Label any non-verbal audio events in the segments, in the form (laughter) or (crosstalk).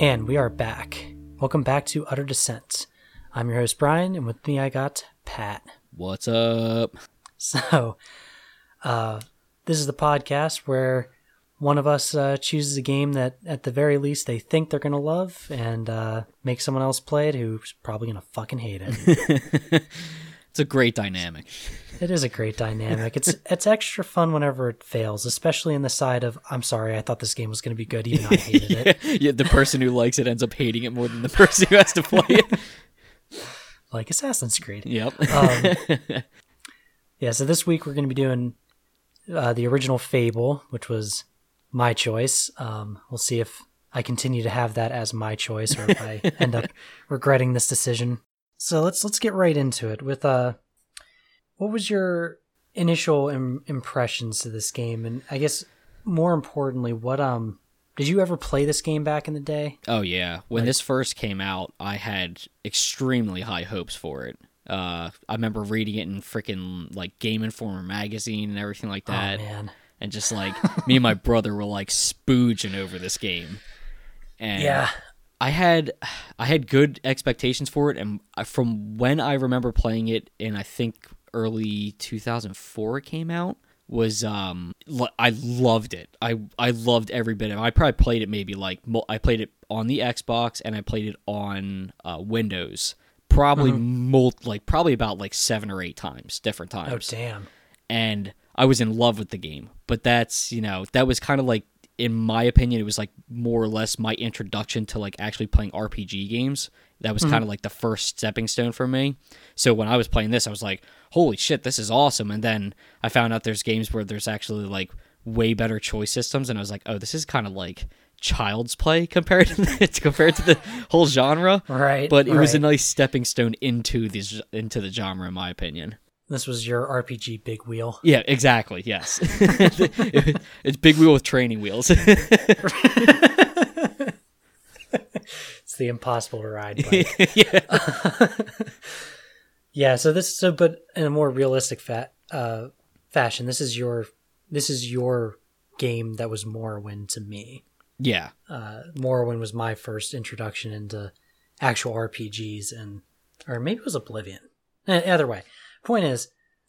And we are back. Welcome back to Utter Descent. I'm your host, Brian, and with me I got Pat. What's up? So, uh, this is the podcast where one of us uh, chooses a game that, at the very least, they think they're going to love and uh, make someone else play it who's probably going to fucking hate it. (laughs) It's a great dynamic. it is a great dynamic. It's (laughs) it's extra fun whenever it fails, especially in the side of I'm sorry, I thought this game was going to be good, even though I (laughs) hated it. yeah, the person who likes it ends up hating it more than the (laughs) person who has to play it. Like Assassin's Creed. Yep. Um, yeah, so this week we're going to be doing uh, the original Fable, which was my choice. Um, we'll see if I continue to have that as my choice or if I end up regretting this decision. So let's let's get right into it. With uh, what was your initial Im- impressions to this game, and I guess more importantly, what um did you ever play this game back in the day? oh yeah. When this first came out, I had extremely high hopes for it. Uh, I remember reading it in freaking like Game Informer magazine and everything like that, oh man, and just like me and my brother were like spooging over this game. And (laughs) yeah, I had I had good expectations for it, and from when I remember playing it in I think early 2004 it came out was um I loved it. I I loved every bit of it. I probably played it maybe like I played it on the Xbox and I played it on uh, Windows. Probably mul- like probably about like seven or eight times, different times. oh times damn, and I was in love with the game. But that's, you know, that was kind of like in my opinion it was like more or less my introduction to like actually playing RPG games. That was mm-hmm. kind of like the first stepping stone for me. So when I was playing this I was like, "Holy shit, this is awesome." And then I found out there's games where there's actually like way better choice systems and I was like, "Oh, this is kind of like child's play compared to the, (laughs) compared to the whole genre." right? But it was a nice stepping stone into the z- into the genre in my opinion. This was your RPG big wheel. Yeah, exactly. Yes, (laughs) it's big wheel with training wheels. (laughs) It's the impossible to ride bike. (laughs) yeah, yeah, so this so but in a more realistic fa- uh, fashion, this is your this is your game that was Morrowind to me. yeah, Uh, Morrowind was my first introduction into actual RPGs, and or maybe it was Oblivion. Eh, Either way, point is,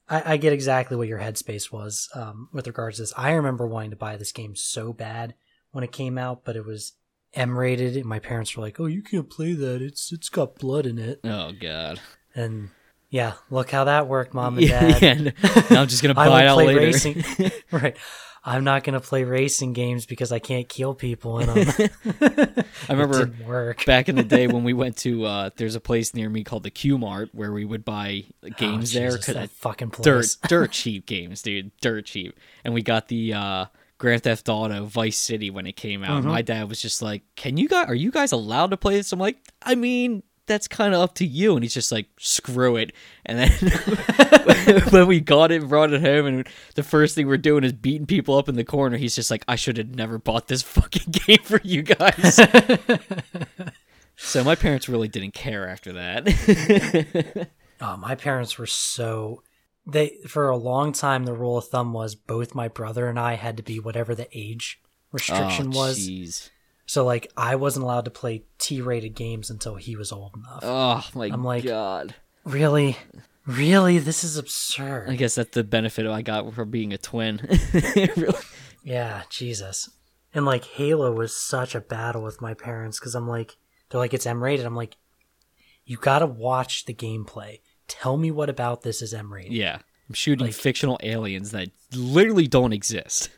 I, I get exactly what your headspace was um, with regards to this. I remember wanting to buy this game so bad when it came out, but it was M rated, and my parents were like, "Oh, you can't play that. It's it's got blood in it." Oh god. And yeah, look how that worked, mom and (laughs) dad. yeah, now I'm just gonna (laughs) buy it out later. (laughs) right. I'm not going to play racing games because I can't kill people in them. (laughs) (laughs) I remember it didn't work. back in the day when we went (laughs) to uh, there's a place near me called the Q Mart where we would buy games oh, there Jesus, that because fucking place. dirt dirt cheap games, dude, dirt cheap. And we got the uh, Grand Theft Auto Vice City when it came out. Mm-hmm. My dad was just like, "Can you guys? Are you guys allowed to play this?" I'm like, "I mean." That's kind of up to you, and he's just like, "Screw it." And then (laughs) when we got it, and brought it home, and the first thing we're doing is beating people up in the corner. He's just like, "I should have never bought this (laughs) fucking game for you guys." (laughs) so my parents really didn't care after that. Oh, my parents were so they for a long time the rule of thumb was both my brother and I had to be whatever the age restriction oh, was. jeez. So like I wasn't allowed to play T-rated games until he was old enough. Oh my I'm like- god. Really? Really? This is absurd. I guess that's the benefit I got from being a twin. (laughs) Really? Yeah, Jesus. And like Halo was such a battle with my parents because I'm like, they're like, it's M rated. I'm like, you gotta watch the gameplay. Tell me what about this is M rated. Yeah. I'm shooting Like- fictional aliens that literally don't exist.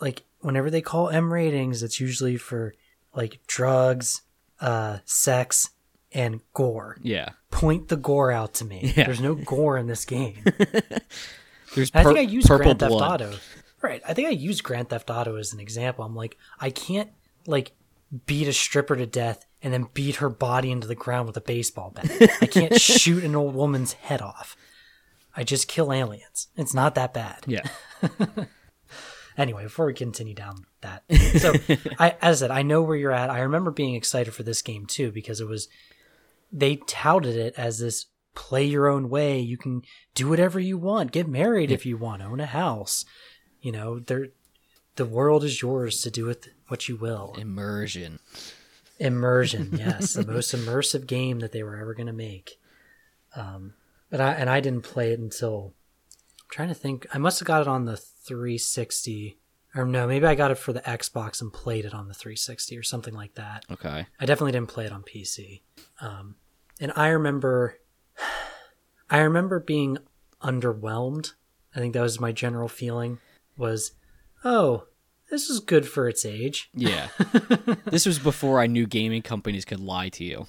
Like, whenever they call M ratings, it's usually for like drugs, uh, sex, and gore. Yeah. Point the gore out to me. Yeah. There's no gore in this game. (laughs) There's I think I used purple Grand Theft. Auto. Right. I think I used Grand Theft Auto as an example. I'm like, I can't like beat a stripper to death and then beat her body into the ground with a baseball bat. I can't (laughs) shoot an old woman's head off. I just kill aliens. It's not that bad. Yeah. (laughs) Anyway, before we continue down that, (laughs) so I, as I said, I know where you're at. I remember being excited for this game too because it was they touted it as this play your own way. You can do whatever you want, get married if you want, own a house. You know, there, the world is yours to do with what you will. Immersion. Immersion, (laughs) yes, the most immersive game that they were ever going to make. Um, but I and I didn't play it until I'm trying to think. I must have got it on the 360, or no, maybe I got it for the Xbox and played it on the 360 or something like that. Okay. I definitely didn't play it on PC. Um, and I remember, (sighs) I remember being underwhelmed. I think that was my general feeling. Was, oh, this is good for its age. Yeah. (laughs) this was before I knew gaming companies could lie to you.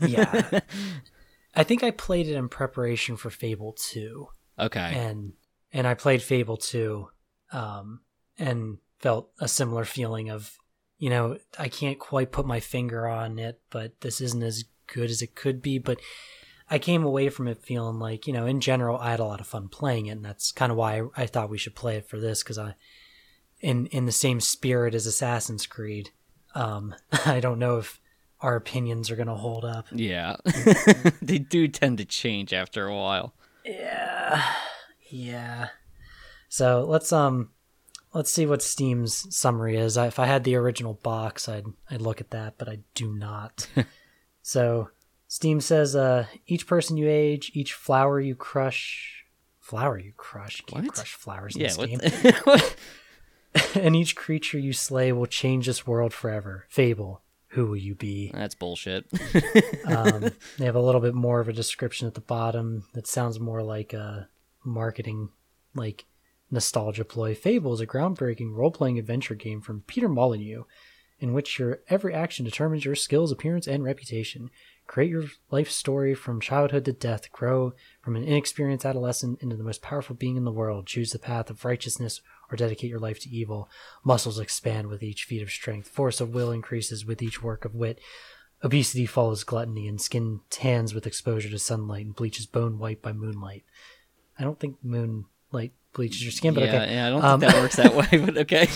Yeah. (laughs) I think I played it in preparation for Fable 2. Okay. And and I played Fable 2 um and felt a similar feeling of you know, I can't quite put my finger on it, but this isn't as good as it could be, but I came away from it feeling like, you know, in general I had a lot of fun playing it and that's kind of why I, I thought we should play it for this cuz I in in the same spirit as Assassin's Creed. Um (laughs) I don't know if our opinions are going to hold up. yeah. (laughs) they do tend to change after a while. Yeah. Yeah. So let's um let's see what Steam's summary is. If I had the original box, I'd I'd look at that, but I do not. (laughs) so Steam says uh each person you age, each flower you crush flower you crush. You can't What? crush flowers in Yeah. this game. the- (laughs) (laughs) and each creature you slay will change this world forever. Fable, who will you be? That's bullshit. um, they have a little bit more of a description at the bottom that sounds more like a marketing, like nostalgia ploy. Fable is a groundbreaking role-playing adventure game from Peter Molyneux, in which your every action determines your skills, appearance, and reputation. Create your life story from childhood to death. Grow from an inexperienced adolescent into the most powerful being in the world. Choose the path of righteousness or dedicate your life to evil. Muscles expand with each feat of strength. Force of will increases with each work of wit. Obesity follows gluttony, and skin tans with exposure to sunlight and bleaches bone white by moonlight. I don't think moonlight bleaches your skin, but yeah, okay. yeah, I don't Um, think that works that way, but (laughs) okay.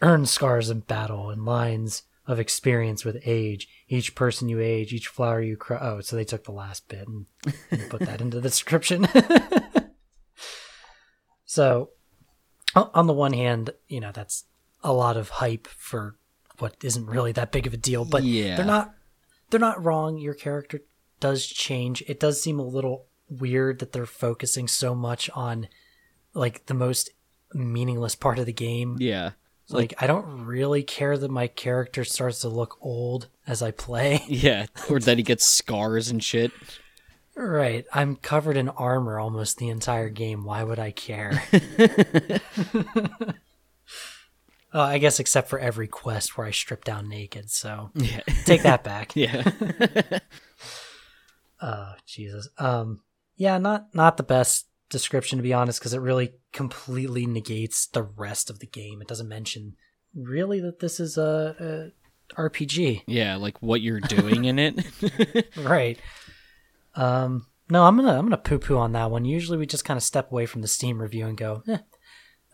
Earn scars in battle and lines of experience with age. Each person you age, each flower you cry. Oh, so they took the last bit and, and put that into the description. (laughs) so, on the one hand, you know that's a lot of hype for what isn't really that big of a deal, but Yeah. they're not they're not wrong. Your character does change. It does seem a little weird that they're focusing so much on like the most meaningless part of the game. yeah. Like, I don't really care that my character starts to look old as I play. (laughs) Yeah. Or that he gets scars and shit. right. I'm covered in armor almost the entire game. Why would I care? (laughs) (laughs) uh, I guess except for every quest where I strip down naked. So Yeah. take that back. Yeah. Oh Jesus. Um. Yeah. Not not the best description to be honest, because it really completely negates the rest of the game. It doesn't mention really that this is a, a RPG. Yeah, like what you're doing in it. (laughs) right. Um. No, I'm gonna I'm gonna poo poo on that one. Usually we just kind of step away from the Steam review and go, eh.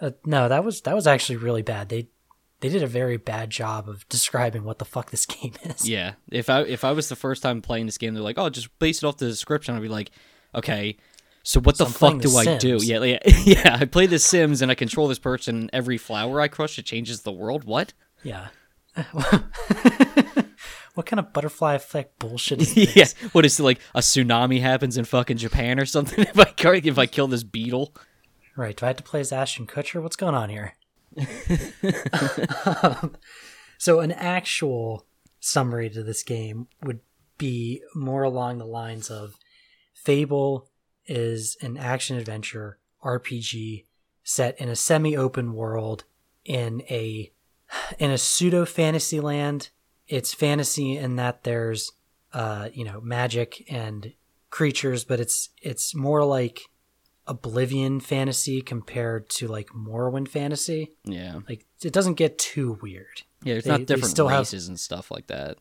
Uh, no, that was that was actually really bad. They they did a very bad job of describing what the fuck this (laughs) game is. yeah. If I if I was the first time playing this game, they're like, "Oh, just base it off the description." I'd be like, "Okay, so what So the fuck do The I do?" Yeah, yeah, (laughs) yeah. I play The Sims and I control this person. Every flower I crush, it changes the world. What? Yeah. (laughs) what kind of butterfly effect bullshit is (laughs) this? yeah. What is it like? A tsunami happens in fucking Japan or something? If I kill- if I kill this beetle. Right. Do I have to play as Ashton Kutcher? What's going on here? Um, so, an actual summary to this game would be more along the lines of Fable is an action adventure RPG set in a semi-open world in a in a pseudo fantasy land. It's fantasy in that there's uh, you know, magic and creatures, but it's it's more like Oblivion fantasy compared to like Morrowind fantasy. Yeah. Like it doesn't get too weird. Yeah. There's They- not different still have- races and stuff like that.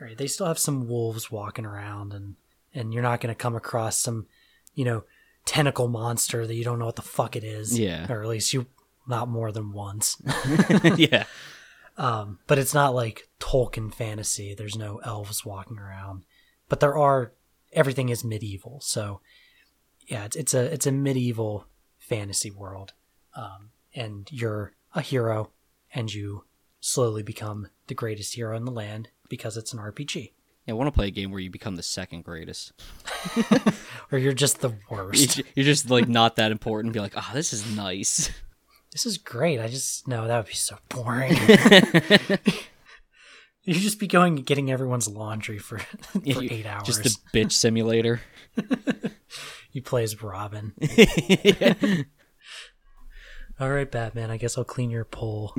Right. They still have some wolves walking around and and you're not going to come across some, you know, tentacle monster that you don't know what the fuck it is. Yeah. Or at least you not more than once. (laughs) yeah. Um, but it's not like Tolkien fantasy. There's no elves walking around, but there are. Everything is medieval, so yeah, it's it's a it's a medieval fantasy world, um, and you're a hero, and you slowly become the greatest hero in the land, because it's an RPG. Yeah, I want to play a game where you become the second greatest. (laughs) Or you're just the worst. You're just like not that important. Be like, oh, this is nice. this is great. I just no, that would be so boring. (laughs) (laughs) You'd just be going and getting everyone's laundry for, for You- eight hours. Just the bitch simulator. He plays Robin. All right, Batman. I guess I'll clean your pole.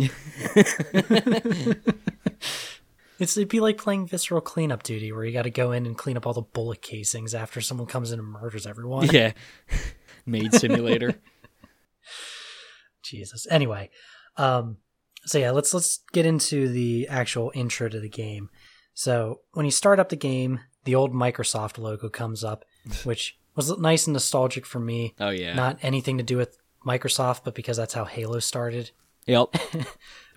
It's it'd be like playing visceral cleanup duty, where you got to go in and clean up all the bullet casings after someone comes in and murders everyone. yeah. (laughs) Maid simulator. (laughs) Jesus. Anyway, um, so yeah, let's let's get into the actual intro to the game. So when you start up the game, the old Microsoft logo comes up, (laughs) which was nice and nostalgic for me. Oh yeah. Not anything to do with Microsoft, but because that's how Halo started. Yep.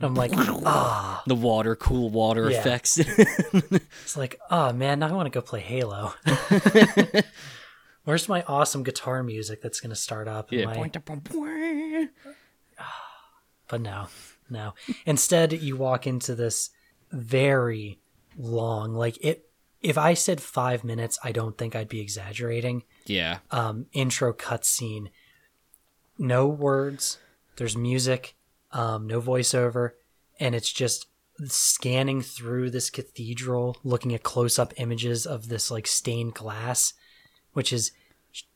And I'm like, (laughs) ah, The water, cool water Yeah. effects. (laughs) it's like, oh man, now I want to go play Halo. (laughs) Where's my awesome guitar music that's gonna start up? yeah. My- (sighs) but no, no. Instead, you walk into this very long, like it. If I said five minutes, I don't think I'd be exaggerating. Yeah. Um, intro cutscene, no words. There's music, um, no voiceover, and it's just scanning through this cathedral, looking at close-up images of this like stained glass, which is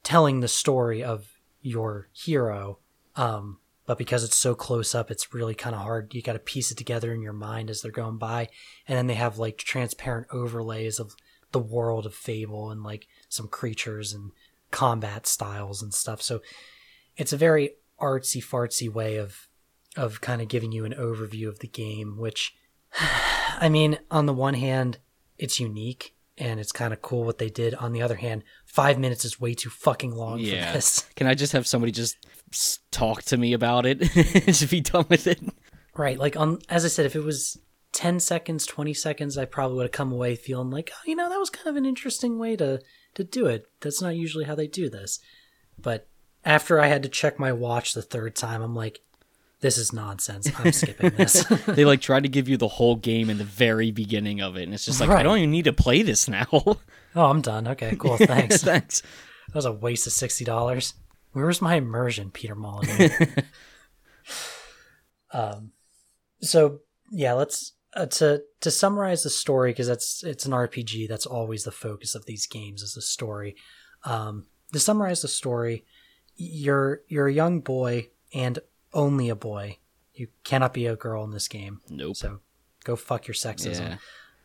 telling the story of your hero. Um, but because it's so close up, it's really kind of hard. You got to piece it together in your mind as they're going by, and then they have like transparent overlays of the world of Fable and like some creatures and combat styles and stuff. So it's a very artsy fartsy way of of kind of giving you an overview of the game, which (sighs) I mean, on the one hand, it's unique and it's kind of cool what they did. On the other hand, five minutes is way too fucking long Yeah. for this. (laughs) Can I just have somebody just talk to me about it? (laughs) just be done with it. Right. Like on as I said, if it was ten seconds, twenty seconds, I probably would have come away feeling like, oh, you know, that was kind of an interesting way to to do it. That's not usually how they do this. But after I had to check my watch the third time, I'm like, this is nonsense. I'm skipping this. (laughs) They like try to give you the whole game in the very beginning of it, and it's just like I don't even need to play this now. (laughs) oh, I'm done. Okay, cool. Thanks. (laughs) Thanks. That was a waste of sixty dollars. Where was my immersion, Peter Molyneux? um, so yeah, let's uh, to to summarize the story because that's it's an RPG. That's always the focus of these games is the story. Um, to summarize the story, you're you're a young boy and only a boy. You cannot be a girl in this game. Nope. So go fuck your sexism.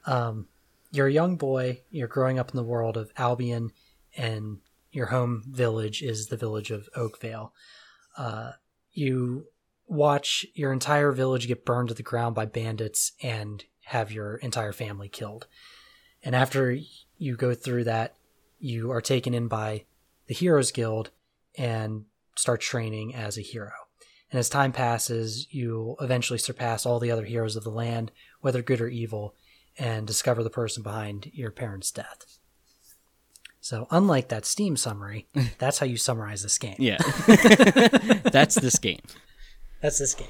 Yeah. Um, you're a young boy. You're growing up in the world of Albion, and your home village is the village of Oakvale. Uh, you watch your entire village get burned to the ground by bandits and have your entire family killed. And after you go through that, you are taken in by the Heroes Guild and start training as a hero. And as time passes, you'll eventually surpass all the other heroes of the land, whether good or evil, and discover the person behind your parents' death. So, unlike that Steam summary, (laughs) that's how you summarize this game. Yeah. (laughs) That's this game. That's this game.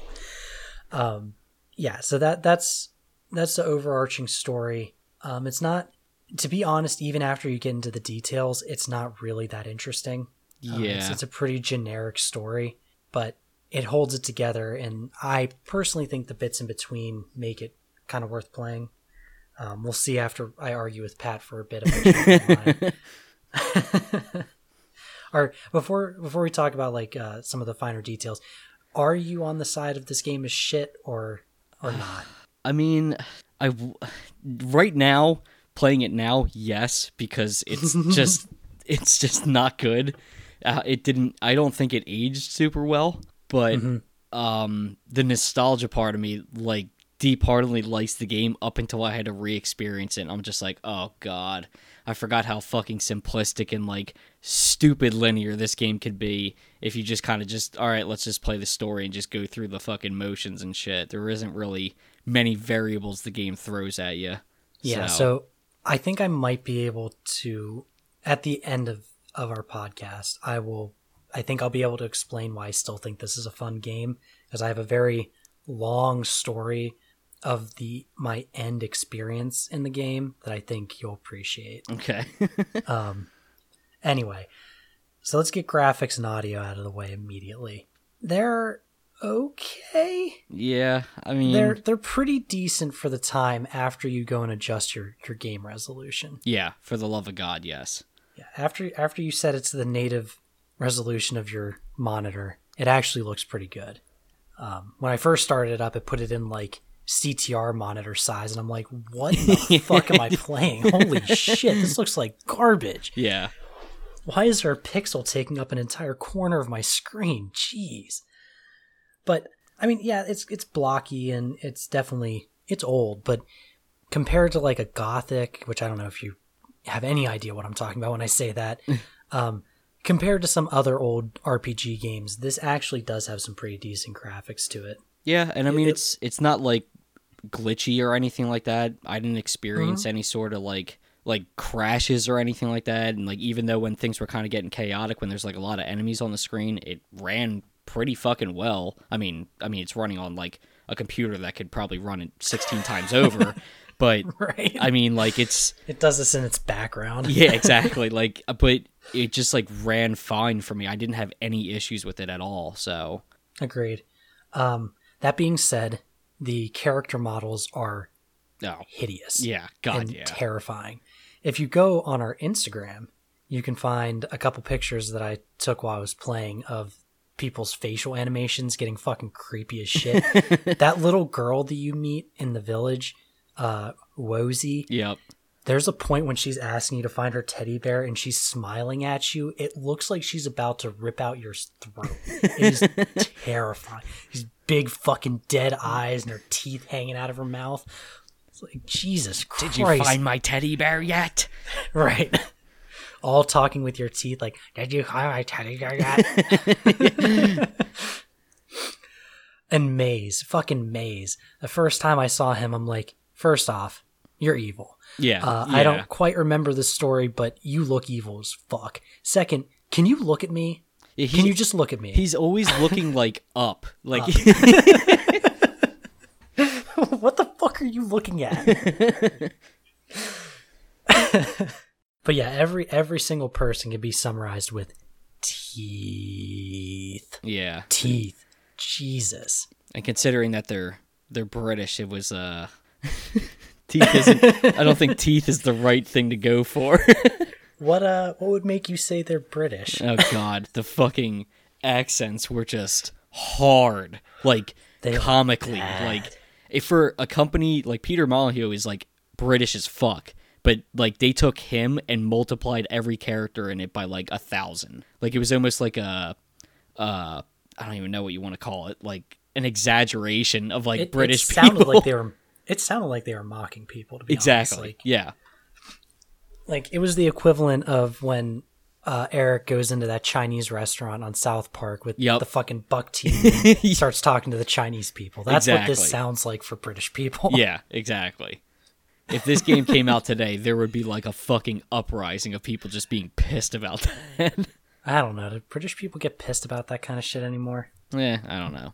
Um, yeah, so that that's that's the overarching story. Um, it's not, to be honest, even after you get into the details, it's not really that interesting. Um, it's, Yeah. it's a pretty generic story, but it holds it together, and I personally think the bits in between make it kind of worth playing. Um, we'll see after I argue with Pat for a bit. If I change my mind. or before before we talk about like uh, some of the finer details, are you on the side of this game is shit or or not? (sighs) I mean, I right now playing it now, yes, because it's (laughs) just it's just not good. Uh, it didn't. I don't think it aged super well, but um, the nostalgia part of me like deep-heartedly likes the game up until I had to re-experience it. And I'm just like, oh god, I forgot how fucking simplistic and like stupid linear this game could be if you just kind of just all right, let's just play the story and just go through the fucking motions and shit. There isn't really many variables the game throws at you. Yeah, so I think I might be able to at the end of of our podcast, I will I think I'll be able to explain why I still think this is a fun game because I have a very long story of the my end experience in the game that I think you'll appreciate. Okay. (laughs) Um, anyway, so let's get graphics and audio out of the way immediately. They're okay. yeah, I mean, They're they're pretty decent for the time after you go and adjust your your game resolution. yeah, for the love of God, yes. Yeah, after after you set it to the native resolution of your monitor, it actually looks pretty good. Um, when I first started it up, it put it in like CTR monitor size, and I'm like, "What the (laughs) fuck am I playing? Holy shit! This looks like garbage. Yeah. Why is there a pixel taking up an entire corner of my screen? Jeez." But I mean, yeah, it's it's blocky and it's definitely it's old, but compared to like a Gothic, which I don't know if you have any idea what I'm talking about when I say that, (laughs) um, compared to some other old RPG games, this actually does have some pretty decent graphics to it. Yeah, and I mean It- it's it's not like glitchy or anything like that. I didn't experience mm-hmm. any sort of like like crashes or anything like that. And like even though when things were kind of getting chaotic, when there's like a lot of enemies on the screen, it ran pretty fucking well. I mean, I mean it's running on like a computer that could probably run it 16 times over, (laughs) but (laughs) Right. I mean like it's it does this in its background. yeah (laughs) exactly like but it just like ran fine for me. I didn't have any issues with it at all. So Agreed. Um, that being said, the character models are no, hideous. yeah, God, and yeah, terrifying. If you go on our Instagram, you can find a couple pictures that I took while I was playing of people's facial animations getting fucking creepy as shit. (laughs) that little girl that you meet in the village, uh, Wozy, yep. there's a point when she's asking you to find her teddy bear and she's smiling at you. It looks like she's about to rip out your throat. It is (laughs) terrifying. These big fucking dead eyes and her teeth hanging out of her mouth. It's like Jesus Christ! Did you find my teddy bear yet? (laughs) right? All talking with your teeth, like "Did you find my teddy bear yet?" (laughs) and Maze, fucking Maze. The first time I saw him, I'm like, first off, you're evil. Yeah, Uh, yeah. I don't quite remember the story, but you look evil as fuck. Second, can you look at me? Yeah, Can you just look at me? He's always looking like up, like (laughs) what the fuck are you looking at? (laughs) but yeah, every every single person can be summarized with teeth. yeah. Teeth. Jesus. And considering that they're they're British, it was uh (laughs) teeth isn't. I don't think teeth is the right thing to go for. (laughs) What uh what would make you say they're British? oh God, the fucking accents were just hard, like They comically, like if for a company like Peter Molyneux is like British as fuck. But like they took him and multiplied every character in it by like a thousand. Like it was almost like a uh I don't even know what you want to call it, like an exaggeration of like It, British it sounded people. like they were it sounded like they were mocking people to be exactly. honest. Like, yeah. like it was the equivalent of when uh, Eric goes into that Chinese restaurant on South Park with Yep. the fucking buck (laughs) and starts talking to the Chinese people. That's what this sounds like for British people. (laughs) Yeah, exactly. If this game came out today, there would be like a fucking uprising of people just being pissed about (laughs) that. I don't know. Do British people get pissed about that kind of shit anymore? yeah, I don't know.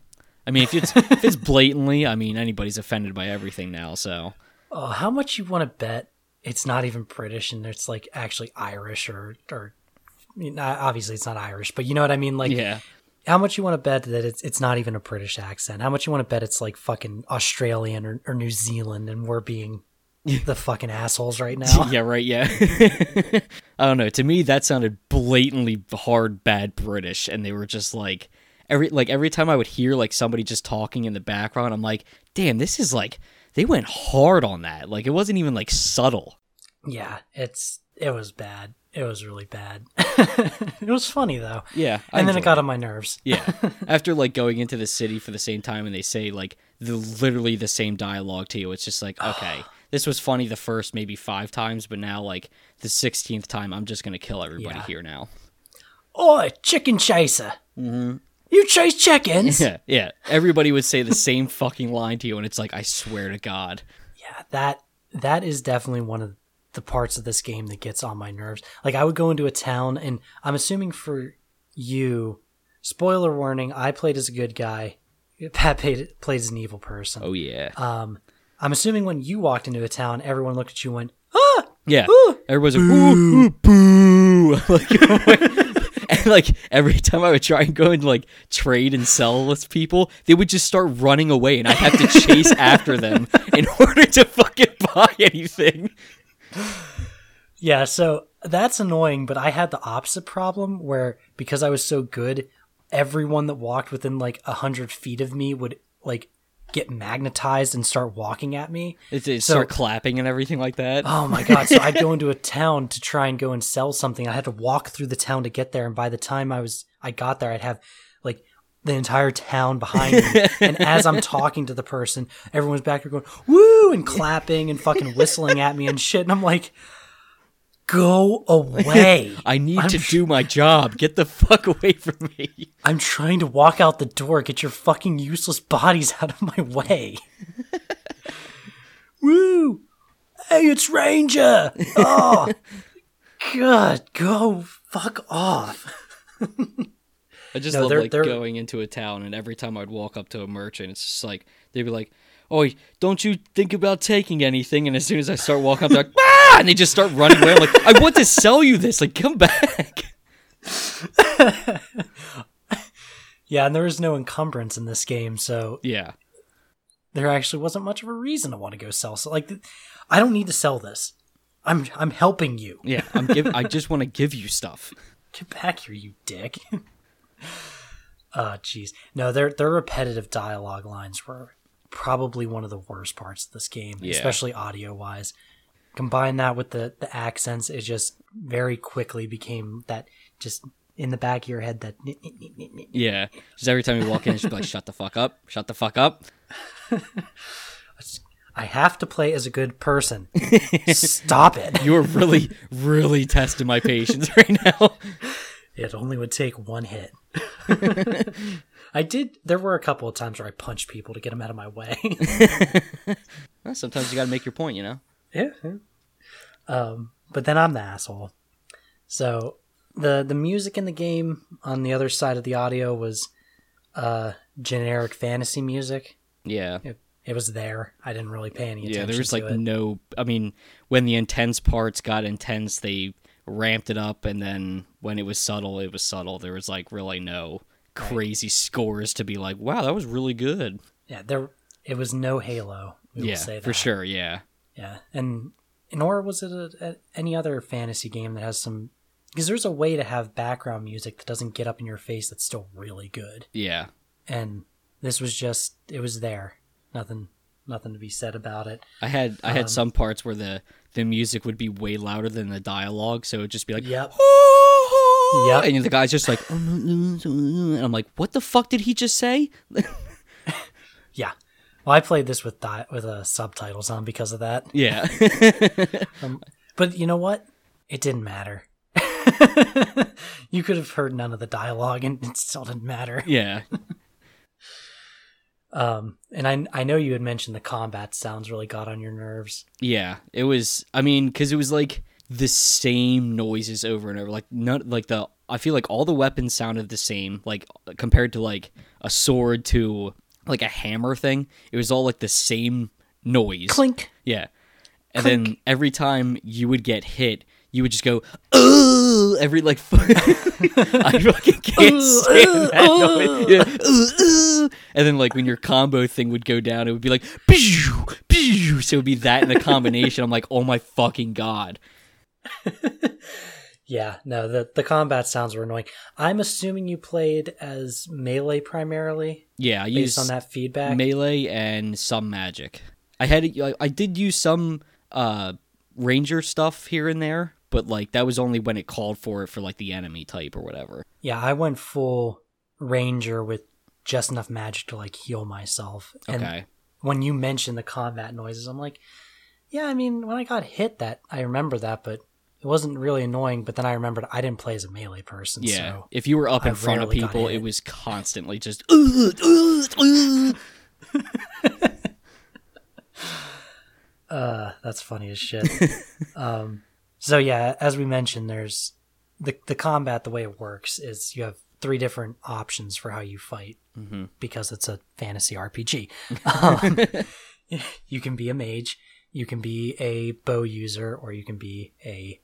I mean, if it's if it's blatantly, I mean, anybody's offended by everything now. So Oh, how much you want to bet it's not even British and it's like actually Irish or or I mean, obviously it's not Irish, but you know what I mean? Like yeah, how much you want to bet that it's it's not even a British accent? How much you want to bet it's like fucking Australian or, or New Zealand and we're being (laughs) the fucking assholes right (laughs) now? yeah, right, yeah. (laughs) I don't know. To me, that sounded blatantly hard, bad British, and they were just like every like every time I would hear like somebody just talking in the background, I'm like, damn, this is like they went hard on that. Like it wasn't even like subtle. Yeah, it's it was bad. It was really bad. (laughs) it was funny though. Yeah, I and then it got on my nerves. Yeah. (laughs) After like going into the city for the same time and they say like the literally the same dialogue to you, it's just like, okay, (sighs) this was funny the first maybe five times, but now like the sixteenth time I'm just gonna kill everybody Yeah. here now. Oi, chicken chaser! Mm-hmm. You chase chickens? Yeah, yeah. Everybody would say the same fucking line to you and it's like, I swear to God. yeah, that that is definitely one of the parts of this game that gets on my nerves. Like I would go into a town, and I'm assuming for you, spoiler warning, I played as a good guy. (laughs) Pat played, played as an evil person. Oh yeah. Um, I'm assuming when you walked into a town, everyone looked at you and went, ah, Yeah, Ooh. everybody's like, ooh, ooh, boo. (laughs) like, (laughs) (laughs) like every time I would try and go and like trade and sell with people, they would just start running away, and I'd have to chase (laughs) after them in (laughs) order to fucking buy anything. Yeah, so that's annoying, but I had the opposite problem where because I was so good, everyone that walked within like a hundred feet of me would like get magnetized and start walking at me. It's, it So- start clapping and everything like that. Oh my god! So I'd go (laughs) into a town to try and go and sell something. I had to walk through the town to get there, and by the time I was I got there, I'd have like the entire town behind me. (laughs) and as I'm talking to the person, everyone's back there going woo and clapping and fucking whistling at me and shit. And I'm like, go away! (laughs) I need I'm to do my job. Get the fuck away from me. (laughs) I'm trying to walk out the door. Get your fucking useless bodies out of my way. (laughs) Woo! Hey, it's Ranger! Oh! God, go fuck off. I just No, love they're- like they're- going into a town, and every time I'd walk up to a merchant, it's just like they'd be like, "Oh, don't you think about taking anything?" And as soon as I start walking up, they're like, "Ah!" and they just start running away. I'm like, "I want to sell you this. Like, come back." (laughs) Yeah, and there was no encumbrance in this game, so Yeah, there actually wasn't much of a reason to want to go sell. So, like, I don't need to sell this. I'm I'm helping you. yeah. I'm give. I just want to give you stuff. (laughs) Get back here, you dick. uh (laughs) jeez. No, their their repetitive dialogue lines were probably one of the worst parts of this game, Yeah. especially audio wise. Combine that with the the accents, it just very quickly became that just in the back of your head that Yeah, just every time you walk in, it's like, "Shut the fuck up! Shut the fuck up!" (laughs) I have to play as a good person. Stop it. (laughs) You are really, really testing my patience (laughs) right now. It only would take one hit. I did. There were a couple of times where I punched people to get them out of my way. (laughs) (laughs) Well, sometimes you got to make your point, you know. Yeah. yeah. Um, but then I'm the asshole. So the the music in the game on the other side of the audio was uh generic fantasy music. Yeah. It, it was there. I didn't really pay any attention to it. Yeah, there was like it. no. I mean, when the intense parts got intense, they ramped it up, and then when it was subtle, it was subtle. There was like really no crazy scores to be like, wow, that was really good. Yeah, there it was no Halo. We will yeah, say that. for sure. Yeah, Yeah, and nor was it a, a, any other fantasy game that has some because there's a way to have background music that doesn't get up in your face that's still really good. yeah, And this was just it was there. Nothing nothing to be said about it. I had I had Um, some parts where the the music would be way louder than the dialogue, so it'd just be like, Yep. Yep. And the guy's just like, and I'm like, what the fuck did he just say? (laughs) Yeah. Well, I played this with di- with uh, subtitles on because of that. Yeah. (laughs) But you know what? It didn't matter. (laughs) you could have heard none of the dialogue and it still didn't matter. yeah. Um, and I I know you had mentioned the combat sounds really got on your nerves. Yeah, it was. I mean, because it was like the same noises over and over. Like not like the. I feel like all the weapons sounded the same. Like compared to like a sword to like a hammer thing, it was all like the same noise. Clink. Yeah, and then every time you would get hit, you would just go, "Oh!" Every like, (laughs) I fucking (laughs) can't stand that noise. Yeah, "Ugh, ugh." And then like when your combo thing would go down, it would be like, so it would be that in a combination. I'm like, oh my fucking god. (laughs) Yeah, no, the the combat sounds were annoying. I'm assuming you played as melee primarily Yeah, I based on that feedback. melee and some magic. I had I- I did use some uh ranger stuff here and there, but like that was only when it called for it for like the enemy type or whatever. yeah, I went full ranger with just enough magic to like heal myself. And Okay. when you mentioned the combat noises, I'm like, yeah, I mean, when I got hit, that I remember that, but it wasn't really annoying. But then I remembered I didn't play as a melee person. Yeah, so if you were up I in front of people, it was constantly just. (laughs) Uh, that's funny as shit. (laughs) um, so yeah, as we mentioned, there's the the combat. The way it works is you have three different options for how you fight Mhm. because it's a fantasy RPG. (laughs) um, you can be a mage, you can be a bow user, or you can be a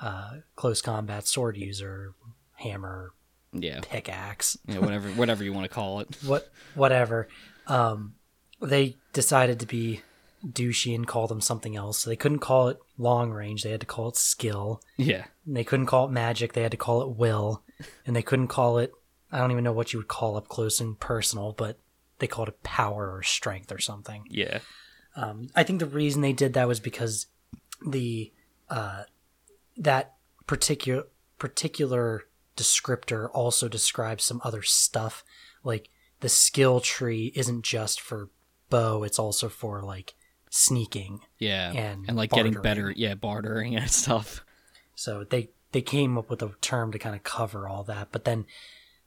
uh, close combat sword user, hammer, Yeah. pickaxe, Yeah, whatever whatever you want to call it. (laughs) what whatever. Um, they decided to be douchey and call them something else. So they couldn't call it long range; they had to call it skill. Yeah. And they couldn't call it magic; they had to call it will. And they couldn't call it I don't even know what you would call up close and personal, but they called it power or strength or something. Yeah. Um, I think the reason they did that was because the uh, that particular particular descriptor also describes some other stuff. Like the skill tree isn't just for bow; it's also for like sneaking. Yeah. And and like getting better, yeah, bartering and stuff. So they they came up with a term to kind of cover all that. But then,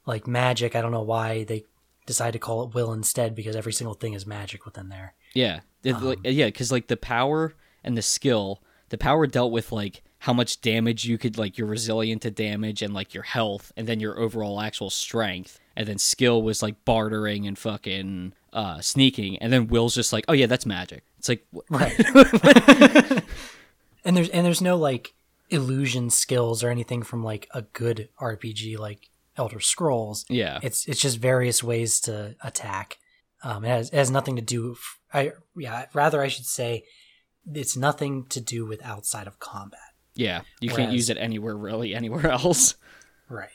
like magic, I don't know why they decided to call it will instead because every single thing is magic within there. Yeah. Like, um, yeah, cuz like the power and the skill, the power dealt with like how much damage you could like you're resilient to damage and like your health and then your overall actual strength. And then skill was like bartering and fucking uh sneaking and then will's just like, "Oh yeah, that's magic." It's like Right. (laughs) and there's and there's no like illusion skills or anything from like a good RPG like Elder Scrolls. yeah. It's it's just various ways to attack. Um, it has, it has nothing to do. I yeah, rather I should say, it's nothing to do with outside of combat. Yeah. You can't use it anywhere really anywhere (laughs) else. Right.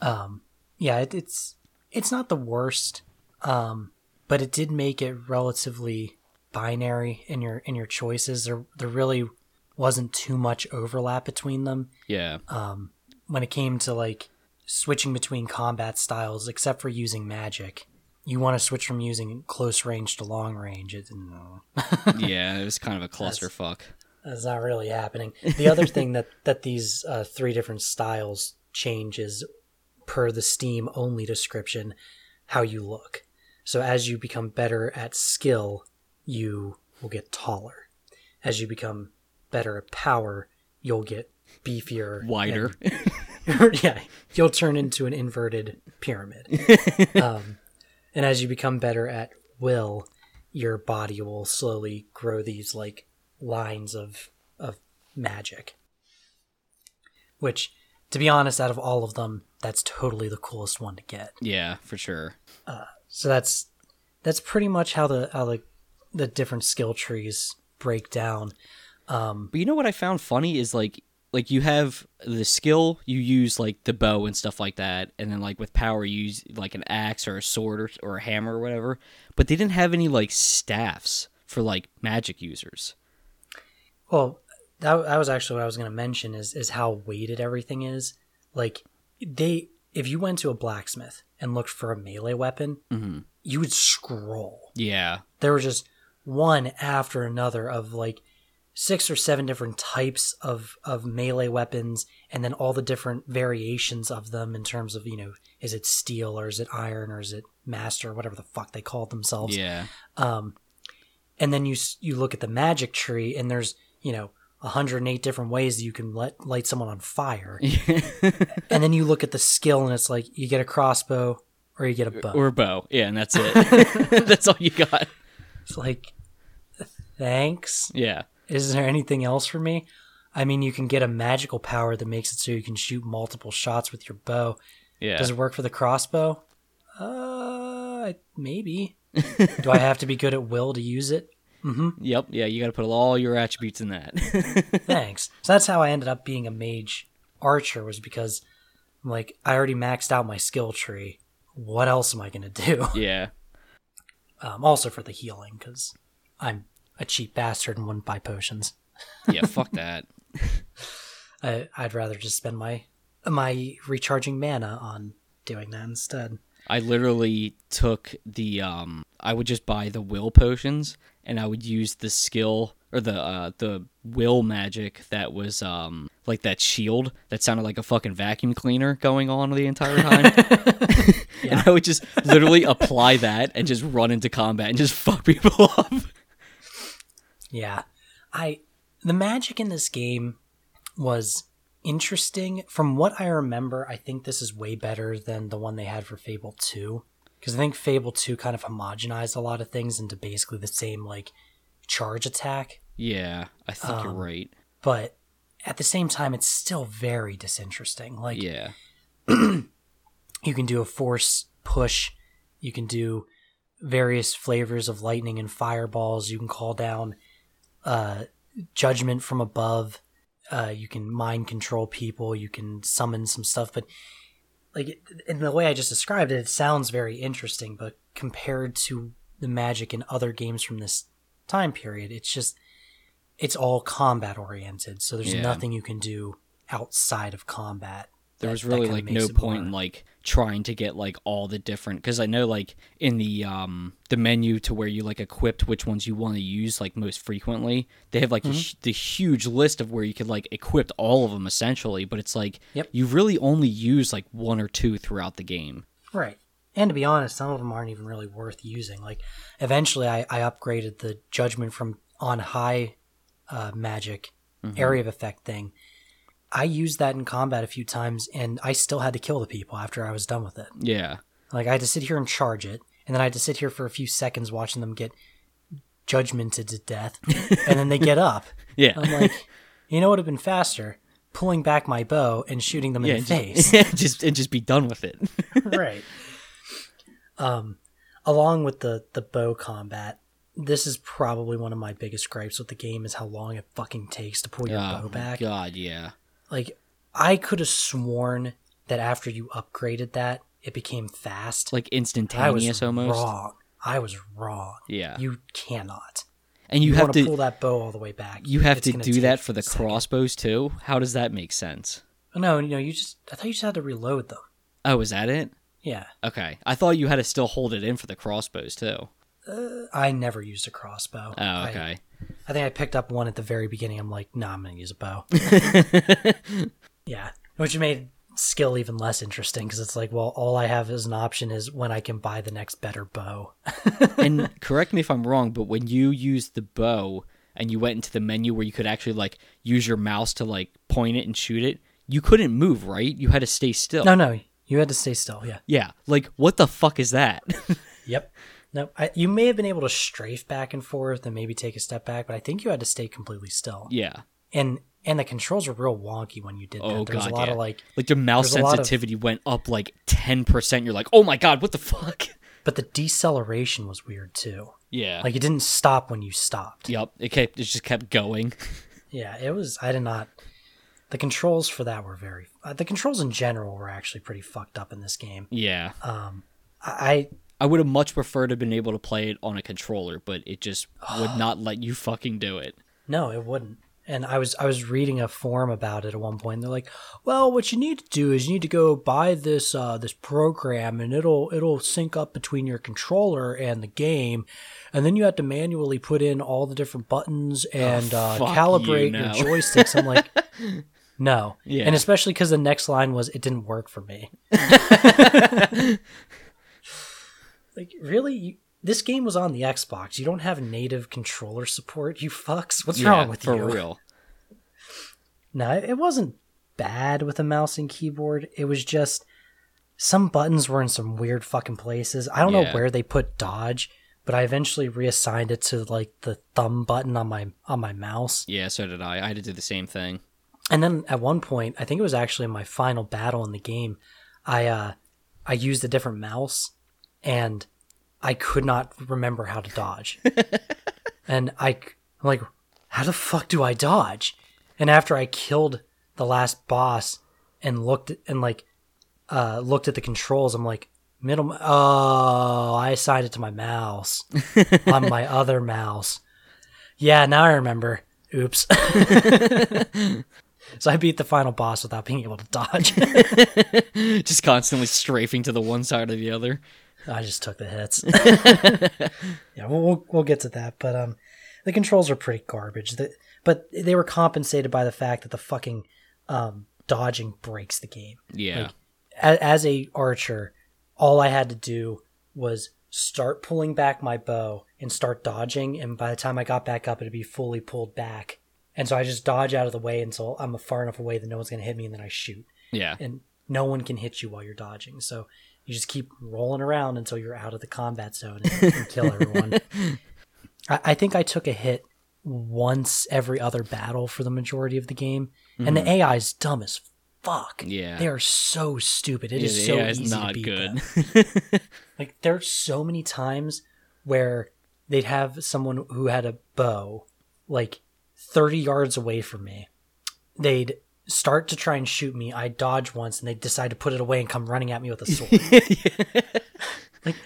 Um, yeah, it, it's it's not the worst, um, but it did make it relatively binary in your in your choices. There there really wasn't too much overlap between them Yeah. um, when it came to like switching between combat styles, except for using magic. You want to switch from using close range to long range. It, no, (laughs) yeah, it was kind of a clusterfuck. That's not really happening. (laughs) The other thing that that these uh, three different styles change is per the Steam only description how you look. So as you become better at skill, you will get taller. As you become better at power, you'll get beefier, Wider. and- (laughs) yeah, you'll turn into an inverted pyramid. (laughs) um, and as you become better at will, your body will slowly grow these like lines of of magic. Which, to be honest, out of all of them, that's totally the coolest one to get. yeah, for sure. Uh, so that's that's pretty much how the how the the different skill trees break down. Um, but you know what I found funny is like like you have the skill you use like the bow and stuff like that and then like with power you use like an axe or a sword or, or a hammer or whatever but they didn't have any like staffs for like magic users Well, that, that was actually what I was going to mention is is how weighted everything is. Like they, if you went to a blacksmith and looked for a melee weapon, you would scroll. yeah There were just one after another of like six or seven different types of of melee weapons, and then all the different variations of them in terms of you know is it steel or is it iron or is it master or whatever the fuck they called themselves yeah um, and then you you look at the magic tree and there's you know 108 different ways that you can let light someone on fire. (laughs) And then you look at the skill and it's like you get a crossbow or you get a bow. Or a bow. Yeah and that's it. (laughs) (laughs) That's all you got. It's like thanks. Yeah. Is there anything else for me? I mean you can get a magical power that makes it so you can shoot multiple shots with your bow. Yeah. Does it work for the crossbow? Uh maybe. Do i have to be good at will to use it yep yeah you got to put all your attributes in that (laughs) Thanks. So that's how I ended up being a mage archer was because I'm like I already maxed out my skill tree. What else am I gonna do? (laughs) yeah Um, also for the healing because I'm a cheap bastard and wouldn't buy potions. yeah fuck (laughs) that I, I'd rather just spend my my recharging mana on doing that instead. I literally took the um I would just buy the will potions and I would use the skill or the uh the will magic that was um like that shield that sounded like a fucking vacuum cleaner going on the entire (laughs) time. and I would just literally apply that and just run into combat and just (laughs) fuck people up. Yeah. I the magic in this game was interesting. From what I remember, I think this is way better than the one they had for Fable 2 because I think Fable 2 kind of homogenized a lot of things into basically the same like charge attack, Yeah, I think you're Um, right. but at the same time, it's still very disinteresting. Like Yeah. (clears throat) you can do a force push, you can do various flavors of lightning and fireballs. You can call down uh, judgment from above. Uh, you can mind control people. You can summon some stuff, but like in the way I just described it, it sounds very interesting. But compared to the magic in other games from this time period, it's just it's all combat oriented. So there's Yeah. nothing you can do outside of combat. there that- was really like no point in like trying to get like all the different because I know like in the um the menu to where you like equipped which ones you want to use like most frequently they have like Mm-hmm. the huge list of where you could like equip all of them essentially but it's like Yep. you really only use like one or two throughout the game Right. And to be honest, some of them aren't even really worth using. Like, eventually, I, I upgraded the judgment from on high uh, magic area of effect thing. I used that in combat a few times, and I still had to kill the people after I was done with it. yeah Like, I had to sit here and charge it, and then I had to sit here for a few seconds watching them get judgmented to death, (laughs) and then they get up. yeah I'm like, you know what would have been faster? Pulling back my bow and shooting them yeah in the and face. just, (laughs) just and just be done with it (laughs) right. Um, along with the the bow combat, this is probably one of my biggest gripes with the game is how long it fucking takes to pull your oh bow back. god yeah Like, I could have sworn that after you upgraded that, it became fast. like I was instantaneous almost wrong. I was wrong. yeah You cannot. and you, You, have to to pull that bow all the way back. you have It's to do that for the crossbows too how does that make sense No, no, you just. I thought you just had to reload them. oh is that it Yeah, Okay, I thought you had to still hold it in for the crossbows too. I never used a crossbow. Oh, I- okay. I think I picked up one at the very beginning. I'm like, nah, I'm gonna use a bow. (laughs) yeah, which made skill even less interesting because it's like, well, all I have as an option is when I can buy the next better bow. (laughs) and correct me if I'm wrong, but when you used the bow and you went into the menu where you could actually like use your mouse to like point it and shoot it, you couldn't move, right? You had to stay still. no, no, you had to stay still. Yeah. Yeah, like what the fuck is that? (laughs) Yep. No, I, you may have been able to strafe back and forth and maybe take a step back, but I think you had to stay completely still. yeah. And and the controls were real wonky when you did that. Oh There's god, a lot yeah. of like, like the mouse lot of- sensitivity went up like ten percent. You're like, oh my god, what the fuck? (laughs) but the deceleration was weird too. Yeah. Like it didn't stop when you stopped. yep. It kept. It just kept going. (laughs) Yeah, it was. I did not. The controls for that were very. Uh, the controls in general were actually pretty fucked up in this game. Yeah. Um, I I would have much preferred to have been able to play it on a controller, but it just would (gasps) not let you fucking do it. no, it wouldn't. And I was I was reading a forum about it at one point. And they're like, "Well, what you need to do is you need to go buy this uh, this program, and it'll it'll sync up between your controller and the game, and then you have to manually put in all the different buttons and uh, fuck you, calibrate no. your joysticks." I'm like, (laughs) "No," Yeah. and especially because the next line was, "It didn't work for me." (laughs) (laughs) like, really? You, this game was on the Xbox. You don't have native controller support. You fucks. What's Yeah, wrong with you? for you? real? (laughs) No, it wasn't bad with a mouse and keyboard. It was just some buttons were in some weird fucking places. I don't know where they put dodge, but I eventually reassigned it to like the thumb button on my on my mouse. Yeah, so did I. I had to do the same thing. And then at one point, I think it was actually my final battle in the game, I uh I used a different mouse and I could not remember how to dodge. (laughs) and I I'm like how the fuck do I dodge? And after I killed the last boss and looked at, and like uh looked at the controls, I'm like middle oh, I assigned it to my mouse (laughs) on my other mouse. Yeah, now I remember. Oops. (laughs) So I beat the final boss without being able to dodge. Just constantly strafing to the one side or the other. I just took the hits. (laughs) (laughs) yeah, we'll, we'll we'll get to that, but um, the controls are pretty garbage. The, but they were compensated by the fact that the fucking um dodging breaks the game. Yeah. Like, a- as a archer, all I had to do was start pulling back my bow and start dodging, and by the time I got back up, it'd be fully pulled back. And so I just dodge out of the way until I'm far enough away that no one's gonna hit me, and then I shoot. yeah. and no one can hit you while you're dodging. So you just keep rolling around until you're out of the combat zone and, and kill everyone. (laughs) I, I think I took a hit once every other battle for the majority of the game, and the AI is dumb as fuck. Mm-hmm. Yeah. they are so stupid. It Yeah, is so AI easy is to not beat good. (laughs) Like there's so many times where they'd have someone who had a bow like 30 yards away from me. They'd start to try and shoot me. I dodge once and they decide to put it away and come running at me with a sword. (laughs) like,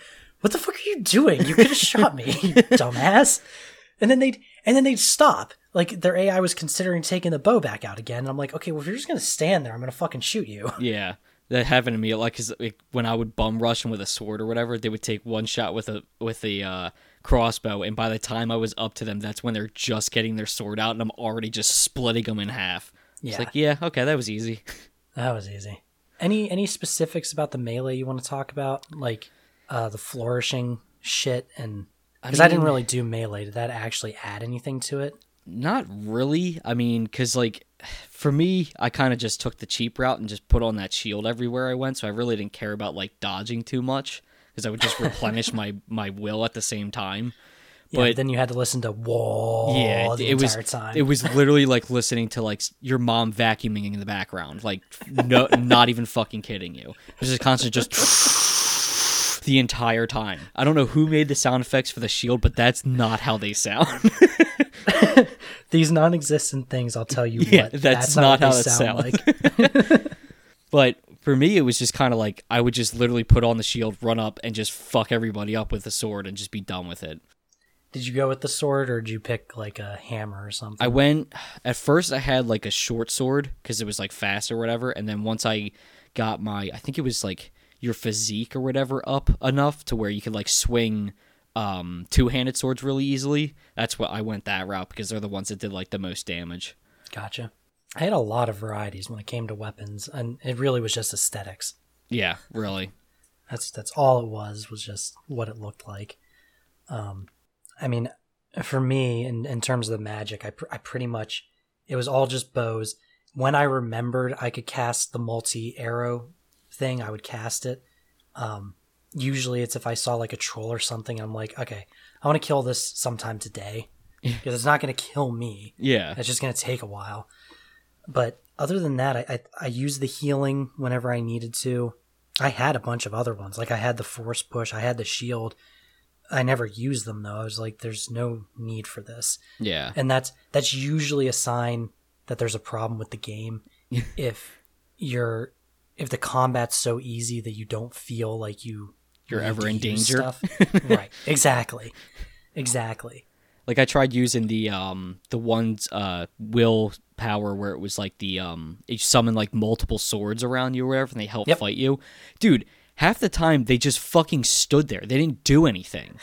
what the fuck are you doing? You could have shot me, you (laughs) dumbass. And then they'd and then they'd stop. Like their AI was considering taking the bow back out again. And I'm like, okay, well if you're just gonna stand there, I'm gonna fucking shoot you. (laughs) Yeah, that happened to me. Like, 'cause, like when I would bum rush them with a sword or whatever, they would take one shot with a with a uh, crossbow, and by the time I was up to them, that's when they're just getting their sword out, and I'm already just splitting them in half. It's Yeah. like, yeah, okay, that was easy. (laughs) That was easy. Any any specifics about the melee you want to talk about, like uh, the flourishing shit, and because I, didn't really do melee. Did that actually add anything to it? Not really. I mean, because like for me, I kind of just took the cheap route and just put on that shield everywhere I went, so I really didn't care about like dodging too much because I would just (laughs) replenish my my will at the same time. Yeah, but then you had to listen to wall yeah, the it was entire time. it was (laughs) literally like listening to like your mom vacuuming in the background, like no, not even fucking kidding you. It was just constant, just (laughs) the entire time. I don't know who made the sound effects for the shield, but that's not how they sound. (laughs) These non-existent things. I'll tell you Yeah, what. that's not, not how they it sound sounds. like. But for me, it was just kind of like I would just literally put on the shield, run up, and just fuck everybody up with the sword and just be done with it. Did you go with the sword, or did you pick like a hammer or something? I went at first. I had like a short sword because it was like fast or whatever, and then once I got my, I think it was like your physique or whatever up enough to where you could like swing um two-handed swords really easily. That's what I went that route because they're the ones that did like the most damage. Gotcha. I had a lot of varieties when it came to weapons, and it really was just aesthetics. Yeah, really. That's that's all it was. Was just what it looked like. Um, I mean, for me, in in terms of the magic, I pr- I pretty much it was all just bows. When I remembered I could cast the multi arrow thing, I would cast it. Um, usually, it's if I saw like a troll or something. I'm like, okay, I want to kill this sometime today because it's not going to kill me. Yeah, It's just going to take a while. But other than that, I, I I used the healing whenever I needed to. I had a bunch of other ones. Like I had the force push, I had the shield. I never used them though. I was like, there's no need for this. yeah, And that's that's usually a sign that there's a problem with the game. (laughs) if you're if the combat's so easy that you don't feel like you You're ever in danger. (laughs) right. Exactly. Exactly. like I tried using the um the one's uh will power where it was like the um it summoned like multiple swords around you or whatever and they help Yep. fight you. Dude, half the time they just fucking stood there. They didn't do anything.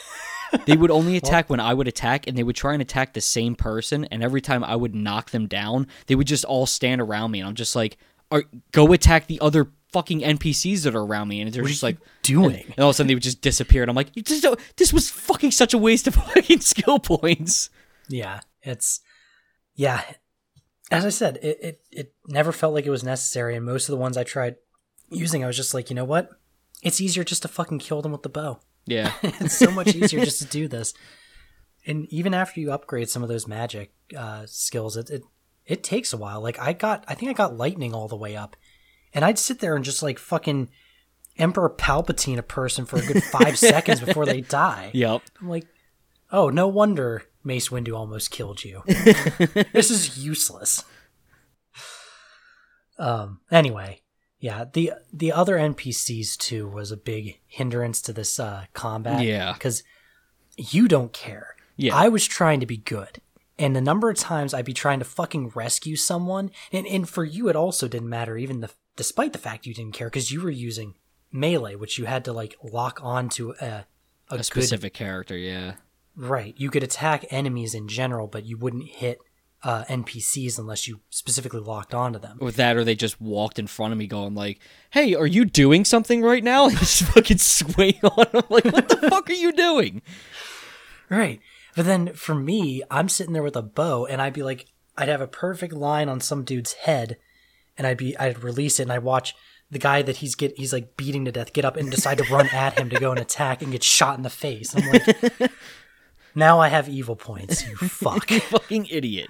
they would only (laughs) attack when I would attack and they would try and attack the same person and every time I would knock them down, they would just all stand around me and I'm just like, "Are go attack the other fucking NPCs that are around me." And they're just like Doing. and all of a sudden they would just disappear and I'm like, this was fucking such a waste of (laughs) fucking skill points." Yeah, it's yeah. As I said, it, it it never felt like it was necessary, and most of the ones I tried using, I was just like, you know what? It's easier just to fucking kill them with the bow. Yeah. (laughs) it's so much easier just to do this. And even after you upgrade some of those magic uh, skills, it, it it takes a while. Like I got, I think I got lightning all the way up, and I'd sit there and just like fucking Emperor Palpatine a person for a good five (laughs) seconds before they die. Yep. I'm like, oh, no wonder Mace Windu almost killed you. (laughs) this is useless. Um. Anyway, yeah the the other NPCs too was a big hindrance to this uh, combat. Yeah. because you don't care. Yeah. I was trying to be good. And the number of times I'd be trying to fucking rescue someone, and, and for you it also didn't matter, even the despite the fact you didn't care, because you were using melee, which you had to like lock onto a a, A good specific character, yeah. Right. You could attack enemies in general, but you wouldn't hit uh, NPCs unless you specifically locked onto them. With that, or they just walked in front of me going like, "Hey, are you doing something right now?" (laughs) And just fucking swing (laughs) on them. Like, what the (laughs) fuck are you doing? Right. But then for me, I'm sitting there with a bow, and I'd be like, I'd have a perfect line on some dude's head, and I'd be, I'd release it, and I'd watch the guy that he's get, he's like beating to death, get up and decide to run at him to go and attack and get shot in the face. I'm like, Now I have evil points. You fuck. Fucking idiot.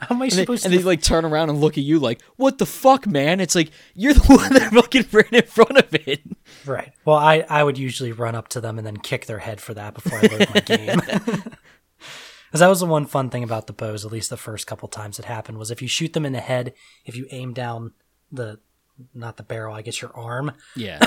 (laughs) How am I And they, supposed and to? they like turn around and look at you like, "What the fuck, man?" It's like you're the (laughs) one that fucking ran in front of it. right. Well, I I would usually run up to them and then kick their head for that before I load my game. (laughs) Because that was the one fun thing about the bows. At least the first couple times it happened was if you shoot them in the head, if you aim down the not the barrel, I guess your arm, Yeah,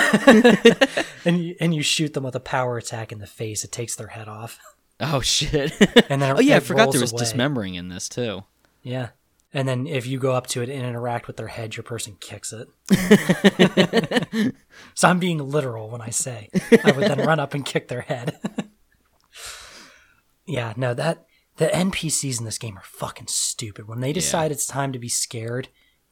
and you, and you shoot them with a power attack in the face, it takes their head off. Oh shit. And then oh yeah, I forgot there was away. dismembering in this too. Yeah. And then if you go up to it and interact with their head, your person kicks it. (laughs) so I'm being literal when I say I would then run up and kick their head. (laughs) yeah, no, that the NPCs in this game are fucking stupid. When they decide it's time to be scared,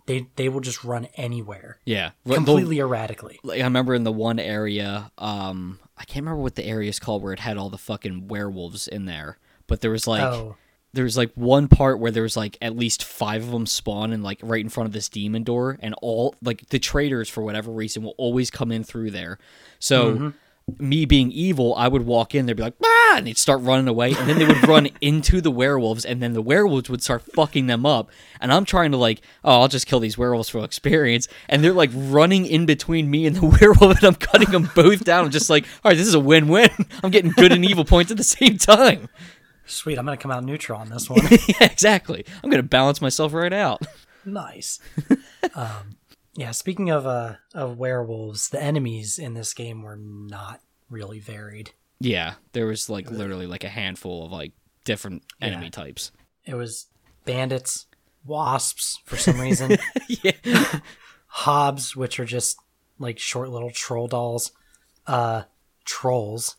they they will just run anywhere. Yeah, Well, the- Completely erratically. like I remember in the one area, um, I can't remember what the area is called where it had all the fucking werewolves in there, but there was like oh. There was like one part where there was like at least five of them spawn and like right in front of this demon door, and all like the traders for whatever reason will always come in through there. So. Me being evil, I would walk in, they'd be like, ah, and they'd start running away, and then they would run (laughs) into the werewolves, and then the werewolves would start fucking them up. And I'm trying to like, oh, I'll just kill these werewolves for experience, and they're like running in between me and the (laughs) werewolf, and I'm cutting them both down. I'm just like, all right, this is a win-win. (laughs) I'm getting good and evil points at the same time. Sweet, I'm gonna come out neutral on this (laughs) one. yeah, exactly. I'm gonna balance myself right out. nice. um, yeah, speaking of uh of werewolves, the enemies in this game were not really varied. Yeah, there was like literally like a handful of like different enemy types. It was bandits, wasps for some reason, (laughs) yeah, (laughs) hobs, which are just like short little troll dolls, uh, trolls,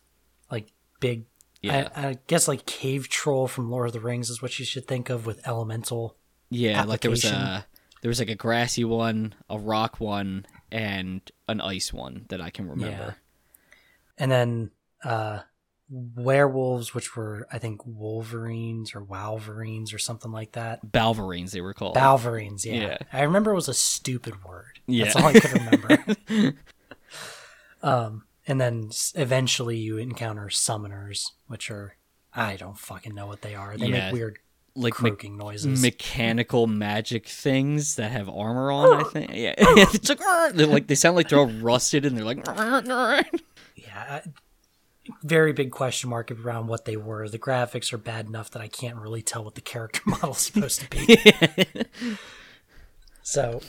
like big. Yeah. I, I guess like cave troll from Lord of the Rings is what you should think of with elemental. yeah. Like there was a there was like a grassy one, a rock one, and an ice one that I can remember. And then uh, werewolves, which were I think wolverines or wolverines or something like that. Balverines, they were called. Balverines, yeah. Yeah. I remember it was a stupid word. Yeah. That's all I could remember. (laughs) um, and then eventually you encounter summoners, which are I don't fucking know what they are. They Yeah. make weird like me- croaking noises. mechanical magic things that have armor on. I oh. think. (laughs) Yeah, it's like they're like they sound like they're all rusted and they're like. Yeah, I- very big question mark around what they were. The graphics are bad enough that I can't really tell what the character (laughs) model is supposed to be. (laughs) so,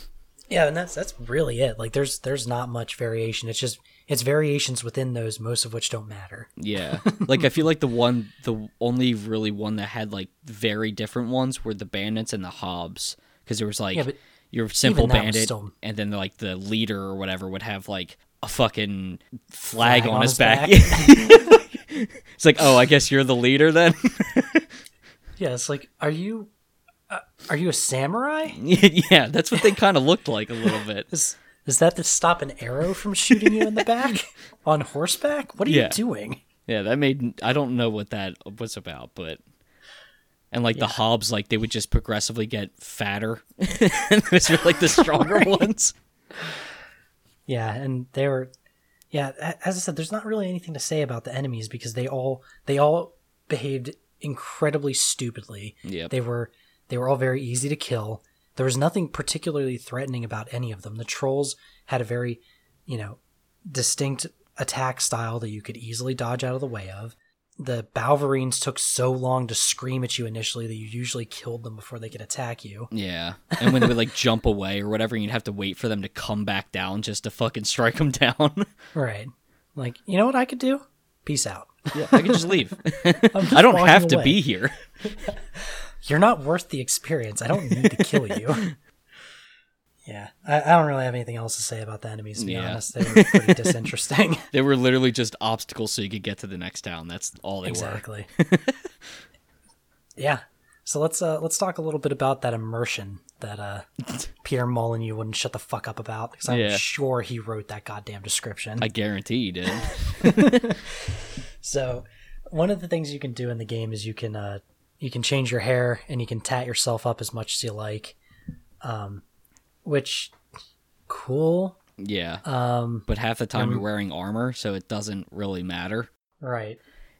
yeah, and that's that's really it. Like, there's there's not much variation. It's just it's variations within those, most of which don't matter. Yeah, (laughs) like I feel like the one, the only really one that had like very different ones were the bandits and the hobs, because there was like Yeah, your simple bandit, still- and then like the leader or whatever would have like a fucking flag, Flag on, on his his back. back. (laughs) it's like, oh, I guess you're the leader then. (laughs) Yeah, it's like, are you uh, are you a samurai? yeah, that's what they kind of looked like a little bit. Is that to stop an arrow from shooting you in the back (laughs) on horseback? What are Yeah. you doing? Yeah, that made I don't know what that was about, but and like the hobs, like they would just progressively get fatter. and (laughs) (laughs) those were like the stronger ones. Yeah, and they were yeah, as I said, there's not really anything to say about the enemies because they all they all behaved incredibly stupidly. Yeah, They were they were all very easy to kill. There was nothing particularly threatening about any of them. The trolls had a very, you know, distinct attack style that you could easily dodge out of the way of. The Balverines took so long to scream at you initially that you usually killed them before they could attack you. Yeah, and when they would like (laughs) jump away or whatever, you'd have to wait for them to come back down just to fucking strike them down. (laughs) Right. Like, you know what I could do? Peace out. yeah, I could just leave. (laughs) Just I don't have to away. be here. You're not worth the experience. I don't need to kill you. (laughs) yeah, I, I don't really have anything else to say about the enemies. To be Yeah. honest, they were pretty (laughs) disinteresting. (laughs) They were literally just obstacles so you could get to the next town. That's all they were. exactly. yeah. So let's uh let's talk a little bit about that immersion that uh Peter Molyneux wouldn't shut the fuck up about because I'm Yeah. sure he wrote that goddamn description. I guarantee you did. So one of the things you can do in the game is you can uh you can change your hair and you can tat yourself up as much as you like. Um which cool. Yeah, Um but half the time you're wearing armor, so it doesn't really matter. right.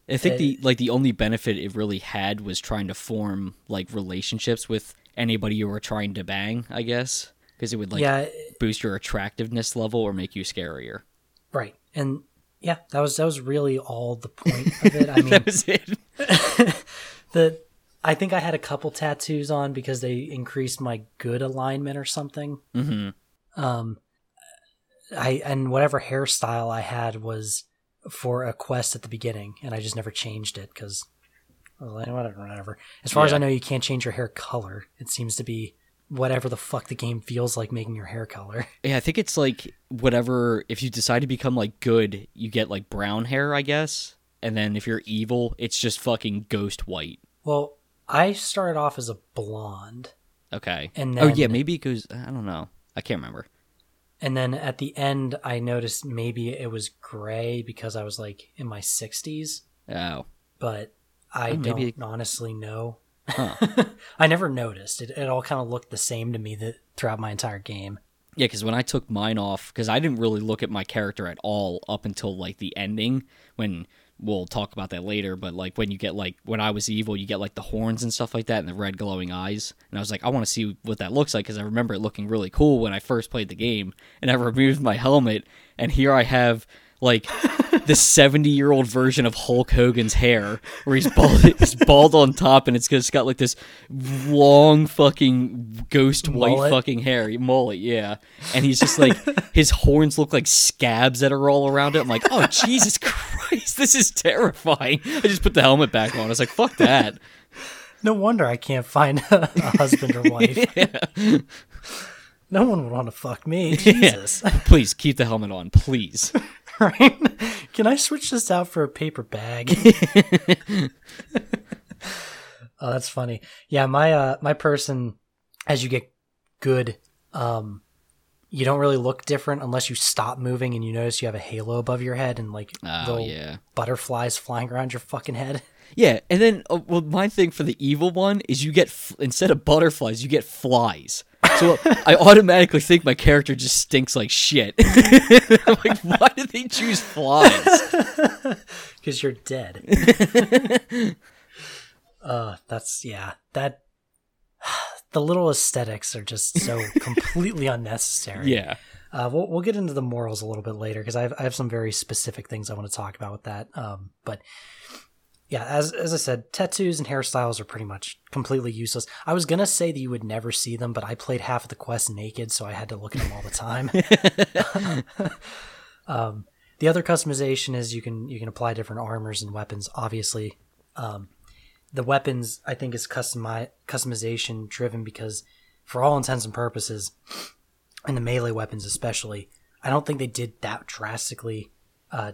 I think the like the only benefit it really had was trying to form like relationships with anybody you were trying to bang, I guess, because it would like yeah, boost your attractiveness level or make you scarier. right. And yeah, that was that was really all the point of it. I (laughs) mean, that was it. (laughs) the I think I had a couple tattoos on because they increased my good alignment or something. hmm Um, I and whatever hairstyle I had was for a quest at the beginning, and I just never changed it because whatever, whatever. As far as I know, you can't change your hair color. It seems to be whatever the fuck the game feels like making your hair color. (laughs) Yeah, I think it's like whatever. If you decide to become like good, you get like brown hair, I guess. And then if you're evil, it's just fucking ghost white. Well, I started off as a blonde, Okay. And oh, then, oh yeah, maybe it goes. I don't know. I can't remember. and then at the end, I noticed maybe it was gray because I was like in my sixties. Oh, but I Oh, maybe- don't honestly know. Huh. (laughs) I never noticed. It, it all kind of looked the same to me that throughout my entire game. yeah. Because when I took mine off, because I didn't really look at my character at all up until like the ending when. We'll talk about that later, but like when you get like when I was evil, you get like the horns and stuff like that and the red glowing eyes. And I was like, I want to see what that looks like because I remember it looking really cool when I first played the game. And I removed my helmet, and here I have like the 70 year old version of Hulk Hogan's hair, where he's bald, (laughs) he's bald on top, and it's just got like this long fucking ghost white fucking hair, mullet, yeah. And he's just like (laughs) his horns look like scabs that are all around it. I'm like, oh Jesus Christ, this is terrifying. I just put the helmet back on. I was like, fuck that. No wonder I can't find a, a husband or wife. (laughs) No one would want to fuck me. Jesus. Please keep the helmet on, please. (laughs) right? Can I switch this out for a paper bag? (laughs) oh, that's funny. Yeah, my uh my person as you get good, um you don't really look different unless you stop moving and you notice you have a halo above your head and like Oh little yeah. butterflies flying around your fucking head. (laughs) Yeah, and then uh, well, my thing for the evil one is you get f- instead of butterflies, you get flies. So I automatically think my character just stinks like shit. (laughs) I'm like, why did they choose flies? (laughs) because you're dead. (laughs) uh, that's yeah. That (sighs) the little aesthetics are just so completely unnecessary. Yeah, Uh, we'll we'll get into the morals a little bit later because I have I have some very specific things I want to talk about with that. Um, but yeah, as as I said, tattoos and hairstyles are pretty much completely useless. I was gonna say that you would never see them, but I played half of the quest naked, so I had to look at them all the time. (laughs) um, the other customization is you can you can apply different armors and weapons. Obviously, um, the weapons I think is customi- customization driven because, for all intents and purposes, and the melee weapons especially, I don't think they did that drastically uh,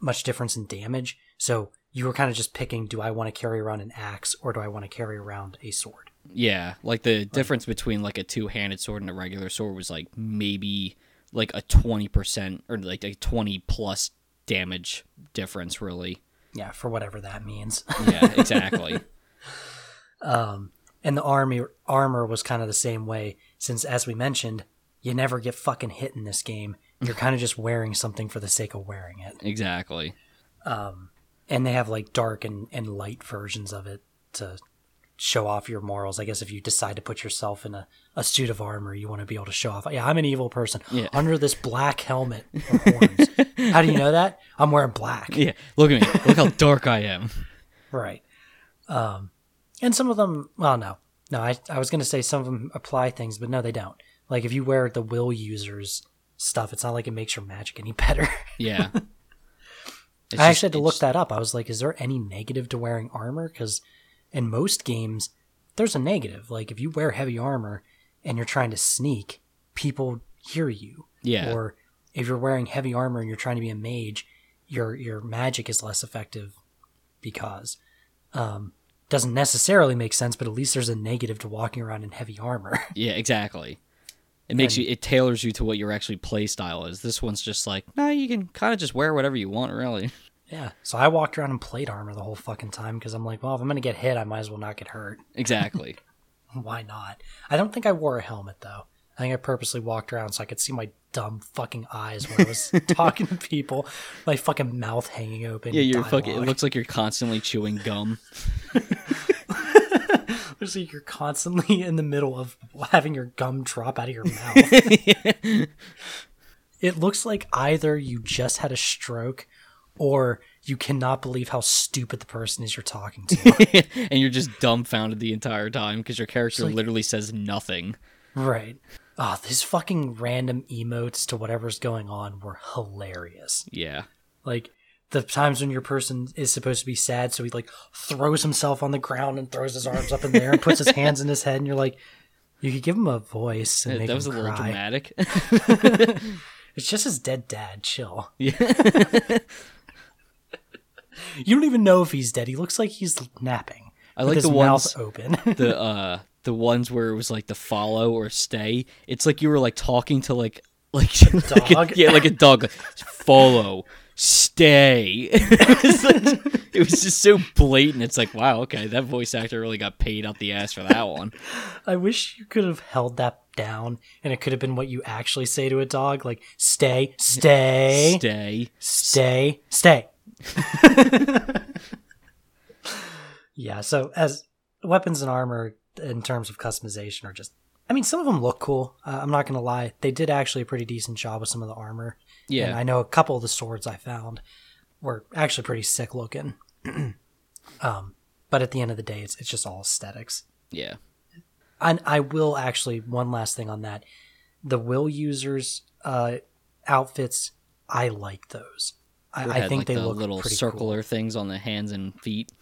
much difference in damage. So you were kind of just picking: do I want to carry around an axe or do I want to carry around a sword? yeah. Like the difference between like a two-handed sword and a regular sword was like maybe like a twenty percent or like a twenty plus damage difference, really. Yeah, for whatever that means. Yeah, exactly. (laughs) (laughs) um, and the army armor was kind of the same way, since as we mentioned, you never get fucking hit in this game. You're (laughs) kind of just wearing something for the sake of wearing it. exactly. Um, and they have like dark and, and light versions of it to show off your morals. I guess if you decide to put yourself in a, a suit of armor, you want to be able to show off. Yeah, I'm an evil person Yeah. under this black helmet horns. (laughs) How do you know that? I'm wearing black. Yeah. Look at me. Look how dark I am. Right. Um, and some of them, well, no, no, I, I was going to say some of them apply things, but no, they don't. Like if you wear the will users stuff, it's not like it makes your magic any better. Yeah. (laughs) It's I just- actually had to look that up. I was like, is there any negative to wearing armor? Because in most games, there's a negative. Like if you wear heavy armor and you're trying to sneak, people hear you. Yeah. Or if you're wearing heavy armor and you're trying to be a mage, your your magic is less effective because um doesn't necessarily make sense, but at least there's a negative to walking around in heavy armor. (laughs) Yeah, exactly. It makes you it tailors you to what your actually play style is. This one's just like, nah, you can kind of just wear whatever you want, really. (laughs) yeah. So I walked around in plate armor the whole fucking time because I'm like, well, if I'm gonna get hit, I might as well not get hurt. (laughs) Exactly. Why not? I don't think I wore a helmet though. I think I purposely walked around so I could see my dumb fucking eyes when I was (laughs) talking to people, my fucking mouth hanging open. Yeah, you're fucking. It looks like you're constantly chewing gum. Like you're constantly (laughs) in the middle of having your gum drop out of your mouth. (laughs) it looks like either you just had a stroke or you cannot believe how stupid the person is you're talking to. (laughs) and you're just dumbfounded the entire time because your character like- literally says nothing. right. Ah, oh, these fucking random emotes to whatever's going on were hilarious. Yeah. Like the times when your person is supposed to be sad, so he like throws himself on the ground and throws his arms up in the air and puts his hands in his head, and you're like, you could give him a voice and make that was a him little dramatic. (laughs) (laughs) It's just his dead dad. Chill. yeah. (laughs) You don't even know if he's dead. He looks like he's napping. I like the mouth ones open. the uh the ones where it was like the follow or stay. It's like you were like talking to like like, like a- dog? yeah, like a dog. Like, follow, stay. (laughs) it, was like- it was just so blatant. It's like, wow, okay, that voice actor really got paid out the ass for that one. I wish you could have held that down, and it could have been what you actually say to a dog, like "stay, stay, Stay. stay, stay." (laughs) yeah. So as weapons and armor in terms of customization are just. I mean, some of them look cool. Uh, I'm not gonna lie; they did actually a pretty decent job with some of the armor. And Yeah. I know a couple of the swords I found were actually pretty sick looking. (clears throat) um, but at the end of the day, it's it's just all aesthetics. Yeah. And I will actually one last thing on that. The will users uh, outfits, I like those. I, I think like, they the look little pretty circular cool. things on the hands and feet.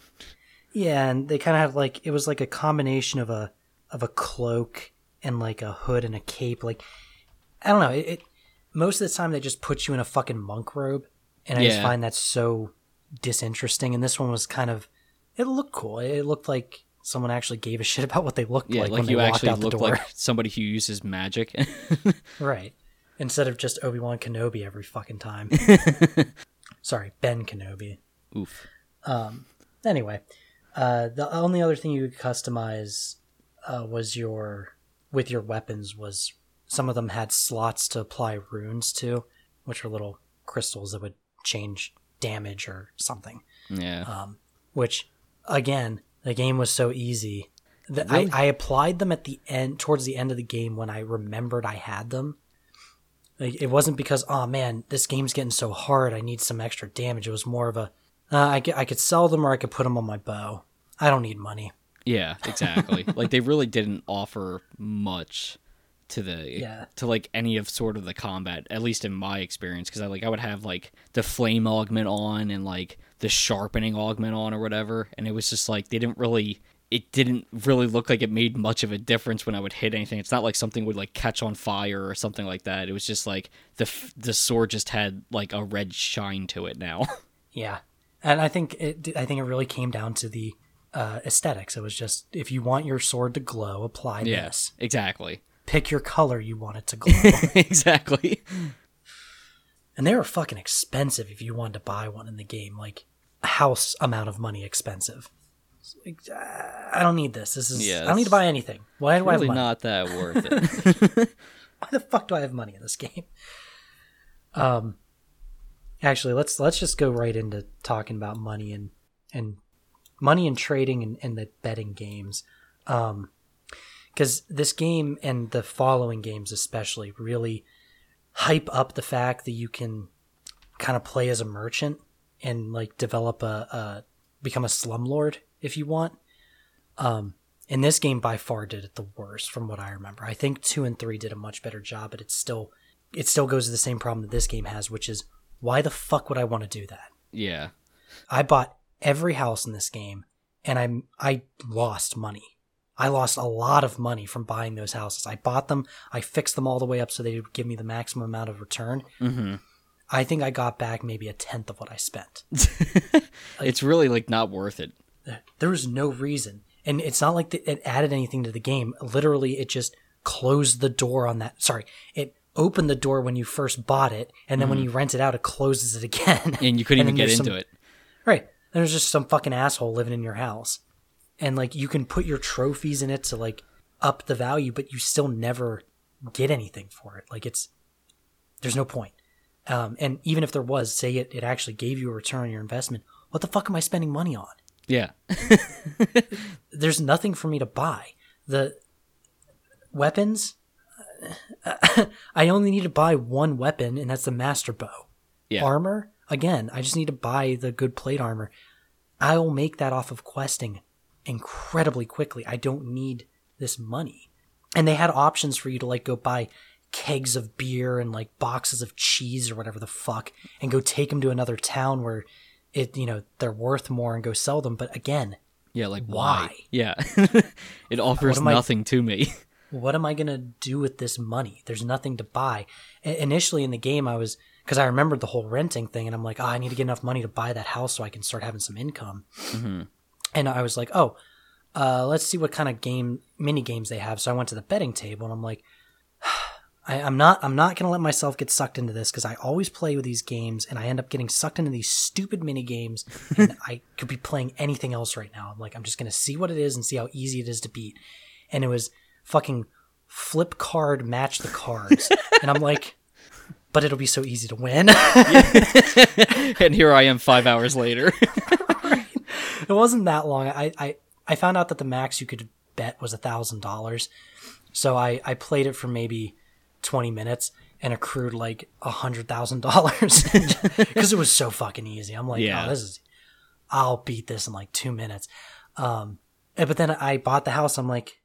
Yeah, and they kind of have like it was like a combination of a of a cloak and like a hood and a cape. Like I don't know. It, it most of the time they just put you in a fucking monk robe, and I just find that so disinteresting. And this one was kind of it looked cool. It looked like someone actually gave a shit about what they looked Yeah, like, like, when they you walked actually out the door. like (laughs) somebody who uses magic. (laughs) Right. Instead of just Obi Wan Kenobi every fucking time. (laughs) Sorry, Ben Kenobi. Oof. Um. Anyway, uh, the only other thing you could customize uh, was your with your weapons was some of them had slots to apply runes to, which are little crystals that would change damage or something. Yeah. Um, which again, the game was so easy that Really? I, I applied them at the end, towards the end of the game when I remembered I had them. Like, it wasn't because, oh man, this game's getting so hard, I need some extra damage. It was more of a, uh, I, I could sell them or I could put them on my bow. I don't need money. Yeah, exactly. (laughs) like they really didn't offer much to the Yeah. to like any of sort of the combat, at least in my experience, because I like I would have like the flame augment on and like the sharpening augment on or whatever, and it was just like they didn't really. It didn't really look like it made much of a difference when I would hit anything. It's not like something would like catch on fire or something like that. It was just like the f- the sword just had like a red shine to it now. (laughs) Yeah, and I think it. I think it really came down to the uh, aesthetics. It was just if you want your sword to glow, apply yes, this. exactly, Pick your color you want it to (laughs) glow. exactly. and they were fucking expensive if you wanted to buy one in the game like a house amount of money expensive. Like, uh, i don't need this. This is Yeah, i don't need to buy anything. Why do i have money? not that worth it. (laughs) why the fuck do i have money in this game? Um actually let's let's just go right into talking about money and and money and trading and, and the betting games. Um because this game and the following games especially really hype up the fact that you can kind of play as a merchant and like develop a, a become a slumlord if you want um and this game by far did it the worst from what i remember i think two and three did a much better job but it's still it still goes to the same problem that this game has which is why the fuck would i want to do that yeah. I bought every house in this game and I'm I lost money. I lost a lot of money from buying those houses. I bought them, I fixed them all the way up so they would give me the maximum amount of return. hmm I think I got back maybe a tenth of what I spent. (laughs) it's really like not worth it. There was no reason. And it's not like it added anything to the game. Literally, it just closed the door on that. Sorry, it opened the door when you first bought it, and then when you rent it out, it closes it again. And you couldn't (laughs) And even get into some- it. Right. There's just some fucking asshole living in your house. And like you can put your trophies in it to like up the value, but you still never get anything for it. Like it's There's no point. Um, and even if there was, say it, it actually gave you a return on your investment, what the fuck am I spending money on? Yeah. (laughs) There's nothing for me to buy. The weapons, (laughs) I only need to buy one weapon, and that's the master bow. Yeah. Armor, again, I just need to buy the good plate armor. I will make that off of questing incredibly quickly. I don't need this money. And they had options for you to like go buy kegs of beer and like boxes of cheese or whatever the fuck and go take them to another town where it, you know, they're worth more and go sell them. But again, Yeah, like Why? why? Yeah. (laughs) it offers I- nothing to me. what am I going to do with this money? There's nothing to buy. I- initially in the game, I was, because I remembered the whole renting thing, and I'm like, oh, I need to get enough money to buy that house so I can start having some income. Mm-hmm. And I was like, oh, uh, let's see what kind of game, mini games they have. So I went to the betting table, and I'm like, (sighs) I, I'm not, I'm not going to let myself get sucked into this because I always play with these games, and I end up getting sucked into these stupid mini games, (laughs) and I could be playing anything else right now. I'm like, I'm just going to see what it is and see how easy it is to beat. And it was fucking flip card match the cards. and I'm like, but it'll be so easy to win. (laughs) (laughs) and here I am five hours later. It wasn't that long. I, I, I found out that the max you could bet was a thousand dollars. So I, I played it for maybe 20 minutes and accrued like a hundred thousand dollars (laughs) because it was so fucking easy. I'm like, Yeah. oh, this is, I'll beat this in like two minutes. Um, but then I bought the house. I'm like,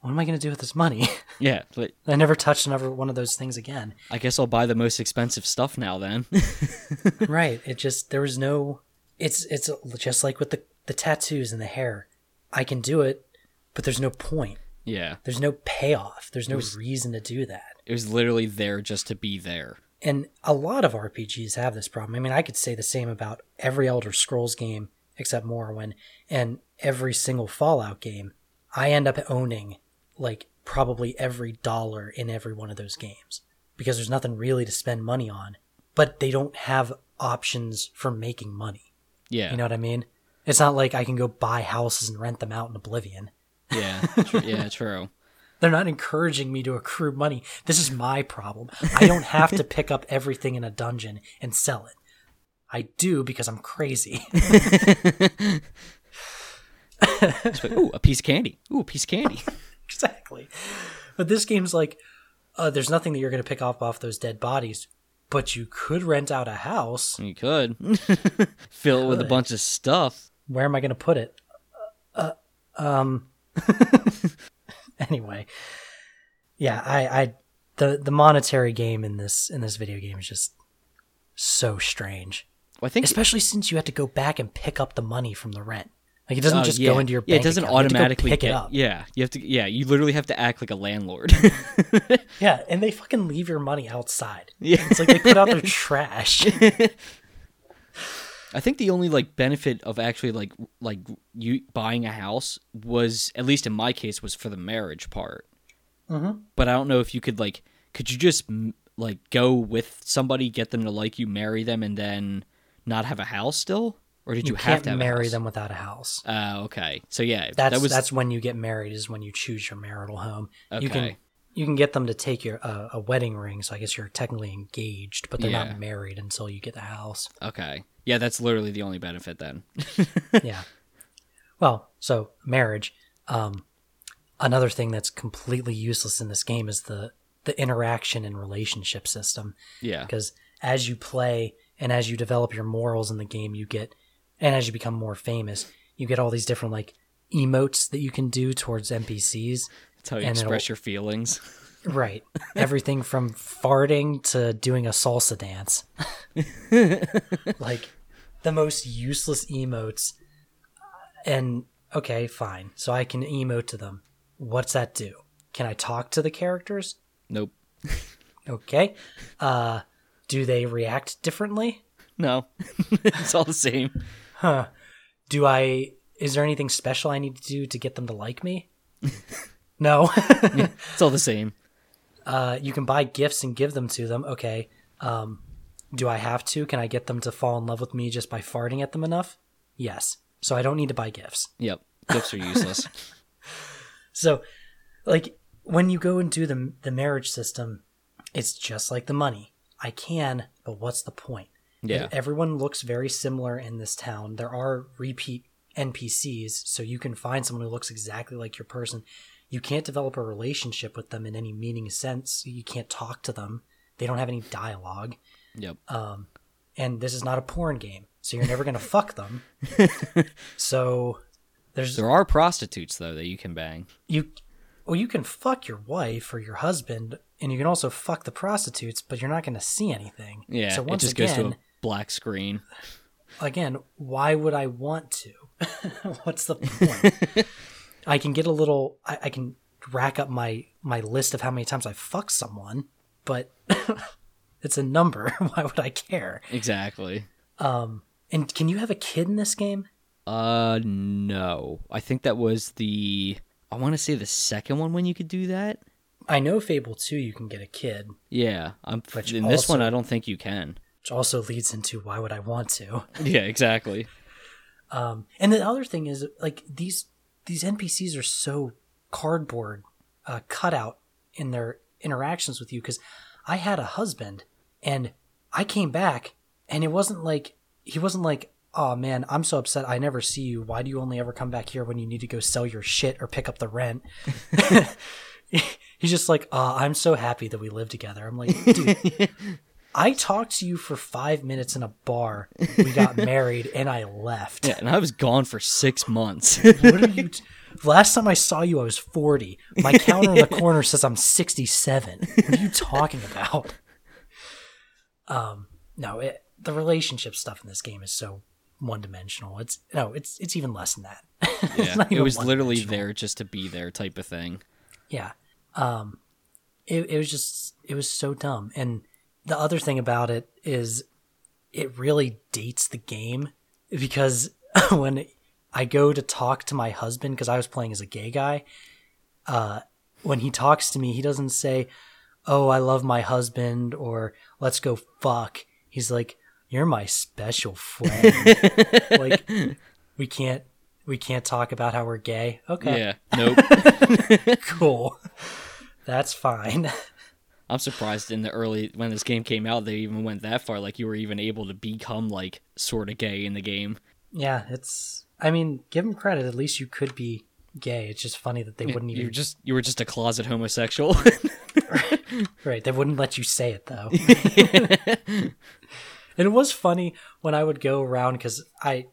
what am I going to do with this money? (laughs) yeah. But I never touched another one of those things again. I guess I'll buy the most expensive stuff now then. (laughs) right. It just there was no. It's it's just like with the the tattoos and the hair. I can do it, but there's no point. yeah. There's no payoff. There's no reason to do that. It was literally there just to be there. And a lot of RPGs have this problem. I mean, I could say the same about every Elder Scrolls game except Morrowind and every single Fallout game. I end up owning like probably every dollar in every one of those games because there's nothing really to spend money on, but they don't have options for making money. Yeah. You know what I mean? It's not like I can go buy houses and rent them out in Oblivion. yeah. (laughs) Tr- yeah, true. They're not encouraging me to accrue money. This is my problem. I don't have to pick up everything in a dungeon and sell it. I do because I'm crazy. (laughs) Like, ooh, a piece of candy. Ooh, a piece of candy. (laughs) exactly. But this game's like, uh, there's nothing that you're going to pick up off those dead bodies, but you could rent out a house. You could. (laughs) Fill it with a bunch of stuff. Where am I going to put it? Uh, um. (laughs) anyway, yeah, I, I, the the monetary game in this in this video game is just so strange. Well, I think especially since you have to go back and pick up the money from the rent. Like it doesn't uh, just yeah. go into your bank Yeah, it doesn't account. You have to go automatically pick get, it up. Yeah, you have to. Yeah, you literally have to act like a landlord. (laughs) (laughs) Yeah, and they fucking leave your money outside. Yeah. It's like they put out their (laughs) trash. I think the only like benefit of actually like like you buying a house was at least in my case was for the marriage part. Mhm. But I don't know if you could like could you just like go with somebody, get them to like you, marry them, and then not have a house still, or did you, You, have can't to have marry them without a house. Uh, okay, so yeah, That's that was that's when you get married. Is when you choose your marital home. You can Okay. you can get them to take your uh, a wedding ring. So I guess you're technically engaged, but they're Yeah. not married until you get the house. okay. Yeah, that's literally the only benefit then. (laughs) yeah. Well, so marriage. Um, another thing that's completely useless in this game is the the interaction and relationship system. yeah, because as you play and as you develop your morals in the game you get and as you become more famous you get all these different like emotes that you can do towards npcs that's how you express your feelings. right. (laughs) Everything from farting to doing a salsa dance. (laughs) Like the most useless emotes. And okay fine. So i can emote to them. What's that do? Can i talk to the characters? Nope. (laughs) okay. Uh do they react differently? No, it's all the same. Huh. Do I. Is there anything special I need to do to get them to like me? (laughs) no. It's all the same. uh, you can buy gifts and give them to them. Okay. Um, do I have to? Can I get them to fall in love with me just by farting at them enough? Yes. So I don't need to buy gifts. Yep, gifts are useless. (laughs) So, like, when you go and do the the marriage system, it's just like the money. I can, but what's the point? Yeah. Everyone looks very similar in this town. There are repeat NPCs, so you can find someone who looks exactly like your person. You can't develop a relationship with them in any meaning sense. You can't talk to them. They don't have any dialogue. Yep. Um, and this is not a porn game, so you're never gonna fuck them. (laughs) So there's There are prostitutes though that you can bang. you well you can fuck your wife or your husband and you can also fuck the prostitutes but you're not going to see anything Yeah. so once it just again goes to a black screen. again why would i want to (laughs) what's the point (laughs) i can get a little I, I can rack up my my list of how many times i fuck someone but (laughs) it's a number why would i care Exactly. um and can you have a kid in this game Uh no. I think that was the I want to say the second one when you could do that. i know fable 2 you can get a kid Yeah, I'm Which in this one I don't think you can. Which also leads into why would i want to? (laughs) Yeah, exactly. Um, and the other thing is like these these NPCs are so cardboard uh, cutout in their interactions with you because I had a husband and I came back and it wasn't like he wasn't like oh man I'm so upset. I never see you. Why do you only ever come back here when you need to go sell your shit or pick up the rent? (laughs) (laughs) He's just like oh I'm so happy that we live together. I'm like dude I talked to you for five minutes in a bar we got (laughs) married and I left Yeah, and I was gone for six months. (laughs) what are you? T- Last time I saw you, I was 40. My (laughs) counter in the corner says I'm 67. What are you talking about? Um, no, it, the relationship stuff in this game is so one dimensional. It's no, it's it's even less than that. Yeah, it was literally there just to be there type of thing. Yeah. Um, it it was just it was so dumb. And the other thing about it is, it really dates the game because (laughs) when I go to talk to my husband because I was playing as a gay guy, uh, when he talks to me, he doesn't say, "Oh, I love my husband" or "Let's go fuck." He's like, "You're my special friend." (laughs) like, we can't we can't talk about how we're gay. Okay, Yeah, nope. (laughs) cool. That's fine. I'm surprised in the early when this game came out they even went that far. Like you were even able to become like sort of gay in the game. yeah, it's. I mean, give them credit. At least you could be gay. It's just funny that they wouldn't You even. were just you were just a closet homosexual. (laughs) Right, they wouldn't let you say it though. (laughs) and it was funny when I would go around because I,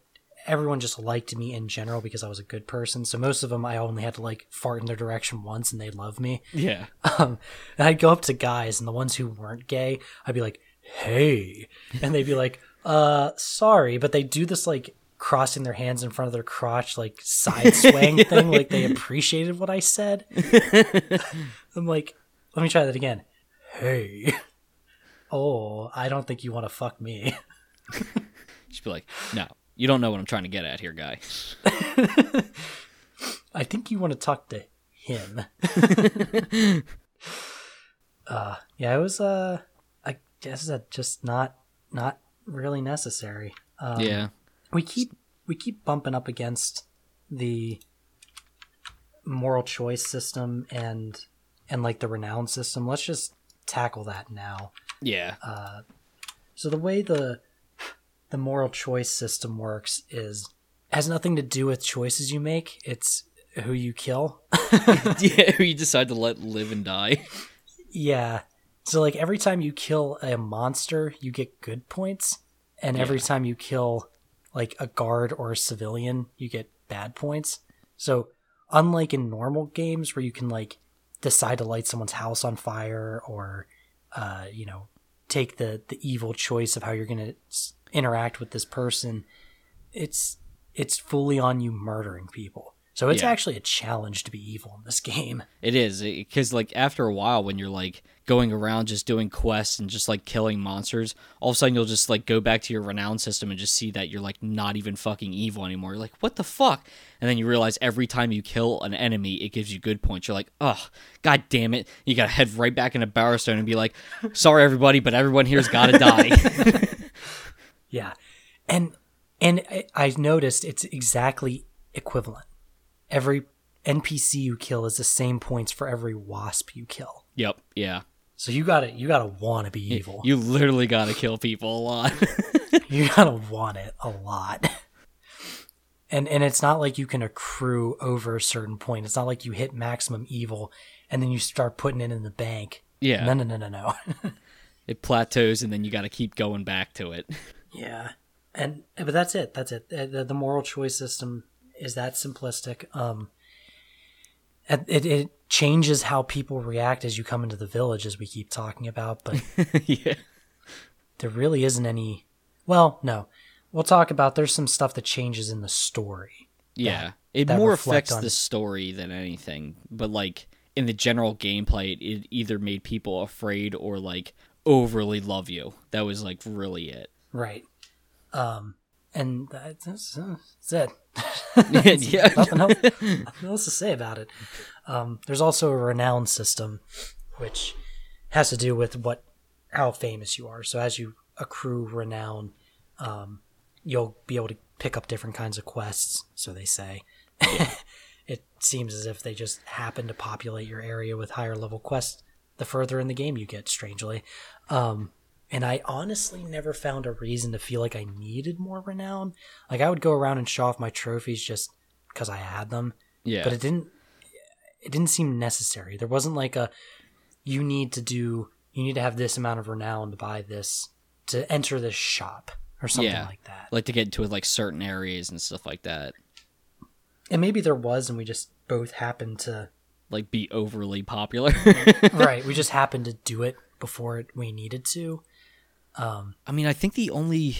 everyone just liked me in general because I was a good person. So most of them I only had to like fart in their direction once and they loved me. yeah. (laughs) Um, and I'd go up to guys and the ones who weren't gay, I'd be like, "Hey," and they'd be like, "Uh, sorry," but they do this like crossing their hands in front of their crotch, like side (laughs) swaying thing, like they appreciated what I said. (laughs) I'm like, let me try that again. Hey. Oh, I don't think you want to fuck me. She'd be like, no, you don't know what I'm trying to get at here, guy. (laughs) I think you want to talk to him. (laughs) uh, yeah, it was uh, I guess that just not not really necessary. Um, yeah. we keep we keep bumping up against the moral choice system and and like the renown system. Let's just tackle that now. Yeah. So the way the the moral choice system works is has nothing to do with choices you make. It's who you kill. (laughs) (laughs) yeah, who you decide to let live and die. Yeah. So like every time you kill a monster, you get good points, and every Yeah. time you kill like a guard or a civilian, you get bad points. So unlike in normal games where you can like decide to light someone's house on fire or uh you know take the the evil choice of how you're going to interact with this person, it's it's fully on you murdering people. So it's Yeah. actually a challenge to be evil in this (laughs) game. It is because like after a while, when you're like going around just doing quests and just like killing monsters, all of a sudden you'll just like go back to your renown system and just see that you're like not even fucking evil anymore. You're like, what the fuck? And then you realize every time you kill an enemy, it gives you good points. You're like, oh, god damn it! You gotta head right back into Bowerstone and be like, sorry everybody, but everyone here's gotta (laughs) die. (laughs) Yeah, and and I- I've noticed it's exactly equivalent. Every NPC you kill is the same points for every wasp you kill. yep. Yeah. So you gotta you gotta want to be evil. You literally got to kill people a lot. (laughs) you gotta want it a lot. And and it's not like you can accrue over a certain point. It's not like you hit maximum evil and then you start putting it in the bank. yeah. No, no, no, no, no. (laughs) it plateaus and then you got to keep going back to it. Yeah. And but that's it. That's it. The, the moral choice system is that simplistic. Um, it, it changes how people react as you come into the village, as we keep talking about. But (laughs) yeah. there really isn't any. Well, no, we'll talk about. There's some stuff that changes in the story. Yeah. It that more affects on- the story than anything, but like in the general gameplay, it either made people afraid or like overly love you. That was like really it. Right. Um, and that's, that's, (laughs) that's it. yeah. nothing else, nothing else to say about it. Um, there's also a renown system, which has to do with what how famous you are. So as you accrue renown, um, you'll be able to pick up different kinds of quests. So they say. (laughs) it seems as if they just happen to populate your area with higher level quests the further in the game you get. Strangely, um, and I honestly never found a reason to feel like I needed more renown. Like I would go around and show off my trophies just because I had them, Yeah. but it didn't. It didn't seem necessary. There wasn't like a you need to do. You need to have this amount of renown to buy this to enter this shop or something Yeah. like that. like to get into like certain areas and stuff like that. And maybe there was, and we just both happened to. Like be overly popular. (laughs) right, we just happened to do it before we needed to. Um, I mean, I think the only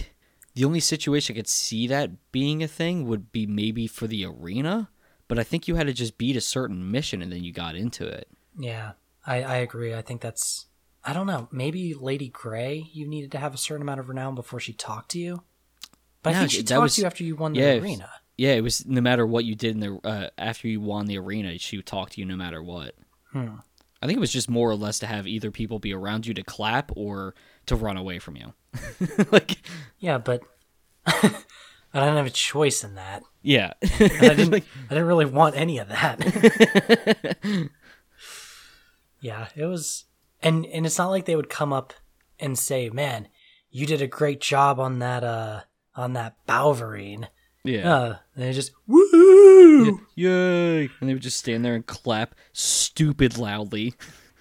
the only situation I could see that being a thing would be maybe for the arena, but I think you had to just beat a certain mission and then you got into it. Yeah, I, I agree. I think that's. I don't know. Maybe Lady Grey, you needed to have a certain amount of renown before she talked to you. But I think she talked was- to you after you won the yeah, arena. Yeah, it was no matter what you did in the uh, after you won the arena, she would talk to you no matter what. Hmm. I think it was just more or less to have either people be around you to clap or to run away from you. (laughs) like, Yeah, (laughs) but I didn't have a choice in that. yeah, I didn't. (laughs) I didn't really want any of that. yeah, it was, and and it's not like they would come up and say, "Man, you did a great job on that uh on that Balverine." yeah, Uh, they just woo. yay! And they would just stand there and clap stupid loudly.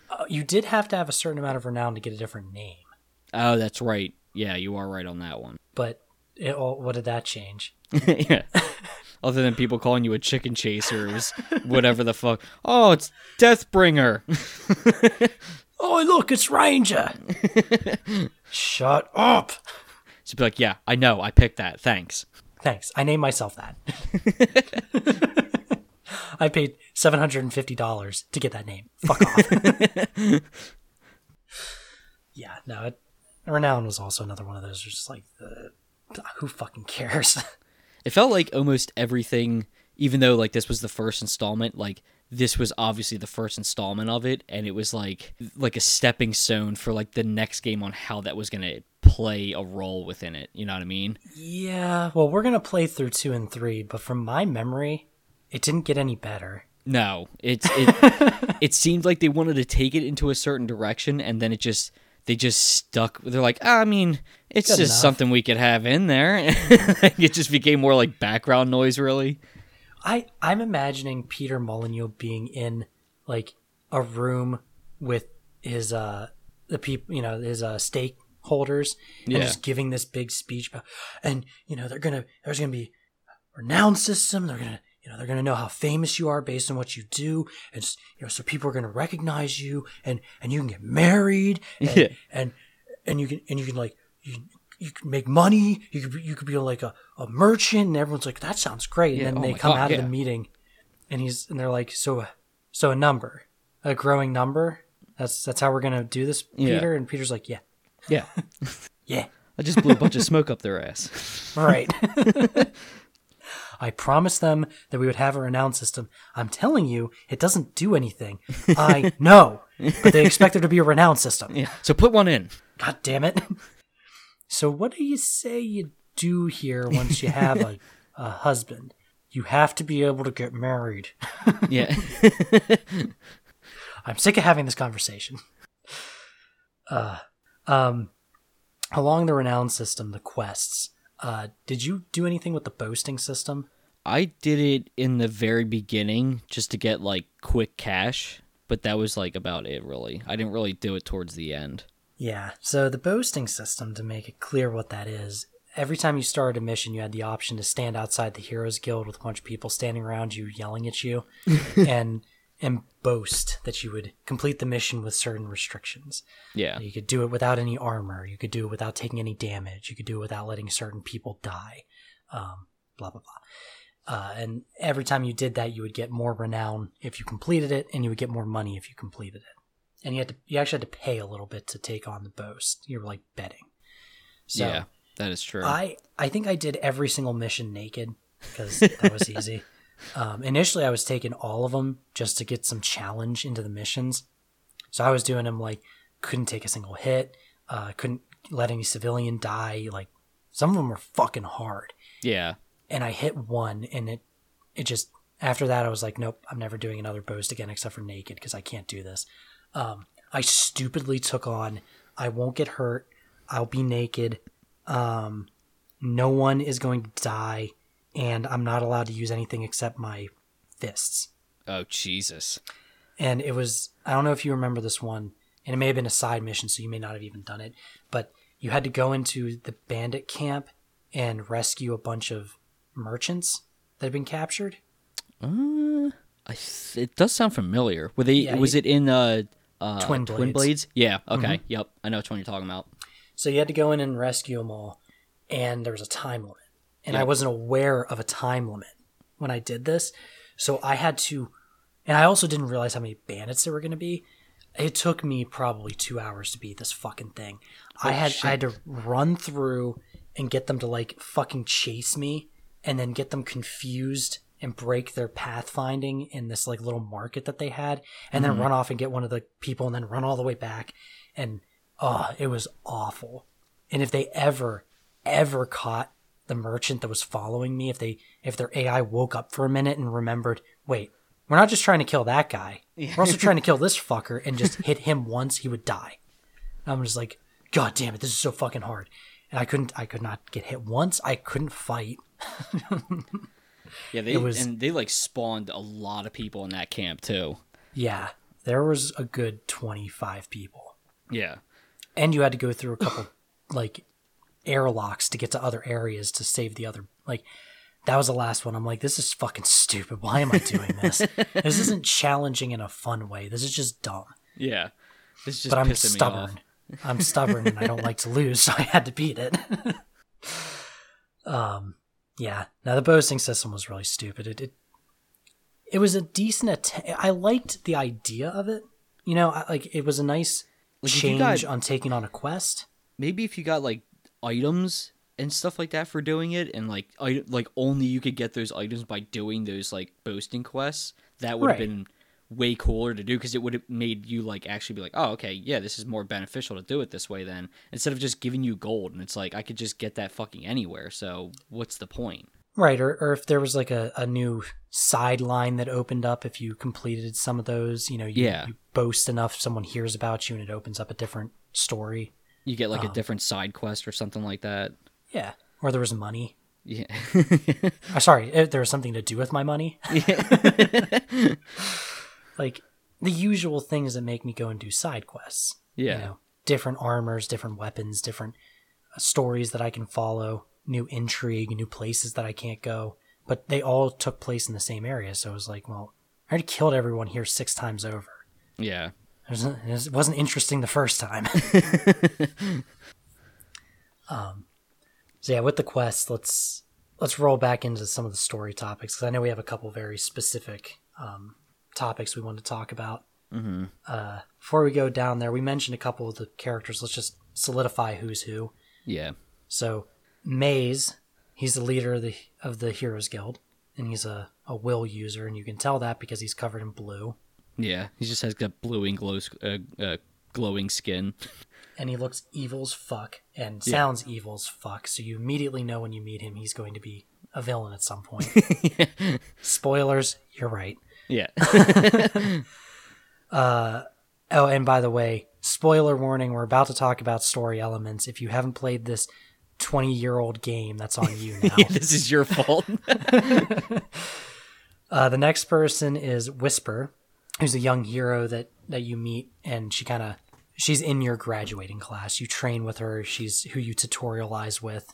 Uh, you did have to have a certain amount of renown to get a different name, Oh, that's right. Yeah, you are right on that one. (laughs) but it, all what did that change? yeah. (laughs) Other than people calling you a chicken chaser, it was whatever the fuck. Oh, it's Deathbringer. (laughs) Oh, look, it's Ranger. Shut up. So be like, yeah, I know, I picked that. Thanks. Thanks. I named myself that. I paid seven hundred and fifty dollars to get that name. Fuck off. yeah, no. It, Renown was also another one of those. Just like, uh, who fucking cares? (laughs) It felt like almost everything, even though like this was the first installment, like this was obviously the first installment of it, and it was like like a stepping stone for like the next game on how that was gonna play a role within it. You know what I mean? yeah. Well, we're gonna play through two and three, but from my memory, it didn't get any better. No, it's it. (laughs) it seemed like they wanted to take it into a certain direction, and then it just they just stuck. They're like, ah, I mean, it's Good just enough." something we could have in there. (laughs) it just became more like background noise, really. I I'm imagining Peter Molyneux being in like a room with his uh the people you know his uh stakeholders and Yeah. just giving this big speech about and you know they're gonna there's gonna be a renown system they're gonna you know they're gonna know how famous you are based on what you do. And you know so people are gonna recognize you and and you can get married (laughs) and Yeah. and, and you can and you can like you you can make money. You could be, you could be like a, a merchant and everyone's like that sounds great. Yeah, and then oh they come God, out of the meeting and he's and they're like so so a number a growing number? That's that's how we're gonna do this Yeah. peter? And peter's like yeah. Yeah, (laughs) yeah. (laughs) I just blew a bunch of smoke up their ass. right i promised them that we would have a renown system. I'm telling you it doesn't do anything. (laughs) I know but they expect there to be a renown system. Yeah, so put one in. god damn it. (laughs) So what do you say you do here once you have a, a husband? You have to be able to get married. (laughs) Yeah, I'm sick of having this conversation. Um, along the renown system, the quests. Uh, did you do anything with the boasting system? I did it in the very beginning just to get like quick cash, but that was like about it really. I didn't really do it towards the end. Yeah. So the boasting system, to make it clear what that is, every time you started a mission, you had the option to stand outside the Heroes Guild with a bunch of people standing around you, yelling at you, (laughs) and and boast that you would complete the mission with certain restrictions. Yeah. You could do it without any armor. You could do it without taking any damage. You could do it without letting certain people die. Um, blah blah blah. Uh, and every time you did that, you would get more renown if you completed it, and you would get more money if you completed it. And you had to, you actually had to pay a little bit to take on the boast. You were like betting. So yeah, that is true. I I think I did every single mission naked because (laughs) that was easy. Um, initially, I was taking all of them just to get some challenge into the missions. So I was doing them like couldn't take a single hit, uh, couldn't let any civilian die. Like some of them were fucking hard, yeah. and I hit one, and it it just after that I was like, nope, I'm never doing another boast again except for naked because I can't do this. Um, I stupidly took on I won't get hurt. I'll be naked. Um, no one is going to die, and I'm not allowed to use anything except my fists. Oh Jesus. And it was I don't know if you remember this one, and it may have been a side mission, so you may not have even done it, but you had to go into the bandit camp and rescue a bunch of merchants that had been captured. Uh, I th- it does sound familiar. Were they? Yeah, was you- it in uh, uh Twin Twin Blades. Mm-hmm. Blades? Yeah. Okay. Yep. I know which one you're talking about. So you had to go in and rescue them all, and there was a time limit. And I wasn't aware of a time limit when I did this. So I had to, and I also didn't realize how many bandits there were going to be. It took me probably two hours to beat this fucking thing. I had I had to run through and get them to like fucking chase me, and then get them confused and break their pathfinding in this like little market that they had, and then mm-hmm. run off and get one of the people, and then run all the way back. And oh, it was awful. And if they ever, ever caught the merchant that was following me, if they if their AI woke up for a minute and remembered, wait, we're not just trying to kill that guy. We're also (laughs) trying to kill this fucker and just hit him (laughs) once, he would die. And I'm just like, God damn it, this is so fucking hard. And I couldn't I could not get hit once. I couldn't fight. (laughs) Yeah. They was- and they like spawned a lot of people in that camp too. Yeah. There was a good twenty five people. Yeah. and you had to go through a couple like airlocks to get to other areas to save the other like that was the last one. I'm like this is fucking stupid. Why am i doing this? (laughs) This isn't challenging in a fun way. This is just dumb. Yeah. This is just but i'm stubborn. I'm stubborn and i don't like to lose (laughs) so i had to beat it. (laughs) Um yeah. Now the boasting system was really stupid. It it, it was a decent att- i liked the idea of it. You know I, like it was a nice Like, change got- on taking on a quest. Maybe if you got like items and stuff like that for doing it, and like I, like only you could get those items by doing those like boasting quests, that would have Right. been way cooler to do because it would have made you like actually be like, oh okay, yeah, this is more beneficial to do it this way then instead of just giving you gold and it's like I could just get that fucking anywhere. So what's the point? Right, or, or if there was like a, a new sideline that opened up if you completed some of those, you know, you, Yeah. you boast enough, someone hears about you and it opens up a different story. You get like a different side quest or something like that. Yeah. Or there was money. Yeah. (laughs) Uh, sorry, there was something to do with my money. (laughs) (laughs) like the usual things that make me go and do side quests. Yeah. You know, different armors, different weapons, different uh, stories that I can follow, new intrigue, new places that I can't go. But they all took place in the same area. So it was like, well, I already killed everyone here six times over. yeah. It wasn't, interesting the first time. (laughs) (laughs) um, so yeah, with the quest, let's let's roll back into some of the story topics because I know we have a couple very specific um, topics we want to talk about. Mm-hmm. Uh, before we go down there, we mentioned a couple of the characters. Let's just solidify who's who. Yeah. So Maze, he's the leader of the of the Heroes Guild, and he's a, a will user, and you can tell that because he's covered in blue. Yeah. He just has got glowing glow uh, uh, glowing skin. (laughs) and he looks evil as fuck and sounds evil as fuck. So you immediately know when you meet him, he's going to be a villain at some point. (laughs) Spoilers, you're right. Yeah. (laughs) Oh, and by the way, spoiler warning: we're about to talk about story elements. If you haven't played this twenty-year-old game, that's on you now. Yeah, this is your fault. Uh, the next person is Whisper, who's a young hero that that you meet, and she kind of she's in your graduating class. You train with her. She's who you tutorialize with,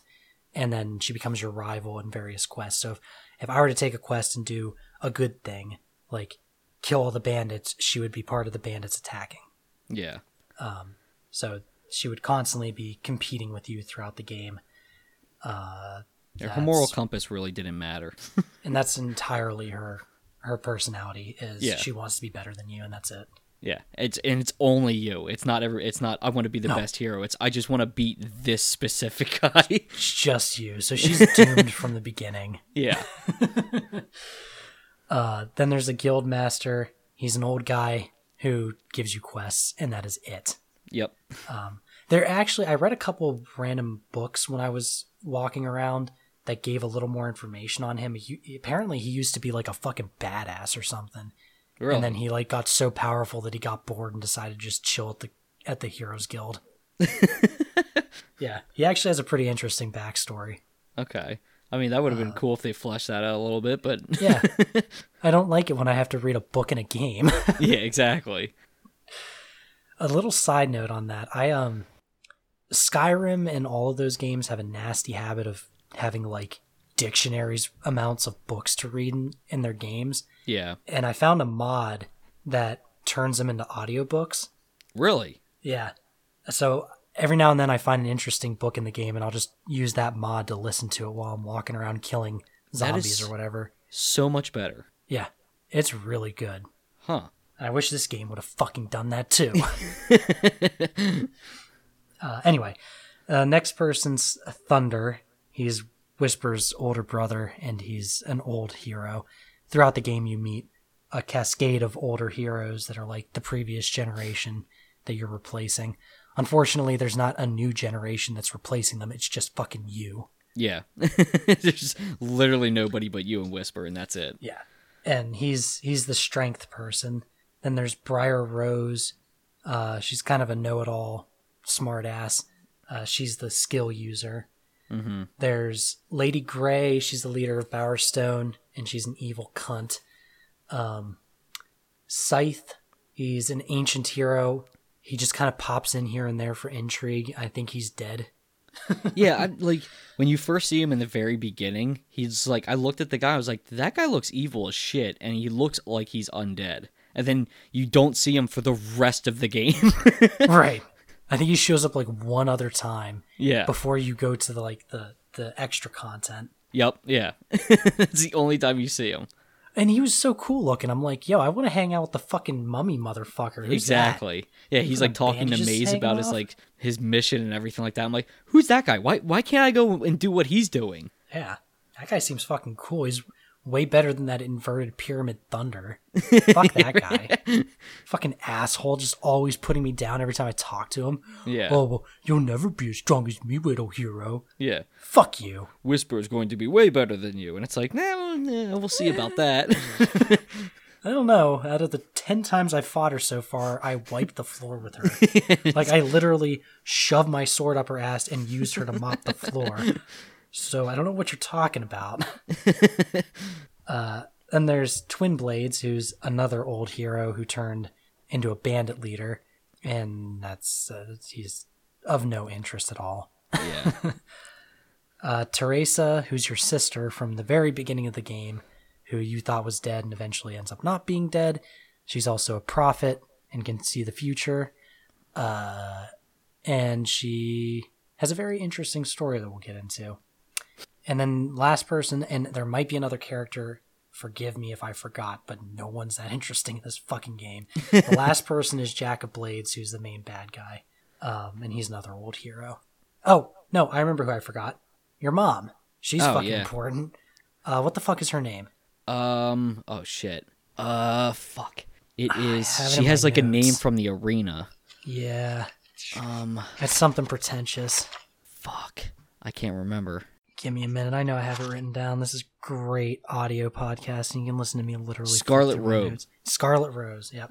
and then she becomes your rival in various quests. So if, if I were to take a quest and do a good thing, like kill all the bandits, she would be part of the bandits attacking. yeah. Um. So she would constantly be competing with you throughout the game. Uh, Her moral compass really didn't matter. (laughs) and that's entirely her her personality is Yeah. she wants to be better than you and that's it yeah, it's and it's only you. It's not ever. It's not. I want to be the No. best hero. It's I just want to beat this specific (laughs) guy. it's just you so she's doomed from the beginning (laughs) yeah. (laughs) uh then there's a guild master he's an old guy who gives you quests and that is it Yep. there actually i read a couple of random books when i was walking around that gave a little more information on him. He, apparently he used to be like a fucking badass or something. Really. and then he like got so powerful that he got bored and decided to just chill at the at the heroes guild. (laughs) Yeah. He actually has a pretty interesting backstory. Okay. I mean, that would have Uh, been cool if they fleshed that out a little bit, but yeah. (laughs) I don't like it when i have to read a book in a game. (laughs) Yeah, exactly. a little side note on that. I um skyrim and all of those games have a nasty habit of having like dictionaries amounts of books to read in, in their games Yeah. and i found a mod that turns them into audiobooks Really. Yeah. So every now and then I find an interesting book in the game and I'll just use that mod to listen to it while I'm walking around killing zombies or whatever. So much better. Yeah. It's really good. Huh. I wish this game would have fucking done that too. (laughs) uh, anyway, uh, next person's Thunder. He's Whisper's older brother, and he's an old hero. Throughout the game, you meet a cascade of older heroes that are like the previous generation that you're replacing. Unfortunately, there's not a new generation that's replacing them. It's just fucking you. Yeah. (laughs) There's literally nobody but you and Whisper, and that's it. Yeah. And he's he's the strength person. Then there's Briar Rose. Uh, she's kind of a know-it-all, smart-ass. Uh, she's the skill user. Mm-hmm. There's Lady Grey. She's the leader of Bowerstone, and she's an evil cunt. Um, Scythe. He's an ancient hero. He just kind of pops in here and there for intrigue. I think he's dead. (laughs) yeah, I, like when you first see him in the very beginning, he's like, I looked at the guy, I was like, that guy looks evil as shit, and he looks like he's undead. And then you don't see him for the rest of the game. (laughs) right. I think he shows up like one other time yeah. before you go to the like the the extra content. Yep. Yeah. (laughs) it's the only time you see him. And he was so cool looking. I'm like, yo, I want to hang out with the fucking mummy motherfucker. Who's exactly. Yeah, he's like talking to Maze about his like his mission and everything like that. I'm like, who's that guy? Why why can't I go and do what he's doing? Yeah, that guy seems fucking cool. He's way better than that inverted pyramid thunder. (laughs) Fuck that guy. fucking asshole, just always putting me down every time I talk to him. Yeah. Oh, well, you'll never be as strong as me, little hero. Yeah. Fuck you. Whisper is going to be way better than you, and it's like, nah, nah, we'll see about eh. that. (laughs) I don't know. Out of the 10 times I fought her so far, I wiped the floor with her. (laughs) like, I literally shoved my sword up her ass and used her to mop the floor. So, I don't know what you're talking about. (laughs) uh, then there's Twin Blades, who's another old hero who turned into a bandit leader. And that's, uh, he's of no interest at all. yeah. (laughs) Uh, Theresa, who's your sister from the very beginning of the game, who you thought was dead and eventually ends up not being dead. She's also a prophet and can see the future. Uh, and she has a very interesting story that we'll get into. And then last person, and there might be another character. Forgive me if I forgot, but no one's that (laughs) interesting in this fucking game. The (laughs) last person is Jack of Blades, who's the main bad guy, um, and he's another old hero. Oh no, I remember who I forgot. Your mom. She's Oh, fucking yeah. important. Uh, what the fuck is her name? Um. Oh shit. Uh. Fuck. It (sighs) is. it She has like a name from the arena. Yeah, Um. it's something pretentious. Fuck. I can't remember. Give me a minute. I know I have it written down. This is great audio podcasting. You can listen to me literally. Scarlet through my Robe. notes. Scarlet Rose. Yep.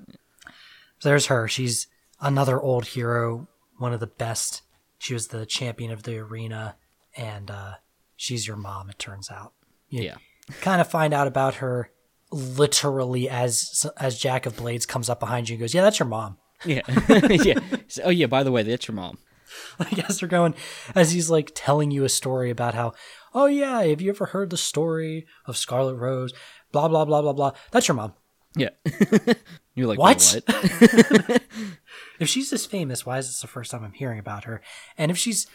So there's her. She's another old hero, one of the best. She was the champion of the arena, and uh, she's your mom. It turns out. You Yeah. kind of find out about her literally as as Jack of Blades comes up behind you and goes, "Yeah, that's your mom." Yeah. (laughs) yeah. So- oh yeah, by the way, that's your mom. (laughs) Like as they're going, as he's like telling you a story about how, oh yeah, have you ever heard the story of Scarlet Rose? Blah blah blah blah blah. That's your mom. Yeah. (laughs) You're like, What? "Wait, (laughs) If she's this famous, why is this the first time I'm hearing about her? And if she's,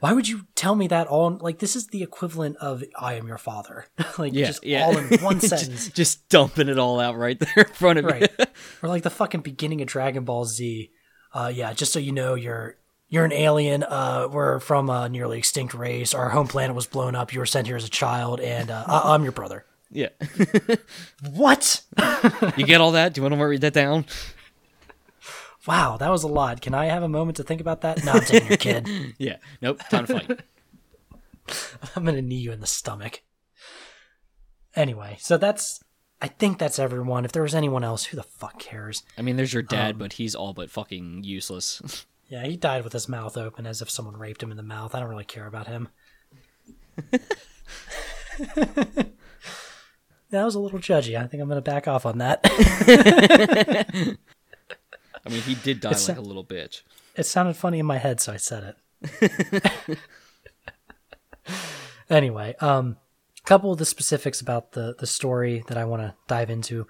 why would you tell me that all? Like this is the equivalent of "I am your father," like Yeah, just yeah. all in one sentence, just, dumping it all out right there in front of right? you. or like the fucking beginning of Dragon Ball Z. Uh, yeah, just so you know, you're you're an alien. Uh, we're from a nearly extinct race. Our home planet was blown up. You were sent here as a child, and uh, I- I'm your brother. yeah. (laughs) What? (laughs) You get all that? Do you want to read that down? Wow, that was a lot. Can I have a moment to think about that? No, I'm taking your kid. (laughs) Yeah. Nope. Time to fight. I'm gonna knee you in the stomach. Anyway, so that's. I think that's everyone. If there was anyone else, who the fuck cares? I mean, there's your Um, dad, but he's all but fucking useless. Yeah, he died with his mouth open as if someone raped him in the mouth. I don't really care about him. (laughs) that was a little judgy. I think I'm going to back off on that. (laughs) I mean, he did die It's like a- a little bitch. it sounded funny in my head, so I said it. (laughs) anyway, um, a couple of the specifics about the the story that I want to dive into.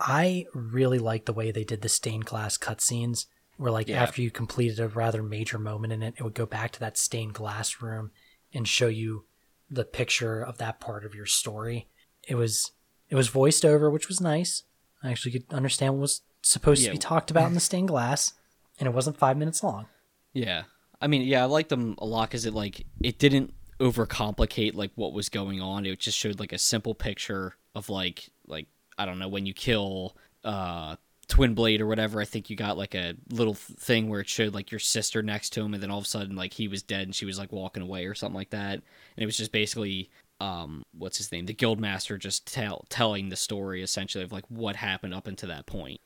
I really like the way they did the stained glass cutscenes, where like Yeah. after you completed a rather major moment in it, it would go back to that stained glass room and show you the picture of that part of your story. It was it was voiced over, which was nice. I actually could understand what was supposed Yeah. to be talked about in the (laughs) stained glass, and it wasn't five minutes long. Yeah. I mean, yeah, I liked them a lot because it like it didn't overcomplicate like what was going on. It just showed like a simple picture of like like I don't know when you kill uh Twin Blade or whatever. I think you got like a little thing where it showed like your sister next to him, and then all of a sudden like he was dead and she was like walking away or something like that. And it was just basically um what's his name the guildmaster just tell telling the story essentially of like what happened up until that point.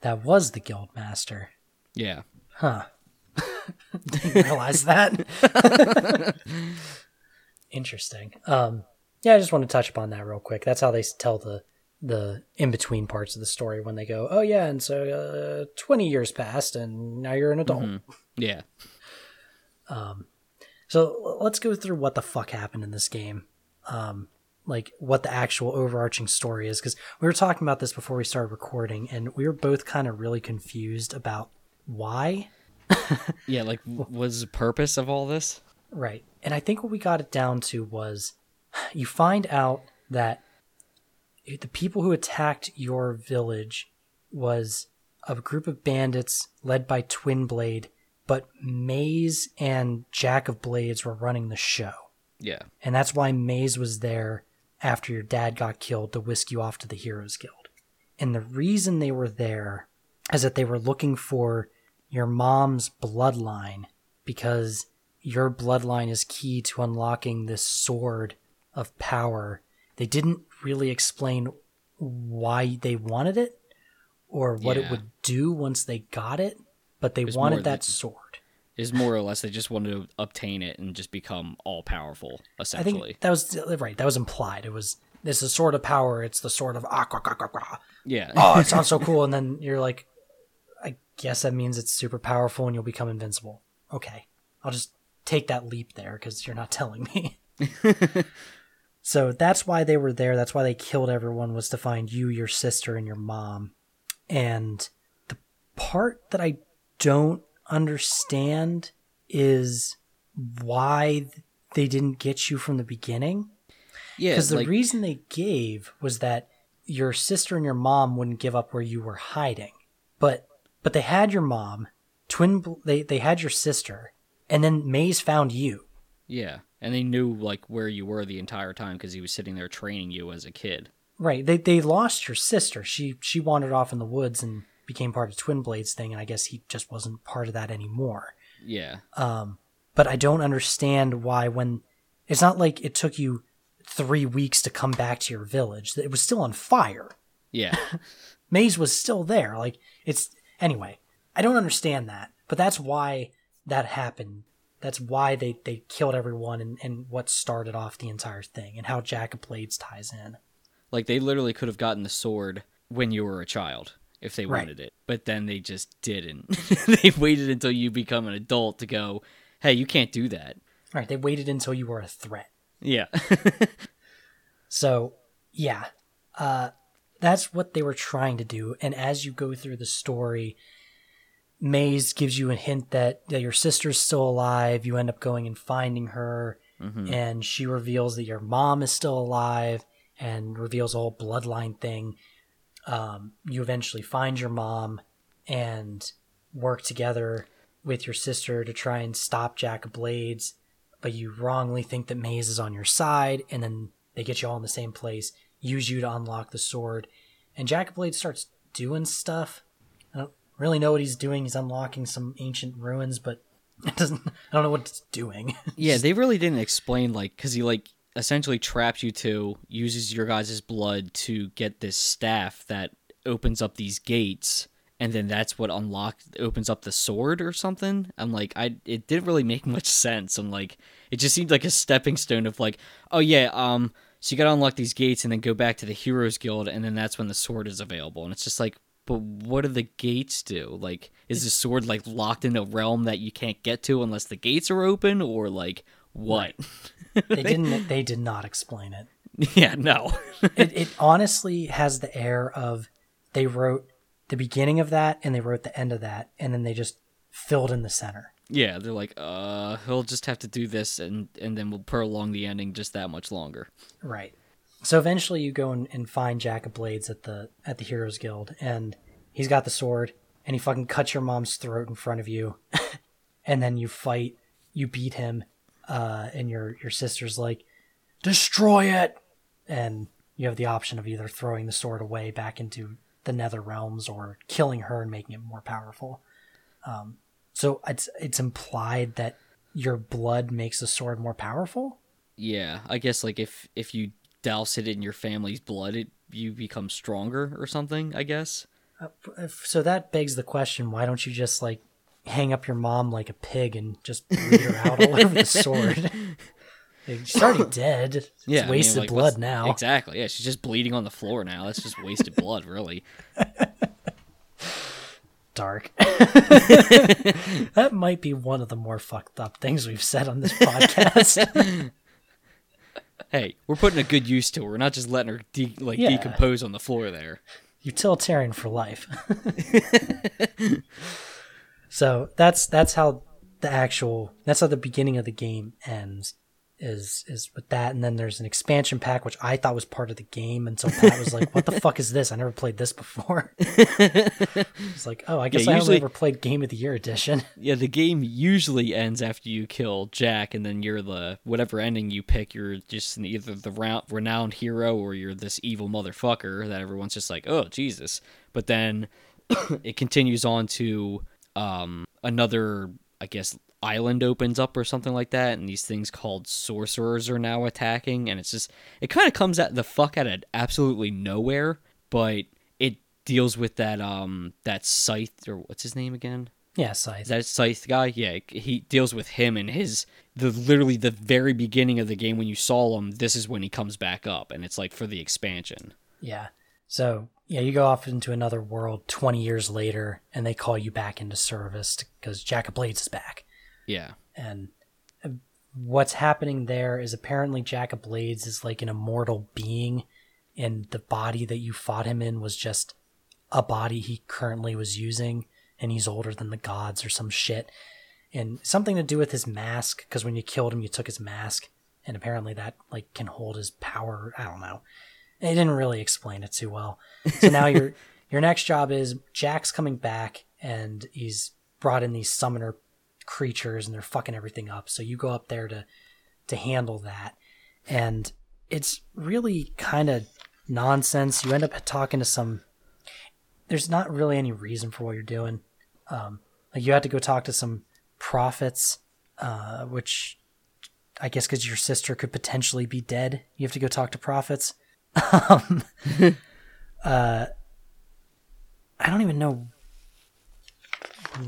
That was the guild master. Yeah. Huh. (laughs) Didn't realize that. (laughs) Interesting. Um, yeah, I just want to touch upon that real quick. That's how they tell the the in between parts of the story when they go, "Oh yeah, and so uh, twenty years passed, and now you're an adult." Yeah. Um, So let's go through what the fuck happened in this game. Um, like what the actual overarching story is, because we were talking about this before we started recording, and we were both kind of really confused about why (laughs) Yeah, like was the purpose of all this? Right. And I think what we got it down to was you find out that the people who attacked your village was a group of bandits led by Twin Blade, but Maze and Jack of Blades were running the show. Yeah. And that's why Maze was there after your dad got killed to whisk you off to the Heroes Guild. And the reason they were there is that they were looking for your mom's bloodline because your bloodline is key to unlocking this sword of power. They didn't really explain why they wanted it or what it would do once they got it, but they wanted that sword. Is more or less they just wanted to obtain it and just become all powerful, I essentially. think that was right. That was implied. It was this is sword of power. It's the sword of aqua. aqua, aqua, aqua. yeah. Oh, it sounds so (laughs) cool. And then you're like, I guess that means it's super powerful and you'll become invincible. Okay, I'll just take that leap there because you're not telling me. (laughs) so that's why they were there. That's why they killed everyone was to find you, your sister, and your mom. And the part that I don't understand is why they didn't get you from the beginning. yeah. Because the like, reason they gave was that your sister and your mom wouldn't give up where you were hiding, but but they had your mom, twin. They they had your sister, and then Maze found you. yeah. And they knew like where you were the entire time because he was sitting there training you as a kid. Right. They they lost your sister. She she wandered off in the woods and became part of Twin Blades thing, and I guess he just wasn't part of that anymore. Yeah. Um, but I don't understand why when it's not like it took you three weeks to come back to your village. It was still on fire. Yeah. (laughs) Maze was still there. Like it's anyway. I don't understand that, but that's why that happened. That's why they, they killed everyone and, and what started off the entire thing and how Jack of Blades ties in. Like they literally could have gotten the sword when you were a child if they Right. wanted it, but then they just didn't. (laughs) they waited until you become an adult to go, "Hey, you can't do that." Right. They waited until you were a threat. Yeah. (laughs) So, yeah, uh, that's what they were trying to do. And as you go through the story, Maze gives you a hint that, that your sister's still alive. You end up going and finding her, and she reveals that your mom is still alive and reveals a whole bloodline thing. Um, you eventually find your mom and work together with your sister to try and stop Jack of Blades, but you wrongly think that Maze is on your side, and then they get you all in the same place, use you to unlock the sword, and Jack of Blades starts doing stuff. Really know what he's doing. He's unlocking some ancient ruins, but (laughs) it doesn't. I don't know what it's doing. (laughs) yeah, they really didn't explain like cuz he like essentially traps you to uses your guys' blood to get this staff that opens up these gates and then that's what unlocks opens up the sword or something. I'm like I it didn't really make (laughs) much sense. I'm like it just seemed like a stepping stone of like, oh yeah, um so you got to unlock these gates and then go back to the Heroes Guild and then that's when the sword is available. And it's just like but what do the gates do? Like, is the sword like locked in a realm that you can't get to unless the gates are open, or like what? (laughs) they didn't. They did not explain it. yeah, no. (laughs) it, it honestly has the air of they wrote the beginning of that and they wrote the end of that and then they just filled in the center. yeah, they're like, uh, he'll just have to do this, and and then we'll prolong the ending just that much longer. Right. So eventually you go and, find Jack of Blades at the at the Heroes Guild and he's got the sword and he fucking cuts your mom's throat in front of you (laughs) and then you fight, you beat him, uh, and your your sister's like, Destroy it and you have the option of either throwing the sword away back into the nether realms or killing her and making it more powerful. Um, so it's it's implied that your blood makes the sword more powerful. Yeah, I guess like if if you douse it in your family's blood, it you become stronger or something. I guess. Uh, if- So that begs the question: Why don't you just like hang up your mom like a pig and just bleed her out all over the sword? (laughs) Like, She's already dead. It's Yeah, I mean, wasted like, blood now. Exactly. Yeah, she's just bleeding on the floor now. That's just wasted blood, really. (laughs) Dark. (laughs) that might be one of the more fucked up things we've said on this podcast. Hey, we're putting a good use to her. We're not just letting her de- like Yeah. decompose on the floor there. Utilitarian for life. (laughs) so that's that's how the actual that's how the beginning of the game ends. Is is with that, and then there's an expansion pack which I thought was part of the game and so Pat was like, "What the fuck is this? I never played this before." (laughs) it's like, oh, I guess I usually- only ever played Game of the Year edition. (laughs) Yeah, the game usually ends after you kill Jack, and then you're the whatever ending you pick. You're just either the round, renowned hero, or you're this evil motherfucker that everyone's just like, oh Jesus. But then (coughs) it continues on to um, another, I guess, island opens up or something like that, and these things called sorcerers are now attacking, and it's just it kind of comes at the fuck out of absolutely nowhere, but it deals with that um that scythe or what's his name again Yeah, Scythe. that Scythe guy? Yeah, he deals with him and his the literally the very beginning of the game when you saw him. This is when he comes back up, and it's like for the expansion. Yeah. So yeah, you go off into another world 20 years later, and they call you back into service because Jack of Blades is back. Yeah, and uh, what's happening there is apparently Jack of Blades is like an immortal being, and the body that you fought him in was just a body he currently was using, and he's older than the gods or some shit, and something to do with his mask because when you killed him, you took his mask, and apparently that like can hold his power. I don't know. They didn't really explain it too well. So now your (laughs) your next job is Jack's coming back, and he's brought in these summoner creatures and they're fucking everything up. So you go up there to to handle that. And it's really kind of nonsense. You end up talking to some there's not really any reason for what you're doing. Um like you had to go talk to some prophets uh which I guess cuz your sister could potentially be dead. You have to go talk to prophets. Um (laughs) uh I don't even know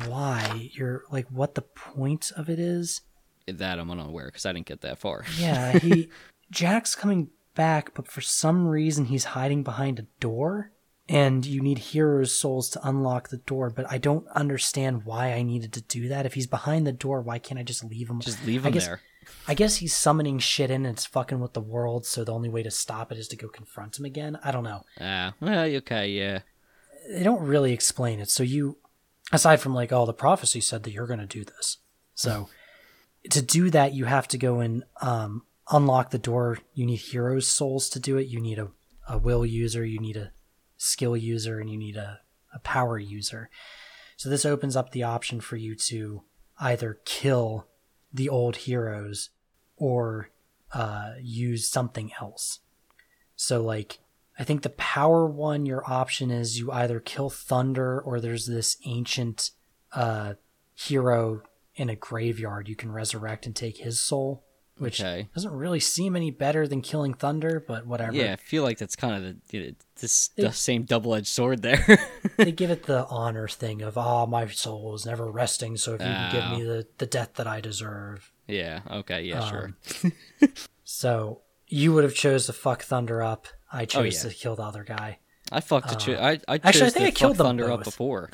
why you're like what the point of it is. That I'm unaware because I didn't get that far. Yeah, he (laughs) Jack's coming back, but for some reason he's hiding behind a door, and you need heroes' souls to unlock the door. But I don't understand why I needed to do that. If he's behind the door, why can't I just leave him? Just leave him guess, there. I guess he's summoning shit in and it's fucking with the world, so the only way to stop it is to go confront him again. I don't know. Ah, well, okay, yeah. They don't really explain it. So you, aside from like, oh, the prophecy said that you're going to do this. So (laughs) to do that, you have to go and um, unlock the door. You need heroes' souls to do it. You need a, a will user, you need a skill user, and you need a, a power user. So this opens up the option for you to either kill the old heroes or uh, use something else. So, like, I think the power one, your option is you either kill Thunder or there's this ancient uh, hero in a graveyard you can resurrect and take his soul, which Okay. doesn't really seem any better than killing Thunder, but whatever. Yeah, I feel like that's kind of the this They- the same double edged sword there. (laughs) they give it the (laughs) honor thing of, ah, my soul is never resting, so if you can give Oh. me the, the death that I deserve. yeah. Okay. Yeah. sure. Um, (laughs) So you would have chose to fuck Thunder up. I chose Oh, yeah. to kill the other guy. I fucked a cho- I I chose uh, actually, I think to I killed Thunder up before.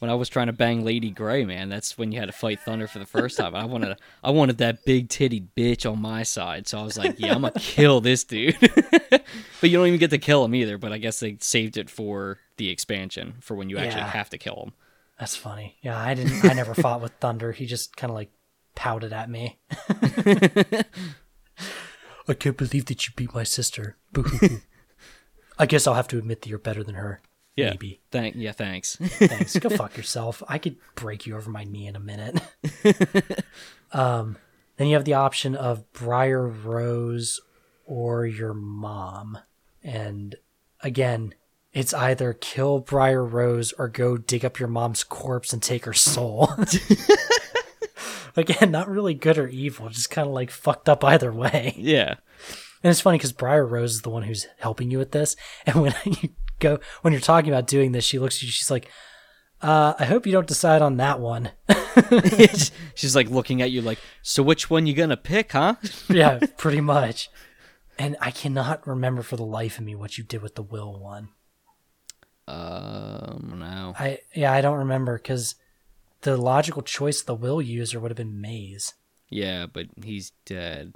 When I was trying to bang Lady Grey, man, that's when you had to fight Thunder for the first time. I wanted I wanted that big titty bitch on my side, so I was like, yeah, I'm gonna (laughs) kill this dude. (laughs) but you don't even get to kill him either. But I guess they saved it for the expansion for when you actually Yeah. have to kill him. That's funny. Yeah, I didn't. I never (laughs) fought with Thunder. He just kind of like pouted at me. I can't believe that you beat my sister. I guess I'll have to admit that you're better than her. Yeah. Maybe. Thank yeah, thanks. (laughs) Thanks. Go fuck yourself. I could break you over my knee in a minute. (laughs) um, then you have the option of Briar Rose or your mom. And again, it's either kill Briar Rose or go dig up your mom's corpse and take her soul. (laughs) again, not really good or evil, just kind of like fucked up either way. yeah. And it's funny because Briar Rose is the one who's helping you with this. And when you go, when you're talking about doing this, she looks at you, she's like, uh, I hope you don't decide on that one. (laughs) (laughs) She's like looking at you like, so which one you gonna pick, huh? (laughs) yeah, pretty much. And I cannot remember for the life of me what you did with the will one. Um, no. I yeah, I don't remember because the logical choice the will user would have been Maze. Yeah, but he's dead.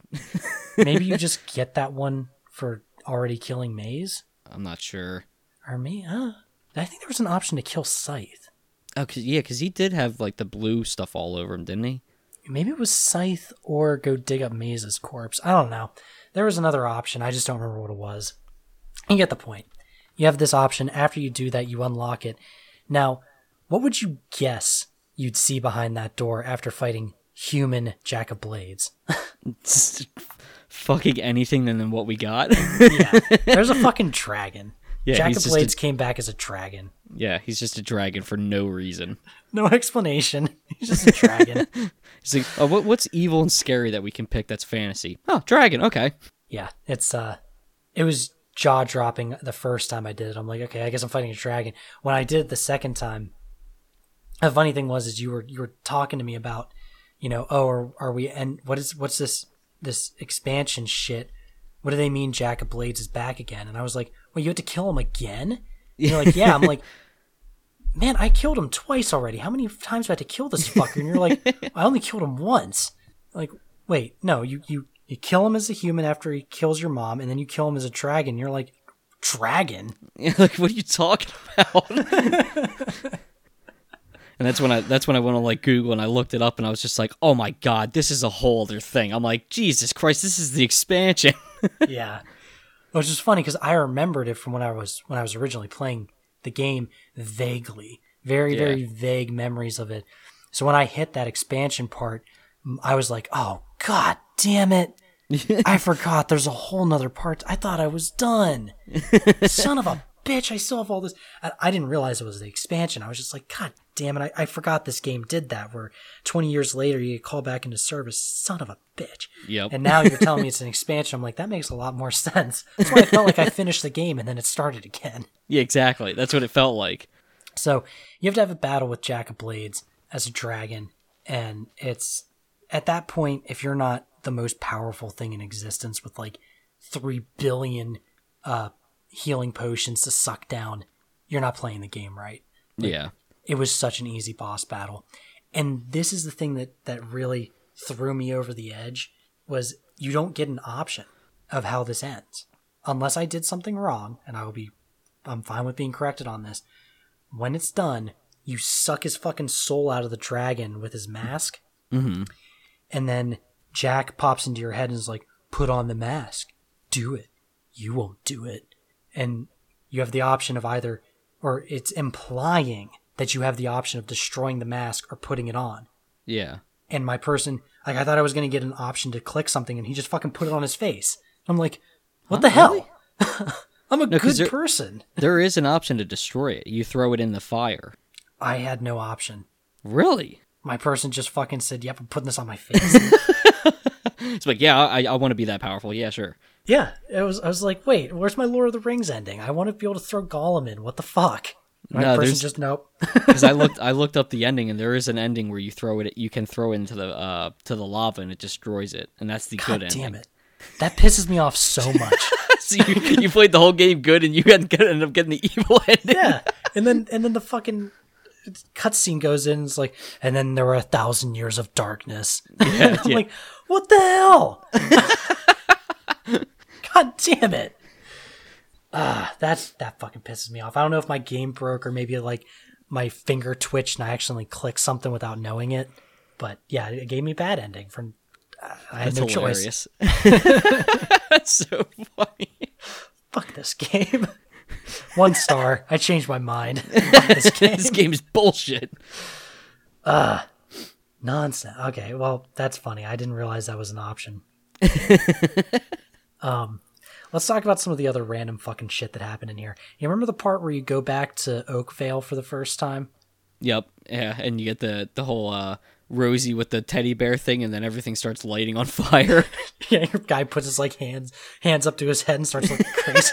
Maybe you just get that one for already killing Maze, I'm not sure. Or me. Uh, I think there was an option to kill Scythe. Oh, cause, yeah, because he did have like the blue stuff all over him, didn't he? Maybe it was Scythe or go dig up Maze's corpse. I don't know. There was another option. I just don't remember what it was. You get the point. You have this option. After you do that, you unlock it. Now, what would you guess you'd see behind that door after fighting human Jack of Blades? (laughs) (laughs) Fucking anything than than what we got. yeah, there's a fucking dragon. Yeah, Jack of just a- Blades came back as a dragon. yeah, he's just a dragon for no reason. No (laughs) explanation. He's just a dragon. (laughs) He's like, oh, what, what's evil and scary that we can pick that's fantasy? Oh, dragon. Okay. yeah, it's uh, it was jaw dropping the first time I did it. I'm like, okay, I guess I'm fighting a dragon. When I did it the second time, the funny thing was is you were you were talking to me about, you know, oh, are, are we and what is what's this this expansion shit? What do they mean Jack of Blades is back again? And I was like, well, you had to kill him again? And you're like, yeah. I'm like, (laughs) man, I killed him twice already. How many times do I have to kill this fucker? And you're like, (laughs) I only killed him once. Like, wait, no, you you you kill him as a human after he kills your mom, and then you kill him as a dragon. You're like, dragon? (laughs) like, what are you talking about? and that's when I that's when I went on like Google and I looked it up and I was just like, oh my god, this is a whole other thing. I'm like, Jesus Christ, this is the expansion. yeah. Which is funny because I remembered it from when I was when I was originally playing the game vaguely, very Yeah. very vague memories of it. So when I hit that expansion part, I was like, "Oh God damn it! (laughs) I forgot there's a whole nother part. I thought I was done. (laughs) Son of a bitch! I still have all this. I, I didn't realize it was the expansion. I was just like, God damn it! I, I forgot this game did that. Where 20 years later you get called back into service. Son of a bitch! Yep. And now you're telling me it's an (laughs) expansion. I'm like, that makes a lot more sense. That's why I felt like I finished the game and then it started again. (laughs) yeah, exactly. That's what it felt like. So you have to have a battle with Jack of Blades as a dragon, and it's at that point if you're not the most powerful thing in existence with like three billion uh, healing potions to suck down, you're not playing the game right. yeah. It was such an easy boss battle, and this is the thing that that really threw me over the edge was you don't get an option of how this ends unless I did something wrong, and I will be I'm fine with being corrected on this. When it's done, you suck his fucking soul out of the dragon with his mask, Mm-hmm. and then Jack pops into your head and is like, "Put on the mask. Do it. You won't do it." And you have the option of either, or it's implying that you have the option of destroying the mask or putting it on. Yeah. And my person, like, I thought I was going to get an option to click something, and he just fucking put it on his face. I'm like, what the hell? (laughs) I'm a 'cause good there- person. There is an option to destroy it. You throw it in the fire. I had no option. Really? My person just fucking said, "Yep, I'm putting this on my (laughs) face." It's like, yeah, I, I want to be that powerful. Yeah, sure. yeah, it was. I was like, "Wait, where's my Lord of the Rings ending? I want to be able to throw Gollum in. What the fuck?" My No, person there's- just nope. (laughs) Because I looked, I looked up the ending, and there is an ending where you throw it. You can throw it into the uh, to the lava, and it destroys it, and that's the God good ending. damn it, that pisses me off so (laughs) much. so you, you played the whole game good, and you end up getting the (laughs) evil ending. yeah, and then and then the fucking cutscene goes in. It's like, and then there were a thousand years of darkness. Yeah, I'm yeah. like, what the hell? God damn it. Ah, that's that fucking pisses me off. I don't know if my game broke or maybe like my finger twitched and I accidentally clicked something without knowing it. But yeah, it gave me a bad ending from uh, I had That's no choice. (laughs) that's so funny. Fuck this game. (laughs) One star. I changed my mind. (laughs) This game. this game is bullshit. Nonsense. Okay, well, that's funny. I didn't realize that was an option. um, let's talk about some of the other random fucking shit that happened in here. You remember the part where you go back to Oakvale for the first time? Yep. Yeah, and you get the the whole uh, Rosie with the teddy bear thing, and then everything starts lighting on (laughs) fire. (laughs) Yeah, your guy puts his like hands hands up to his head and starts looking (laughs) crazy.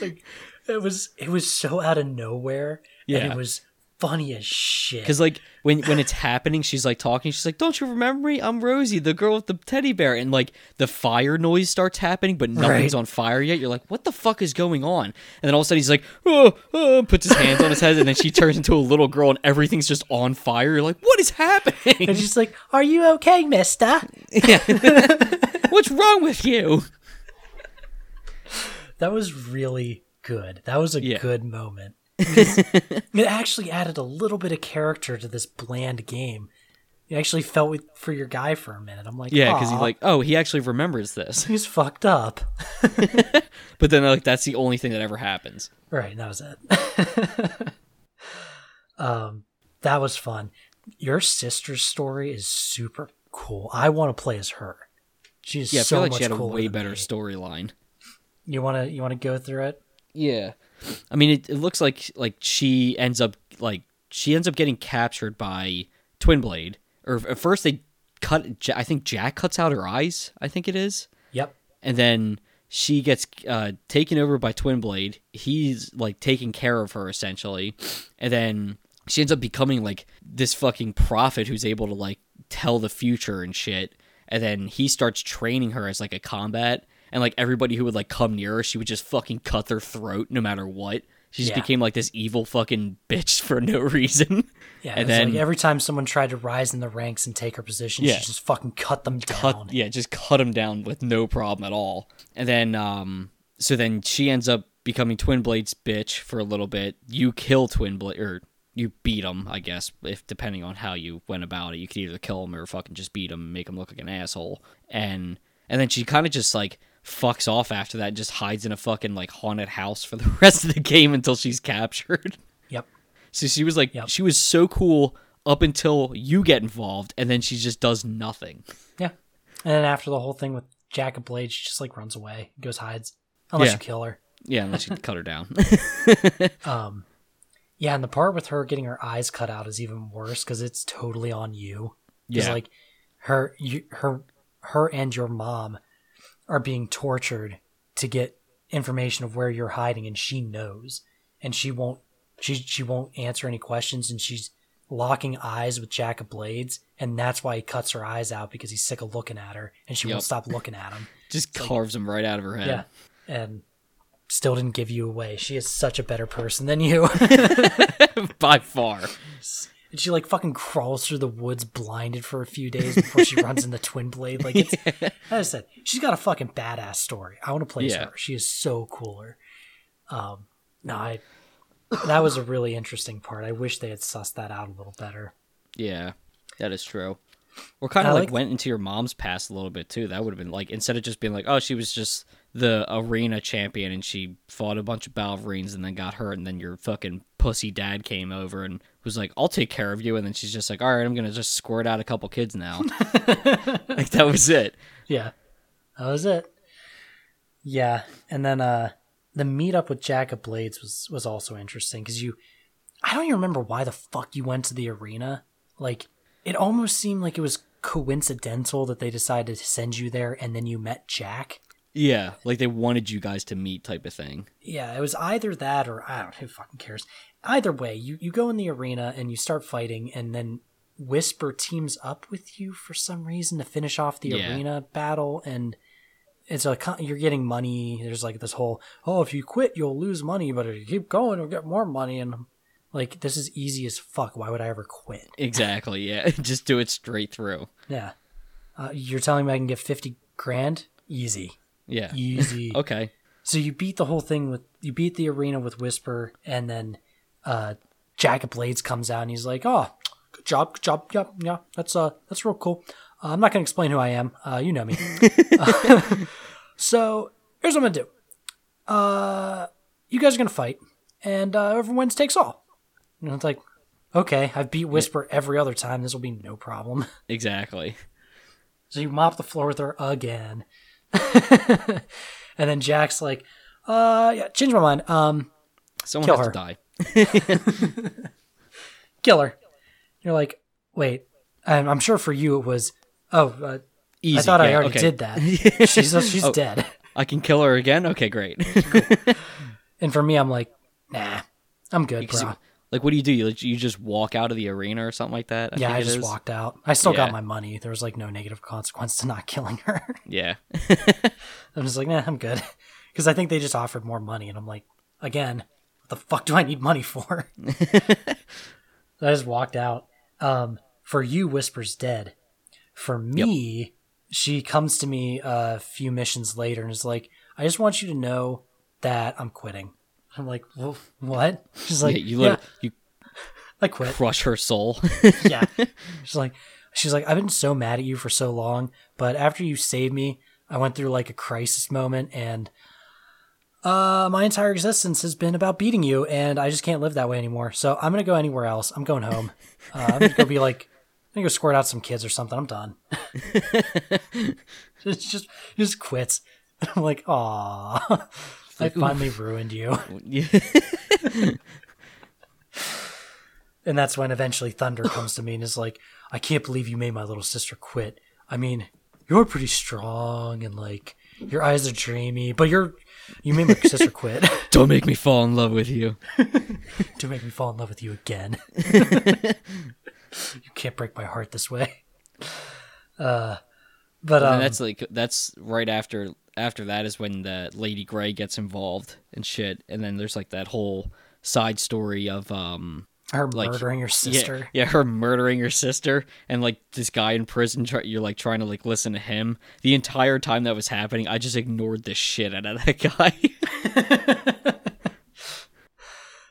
like it was it was so out of nowhere. Yeah. And it was funny as shit. Because like when when it's happening, she's like talking. She's like, "Don't you remember me? I'm Rosie, the girl with the teddy bear." And like the fire noise starts happening, but nothing's Right. on fire yet. You're like, "What the fuck is going on?" And then all of a sudden he's like, "Oh!" oh," puts his hands on his head, and then she turns into a little girl, and everything's just on fire. You're like, "What is happening? and she's like, Are you okay, mister? Yeah. (laughs) What's wrong with you?" That was really good. That was a Yeah. good moment. (laughs) It actually added a little bit of character to this bland game. You actually felt with, for your guy for a minute. I'm like, Yeah, because he's like, "Oh, he actually remembers this." he's fucked up. (laughs) But then like that's the only thing that ever happens. Right, that was it. (laughs) um, that was fun. Your sister's story is super cool. I want to play as her. She's Yeah, I so feel like much she had a way better storyline. You wanna you wanna go through it? Yeah. I mean, it, it looks like like she ends up like she ends up getting captured by Twin Blade. Or at first they cut. I think Jack cuts out her eyes. I think it is, Yep. and then she gets uh, taken over by Twin Blade. He's like taking care of her essentially, and then she ends up becoming like this fucking prophet who's able to like tell the future and shit. And then he starts training her as like a combat, and like everybody who would like come near her, she would just fucking cut their throat no matter what. She just Yeah. became like this evil fucking bitch (laughs) for no reason. Yeah, and then like every time someone tried to rise in the ranks and take her position, Yeah. she just fucking cut them down. cut yeah just cut them down with no problem at all and then um so then she ends up becoming twin blade's bitch for a little bit you kill twin blade or you beat him i guess if depending on how you went about it you could either kill him or fucking just beat him and make him look like an asshole and and then she kind of just like fucks off after that and just hides in a fucking like haunted house for the (laughs) rest of the game until she's captured Yep. so she was like Yep. she was so cool up until you get involved and then she just does nothing Yeah. And then after the whole thing with Jack of Blade, she just like runs away, goes hides, unless Yeah. you kill her. Yeah, unless you cut her down. (laughs) (laughs) Um, yeah, and the part with her getting her eyes cut out is even worse because it's totally on you. Yeah. like her, you, her, her and your mom are being tortured to get information of where you're hiding, and she knows, and she won't she she won't answer any questions, and she's locking eyes with Jack of Blades, and that's why he cuts her eyes out because he's sick of looking at her, and she Yep. won't stop looking at him. (laughs) Just carves him right out of her head. Yeah, and still didn't give you away. She is such a better person than you. (laughs) By far. (laughs) and she like fucking crawls through the woods blinded for a few days before she runs in the (laughs) twin blade. Like it's, as I said, she's got a fucking badass story. I want to play Yeah. her. She is so cooler. Um, no, I. That was a really interesting part. I wish they had sussed that out a little better. Yeah, that is true. Or kind of like, like- went into your mom's past a little bit too. That would have been like instead of just being like, oh, she was just the arena champion and she fought a bunch of Balverines and then got hurt, and then your fucking pussy dad came over and was like, I'll take care of you, and then she's just like, all right, I'm gonna just squirt out a couple kids now. (laughs) like that was it. Yeah, that was it. Yeah, and then uh, the meetup with Jack of Blades was was also interesting because you, I don't even remember why the fuck you went to the arena. Like, it almost seemed like it was coincidental that they decided to send you there, and then you met Jack. Yeah, like they wanted you guys to meet type of thing. Yeah, it was either that or I don't know who fucking cares. Either way, you you go in the arena and you start fighting, and then Whisper teams up with you for some reason to finish off the Yeah. arena battle, and it's a you're getting money. There's like this whole oh if you quit you'll lose money, but if you keep going you'll get more money, and like this is easy as fuck. Why would I ever quit? (laughs) Exactly. Yeah, (laughs) just do it straight through. Yeah, uh, you're telling me I can get fifty grand easy, Yeah. easy. (laughs) Okay. So you beat the whole thing with you beat the arena with Whisper, and then uh, Jack of Blades comes out and he's like, "Oh, good job, good job, yeah, yeah, that's uh, that's real cool." Uh, I'm not gonna explain who I am. Uh, you know me. (laughs) (laughs) so here's what I'm gonna do. Uh, you guys are gonna fight, and uh, whoever wins takes all. And it's like, okay, I've beat Whisper every other time. This will be no problem. Exactly. So you mop the floor with her again. (laughs) and then Jack's like, uh, yeah, change my mind. Um, Someone Kill has her. to die. (laughs) kill her. You're like, wait, and I'm sure for you it was, oh, uh, Easy. I thought I already okay. did that. (laughs) She's she's Oh. dead. I can kill her again. Okay, great. And for me, I'm like, nah, I'm good, bro. Like, what do you do? You, like, you just walk out of the arena or something like that? yeah, think I just is? walked out. I still got my money. There was like no negative consequence to not (laughs) killing her. Yeah, (laughs) I'm just like, nah, I'm good. (laughs) Because I think they just offered more money, and I'm like, again, what the fuck do I need money for? I just walked out. Um, for you, Whisper's dead. For me, she comes to me a few missions later and is like, I just want you to know that I'm quitting. I'm like, "Wh- what? (laughs) She's like, yeah you yeah, you (laughs) I quit. crush her soul. (laughs) yeah. She's like, she's like, I've been so mad at you for so long, but after you saved me, I went through like a crisis moment, and uh, my entire existence has been about beating you, and I just can't live that way anymore. So I'm gonna go anywhere else. I'm going home. Uh, I'm gonna go be like, I'm gonna go squirt out some kids or something. I'm done. it's just, just quits. I'm like, aw, I finally ruined you. (laughs) (laughs) And that's when eventually Thunder comes to me and is like, I can't believe you made my little sister quit. I mean, you're pretty strong and like your eyes are dreamy, but you're you made my (laughs) sister quit Don't make me fall in love with you. Don't make me fall in love with you again. you can't break my heart this way. Uh but um, that's like that's right after after that is when the Lady Grey gets involved and shit, and then there's like that whole side story of um her like- murdering your yeah, sister. yeah her murdering her sister and like this guy in prison try, you're like trying to like listen to him the entire time that was happening i just ignored the shit out of that (laughs) guy (laughs)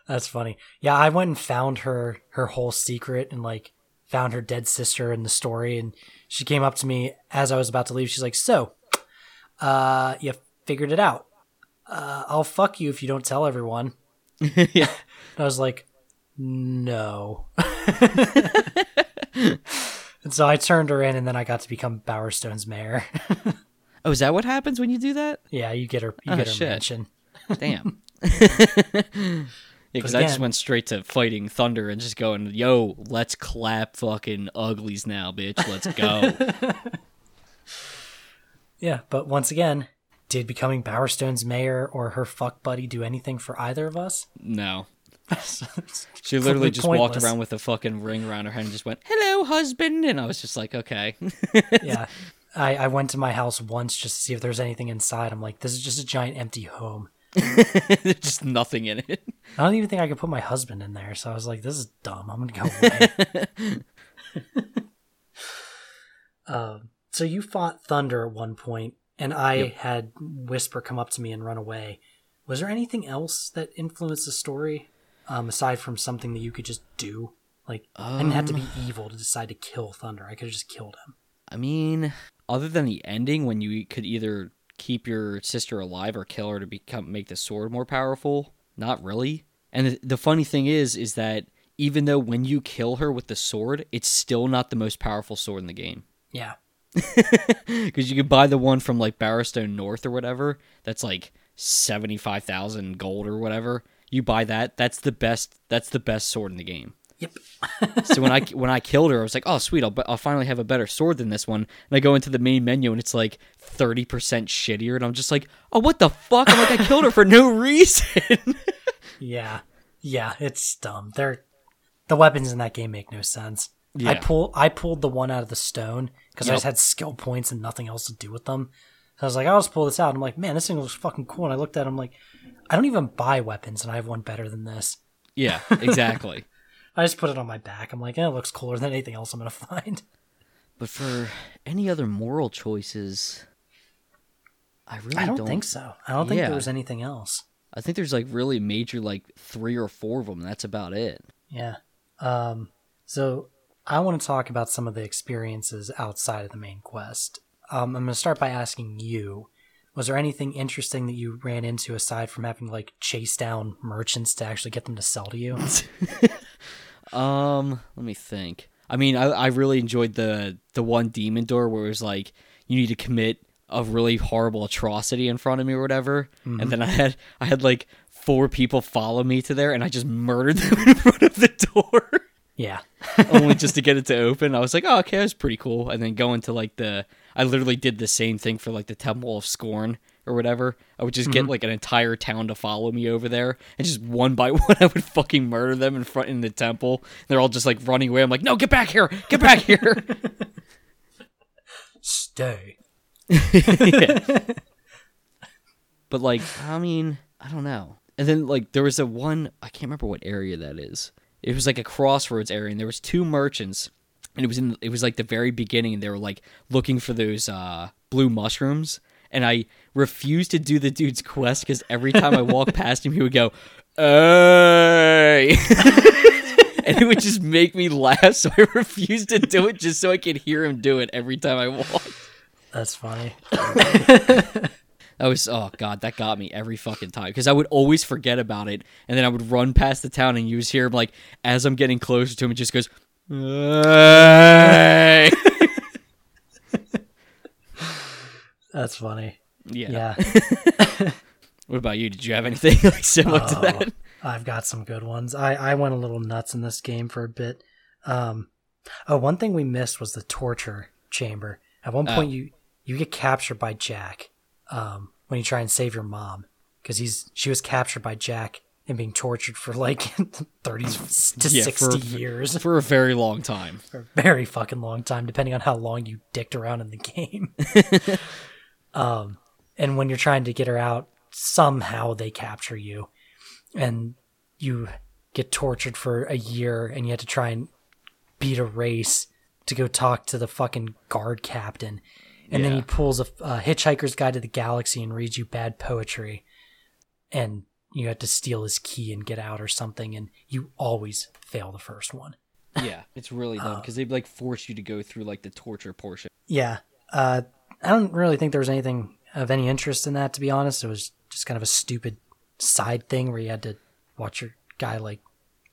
That's funny. Yeah, I went and found her her whole secret and like found her dead sister in the story and she came up to me as I was about to leave. She's like, "So, uh, you figured it out. Uh, I'll fuck you if you don't tell everyone." (laughs) yeah And I was like, "No." (laughs) and so I turned her in and then I got to become Bowerstone's mayor. (laughs) oh is that what happens when you do that yeah, you get her you Oh, get her shit. damn yeah because i just went straight to fighting thunder and just going yo let's clap fucking uglies now bitch let's go Yeah, but once again, did becoming Bowerstone's mayor or her fuck buddy do anything for either of us? no (laughs) She literally just walked around with a fucking ring around her head and just went, "Hello, husband," and I was just like, "Okay." (laughs) yeah. (laughs) I, I went to my house once just to see if there's anything inside. I'm like, this is just a giant empty home. There's just nothing in it. I don't even think I could put my husband in there. So I was like, this is dumb. I'm gonna go away. um, so you fought Thunder at one point, and I had Whisper come up to me and run away. Was there anything else that influenced the story, um, aside from something that you could just do? Like, I didn't have to be evil to decide to kill Thunder. I could have just killed him. I mean, other than the ending when you could either keep your sister alive or kill her to become make the sword more powerful, not really. And the, the funny thing is is that even though when you kill her with the sword, it's still not the most powerful sword in the game. Yeah. (laughs) Because you could buy the one from like Bowerstone North or whatever. That's like seventy five thousand gold or whatever. You buy that. That's the best. That's the best sword in the game. Yep. (laughs) so when I when I killed her, I was like, oh sweet, I'll I'll finally have a better sword than this one. And I go into the main menu and it's like thirty percent shittier, and I'm just like, oh what the fuck? I'm like, I killed her for no (laughs) reason. Yeah, yeah, it's dumb. They're the weapons in that game make no sense. I pull I pulled the one out of the stone because I just had skill points and nothing else to do with them. So I was like, I'll just pull this out. I'm like, man, this thing looks fucking cool. And I looked at it, I'm like, I don't even buy weapons, and I have one better than this. yeah, exactly. (laughs) (laughs) I just put it on my back. I'm like, eh, it looks cooler than anything else I'm gonna (laughs) find. But for any other moral choices, I really I don't, think so. I don't think Yeah. there was anything else. I think there's like really major like three or four of them. That's about it. Yeah. Um, so I want to talk about some of the experiences outside of the main quest. Um, I'm going to start by asking you: Was there anything interesting that you ran into aside from having to, like chase down merchants to actually get them to sell to you? (laughs) Um, let me think. I mean, I, I really enjoyed the the one demon door where it was like you need to commit a really horrible atrocity in front of me or whatever, and then I had I had like four people follow me to there, and I just murdered (laughs) them in front of the door, yeah. (laughs) only (laughs) just to get it to open. I was like, oh, okay, that's pretty cool. And then going to like the, I literally did the same thing for like the Temple of Skorm or whatever. I would just get mm-hmm. like an entire town to follow me over there, and just one by (laughs) one, I would fucking murder them in front in the temple. They're all just like running away. I'm like, no, get back here, get back here. Stay. but like, I mean, I don't know. And then like there was a one, I can't remember what area that is. It was like a crossroads area, and there was two merchants, and it was in it was like the very beginning, and they were like looking for those uh, blue mushrooms. And I refused to do the dude's quest because every time I walked (laughs) past him, he would go, "Hey," (laughs) and it would just make me laugh. So I refused to do it just so I could hear him do it every time I walked. That's funny. (laughs) That was oh god, that got me every fucking time because I would always forget about it, and then I would run past the town and you just hear him like as I'm getting closer to him, it just goes. "Hey." (laughs) That's funny. yeah. Yeah. (laughs) What about you? Did you have anything (laughs) like similar to Oh, that? I've got some good ones. I, I went a little nuts in this game for a bit. Um, oh, one thing we missed was the torture chamber. At one point, you you get captured by Jack um, when you try and save your mom because he's she was captured by Jack and being tortured for like (laughs) thirty to Yeah, sixty for- years For a very long time. for a very fucking long time, depending on how long you dicked around in the game. (laughs) um, and when you're trying to get her out, somehow they capture you, and you get tortured for a year, and you have to try and beat a race to go talk to the fucking guard captain. And then he pulls a, a Hitchhiker's Guide to the Galaxy and reads you bad poetry, and you have to steal his key and get out or something, and you always fail the first one. Yeah, it's really dumb because they like force you to go through like the torture portion. Yeah. Uh, I don't really think there was anything of any interest in that, to be honest. It was just kind of a stupid side thing where you had to watch your guy, like,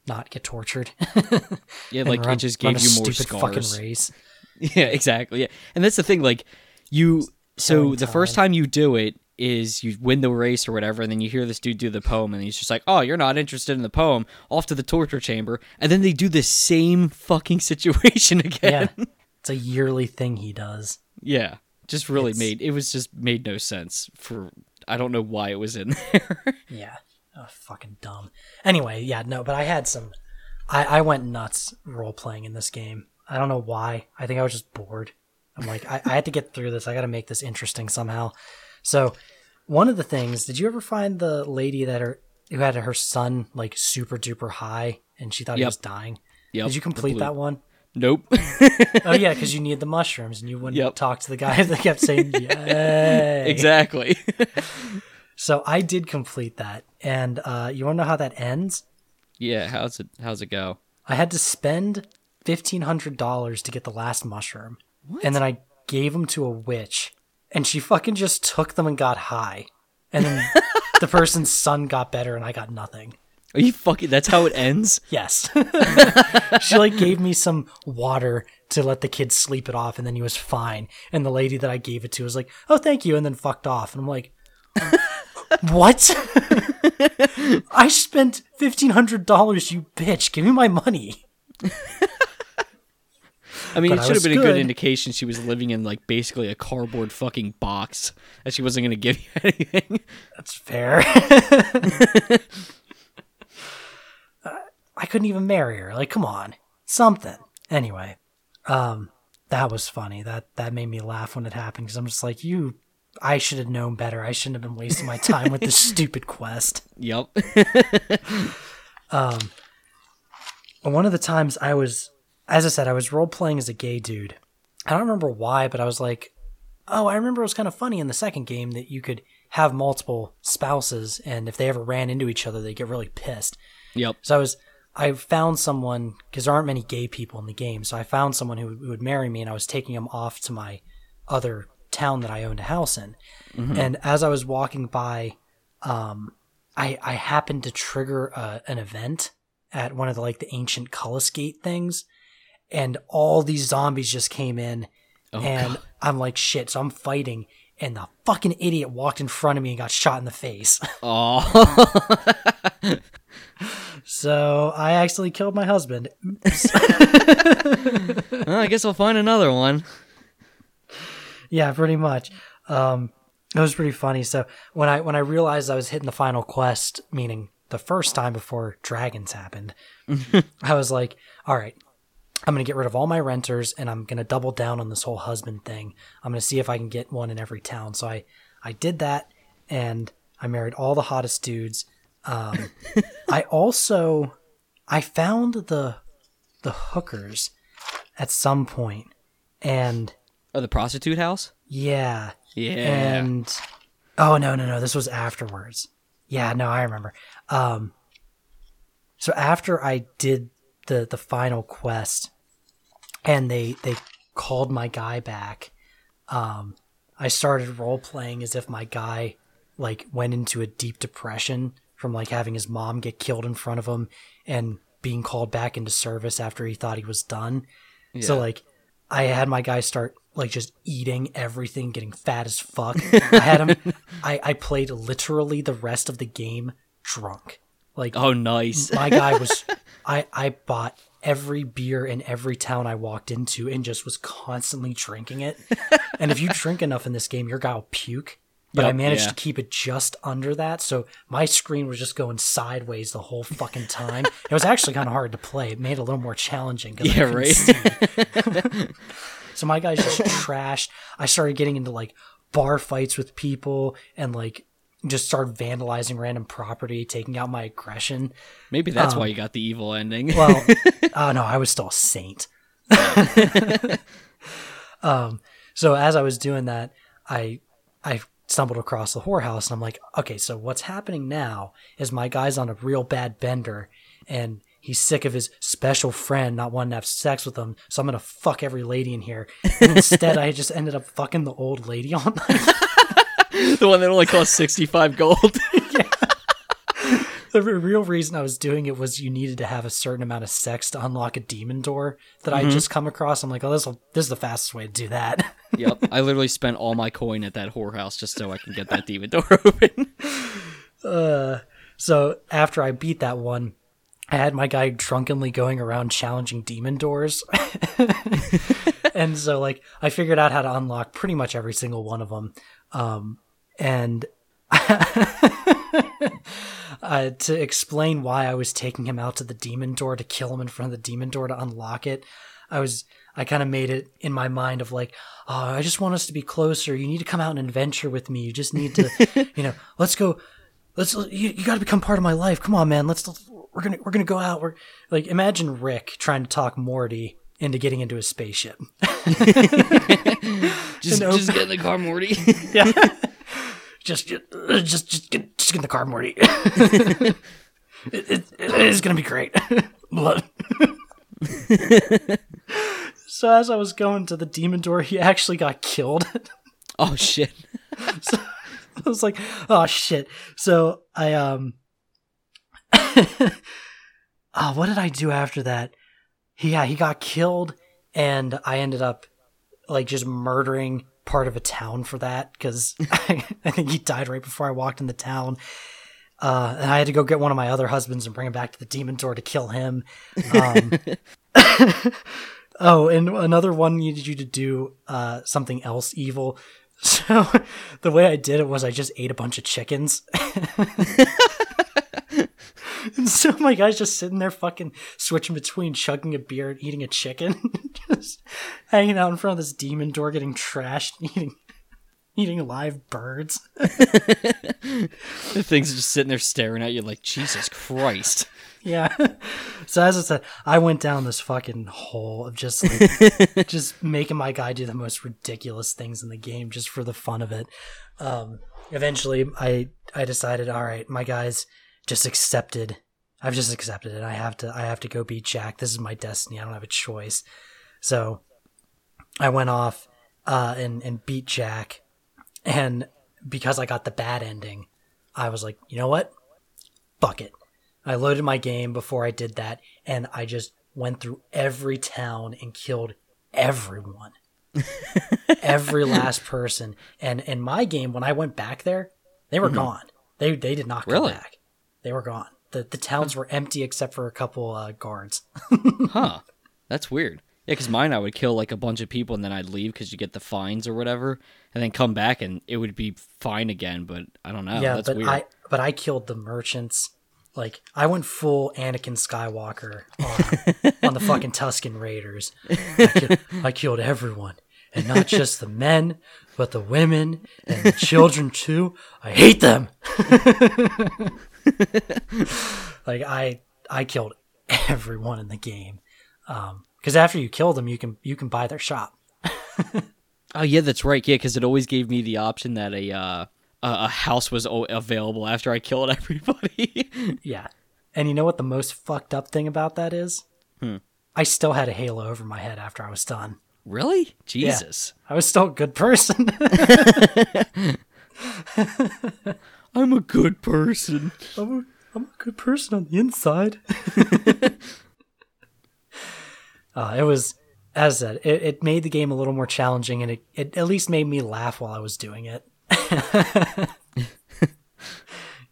not get tortured. Yeah, (laughs) like run- it just gave you more stupid scars. fucking race. (laughs) Yeah, exactly. Yeah, and that's the thing. Like you, so the first time you do it is you win the race or whatever, and then you hear this dude do the poem, and he's just like, "Oh, you're not interested in the poem." Off to the torture chamber, and then they do the same fucking (laughs) situation again. Yeah. (laughs) It's a yearly thing he does. Yeah, just really It's- made it was just made no sense for. I don't know why it was in there. Yeah. Oh, fucking dumb. Anyway, yeah, no, but I had some. I, I went nuts role playing in this game. I don't know why. I think I was just bored. I'm like, I, I had to get through this. I got to make this interesting somehow. So, one of the things, did you ever find the lady that her who had her son like super duper high and she thought he was dying? Yep. Did you complete that one? Nope. (laughs) Oh yeah, because you need the mushrooms and you wouldn't Yep. talk to the guy that kept saying (laughs) yay. exactly. (laughs) So I did complete that, and uh, you want to know how that ends? yeah. How's it? How's it go? I had to spend fifteen hundred dollars to get the last mushroom, and then I gave them to a witch, and she fucking just took them and got high, and then (laughs) the person's son got better, and I got nothing. Are you fucking? That's how it ends. (laughs) Yes, (laughs) she like gave me some water to let the kid sleep it off, and then he was fine. And the lady that I gave it to was like, "Oh, thank you," and then fucked off, and I'm like. What? I spent fifteen hundred dollars, you bitch. Give me my money. I mean, But it should have been a good good. indication she was living in like basically a cardboard fucking box, that she wasn't going to give you (laughs) anything. That's fair. I couldn't even marry her. Like, come on, something. Anyway, um, that was funny. That that made me laugh when it happened because I'm just like, you. I should have known better. I shouldn't have been wasting my time with this (laughs) stupid quest. yep. Um, one of the times I was, as I said, I was role playing as a gay dude. I don't remember why, but I was like, oh, I remember it was kind of funny in the second game that you could have multiple spouses, and if they ever ran into each other, they get really pissed. Yep. So I was, I found someone because there aren't many gay people in the game. So I found someone who, who would marry me, and I was taking him off to my other town that I owned a house in. And as I was walking by, um, I I happened to trigger uh, an event at one of the like the ancient Cullis Gate things, and all these zombies just came in, and I'm like shit. So I'm fighting. And the fucking idiot walked in front of me and got shot in the face. (laughs) Oh. (laughs) so I actually killed my husband. (laughs) Well, I guess I'll find another one. Yeah, pretty much. Um, it was pretty funny. So when I when I realized I was hitting the final quest, meaning the first time before dragons happened, I was like, "All right, I'm gonna get rid of all my renters, and I'm gonna double down on this whole husband thing. I'm gonna see if I can get one in every town." So I I did that, and I married all the hottest dudes. Um, (laughs) I also I found the the hookers at some point, and Oh, the prostitute house? yeah, Yeah. and oh no no no this was afterwards yeah no i remember um so after i did the the final quest and they they called my guy back um i started role playing as if my guy like went into a deep depression from like having his mom get killed in front of him and being called back into service after he thought he was done so like I had my guy start like just eating everything, getting fat as fuck. (laughs) I had him I, I played literally the rest of the game drunk. Like oh, nice. my guy (laughs) was I I bought every beer in every town I walked into and just was constantly drinking it. (laughs) and if you drink enough in this game, your guy will puke. But I managed yeah. to keep it just under that, so my screen was just going sideways the whole fucking time. it was actually kind of hard to play. It made it a little more challenging. Yeah, right. (laughs) (laughs) So my guy's just trashed. I started getting into like bar fights with people and like just start vandalizing random property, taking out my aggression. Maybe that's why you got the evil ending. Well, oh (laughs) no, I was still a saint. (laughs) um, so as I was doing that, I I stumbled across the whorehouse, and I'm like, okay, so what's happening now is my guy's on a real bad bender, and he's sick of his special friend not wanting to have sex with him, so I'm gonna fuck every lady in here. And instead, (laughs) I just ended up fucking the old lady all night. (laughs) the one that only cost 65 gold. (laughs) (laughs) the re- real reason I was doing it was you needed to have a certain amount of sex to unlock a demon door that I just come across. I'm like, oh, this this is the fastest way to do that. yep. I literally spent all my coin at that whorehouse just so I can get that demon door open. so after I beat that one, I had my guy drunkenly going around challenging demon doors. and so like I figured out how to unlock pretty much every single one of them. Um, and (laughs) uh, to explain why I was taking him out to the demon door to kill him in front of the demon door to unlock it, I was I kind of made it in my mind of like, oh, I just want us to be closer. You need to come out and adventure with me. You just need to, (laughs) you know, let's go. Let's you, you got to become part of my life. Come on, man. Let's we're gonna we're gonna go out. We're like imagine Rick trying to talk Morty into getting into a spaceship. (laughs) just, just get in the car, Morty. yeah. Just, just, just, just get, just get in the car, Morty. (laughs) it, it, it is gonna be great. (laughs) Blood. (laughs) so as I was going to the demon door, he actually got killed. oh shit. so I was like, oh shit. So I um, oh, what did I do after that? Yeah, he got killed, and I ended up like just murdering part of a town for that because I, (laughs) I think he died right before I walked in the town. Uh, and I had to go get one of my other husbands and bring him back to the demon door to kill him. Um, (laughs) oh, and another one needed you to do uh, something else evil. (laughs) So the way I did it was I just ate a bunch of chickens. (laughs) and so my guy's just sitting there fucking switching between chugging a beer and eating a chicken. (laughs) just hanging out in front of this demon door getting trashed, (laughs) eating eating live birds. the thing's just sitting there staring at you like Jesus Christ. Yeah. So as I said, I went down this fucking hole of just like, just making my guy do the most ridiculous things in the game just for the fun of it. Um, eventually, I I decided, all right, my guy's just accepted. I've just accepted it. I have to I have to go beat Jack. This is my destiny. I don't have a choice. So I went off uh, and and beat Jack, and because I got the bad ending, I was like, you know what? Fuck it. I loaded my game before I did that, and I just went through every town and killed everyone. (laughs) every last person. And in my game, when I went back there, they were gone. They they did not come Really? back. They were gone. The the towns were empty except for a couple uh, guards. (laughs) Huh. That's weird. Yeah, because mine I would kill like a bunch of people and then I'd leave because you get the fines or whatever, and then come back and it would be fine again. But I don't know. yeah, That's but weird. I but I killed the merchants. Like I went full Anakin Skywalker on, on the fucking Tusken Raiders. I, I killed everyone, and not just the men, but the women and the children too. I hate them. (laughs) (laughs) like I I killed everyone in the game. Because after you kill them, you can you can buy their shop. (laughs) Oh yeah, that's right. Yeah, because it always gave me the option that a uh, a house was o- available after I killed (laughs) everybody. Yeah. And you know what the most fucked up thing about that is? Hmm. I still had a halo over my head after I was done. really? Jesus. I was still a good person. I'm a good person. I'm, a, I'm a good person on the inside. (laughs) uh, it was, as I said, it, it made the game a little more challenging and it, it at least made me laugh while I was doing it. (laughs)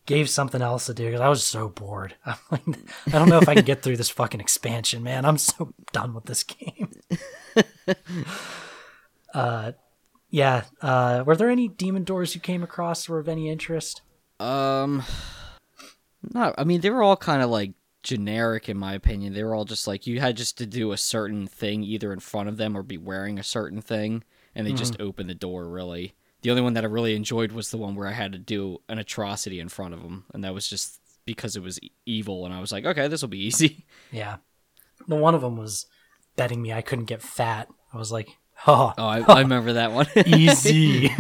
Gave something else to do because I was so bored. (laughs) I'm like, I don't know if I can get through this fucking expansion, man. I'm so done with this game. uh, yeah. Uh, were there any demon doors you came across that were of any interest? Um, not. I mean, they were all kind of like generic in my opinion. They were all just like you had just to do a certain thing either in front of them or be wearing a certain thing, and they just opened the door. Really, the only one that I really enjoyed was the one where I had to do an atrocity in front of them, and that was just because it was evil, and I was like, okay, this will be (laughs) easy. Yeah. The one of them was betting me I couldn't get fat. I was like, oh, Oh, I, (laughs) I remember that one. easy. (laughs)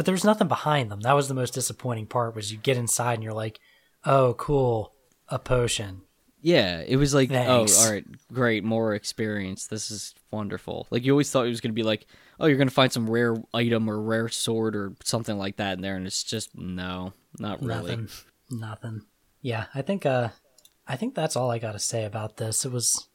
but there was nothing behind them. That was the most disappointing part was you get inside and you're like, oh, cool, a potion. Yeah, it was like, Thanks. oh, all right, great, more experience. This is wonderful. Like you always thought it was going to be like, oh, you're going to find some rare item or rare sword or something like that in there, and it's just no, not really. Nothing. Nothing. Yeah, I think uh I think that's all I got to say about this. It was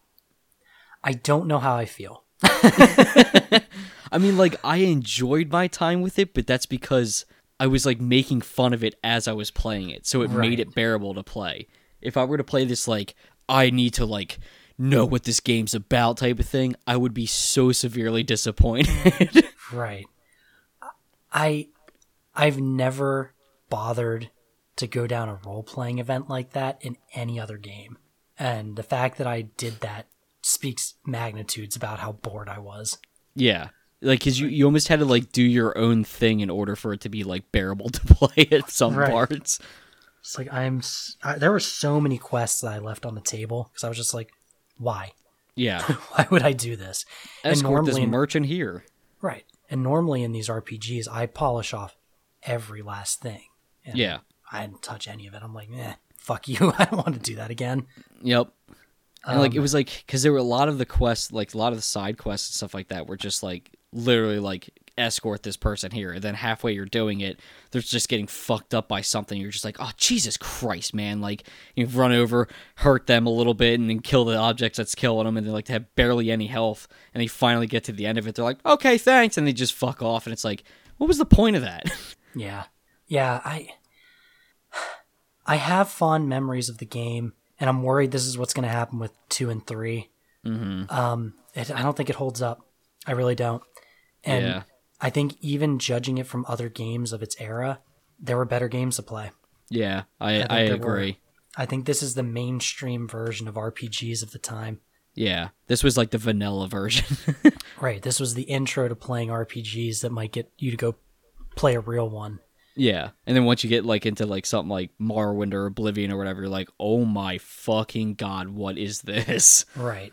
(sighs) I don't know how I feel. I mean, like I enjoyed my time with it, but that's because I was like making fun of it as I was playing it, so it Right. made it bearable to play. If I were to play this like I need to like know what this game's about type of thing, I would be so severely disappointed. (laughs) Right. I I've never bothered to go down a role playing event like that in any other game. And the fact that I did that speaks magnitudes about how bored I was. Yeah. Like, cause you, you almost had to like do your own thing in order for it to be like bearable (laughs) to play at some Right. parts. It's like I'm. I there were so many quests that I left on the table because I was just like, why? Yeah. (laughs) Why would I do this? Escort this normally- merchant here. Right. And normally in these RPGs, I polish off every last thing. And Yeah. I didn't touch any of it. I'm like, eh, fuck you. (laughs) I don't want to do that again. Yep. And like it Um, was like because there were a lot of the quests, like a lot of the side quests and stuff like that, were just like literally like escort this person here, and then halfway you're doing it, they're just getting fucked up by something. You're just like, oh Jesus Christ, man! Like you've run over, hurt them a little bit, and then kill the objects that's killing them, and they like they have barely any health, and they finally get to the end of it. They're like, okay, thanks, and they just fuck off, and it's like, what was the point of that? (laughs) Yeah. Yeah, I (sighs) I have fond memories of the game and I'm worried this is what's going to happen with 2 and 3. mm-hmm. Um it, I don't think it holds up. I really don't. And Yeah. I think even judging it from other games of its era, there were better games to play. Yeah, I think I, there were. agree. I think this is the mainstream version of RPGs of the time. Yeah, this was like the vanilla version. (laughs) Right, this was the intro to playing RPGs that might get you to go play a real one. Yeah, and then once you get like into like something like Morrowind or Oblivion or whatever, you're like, oh my fucking god, what is this? (laughs) Right.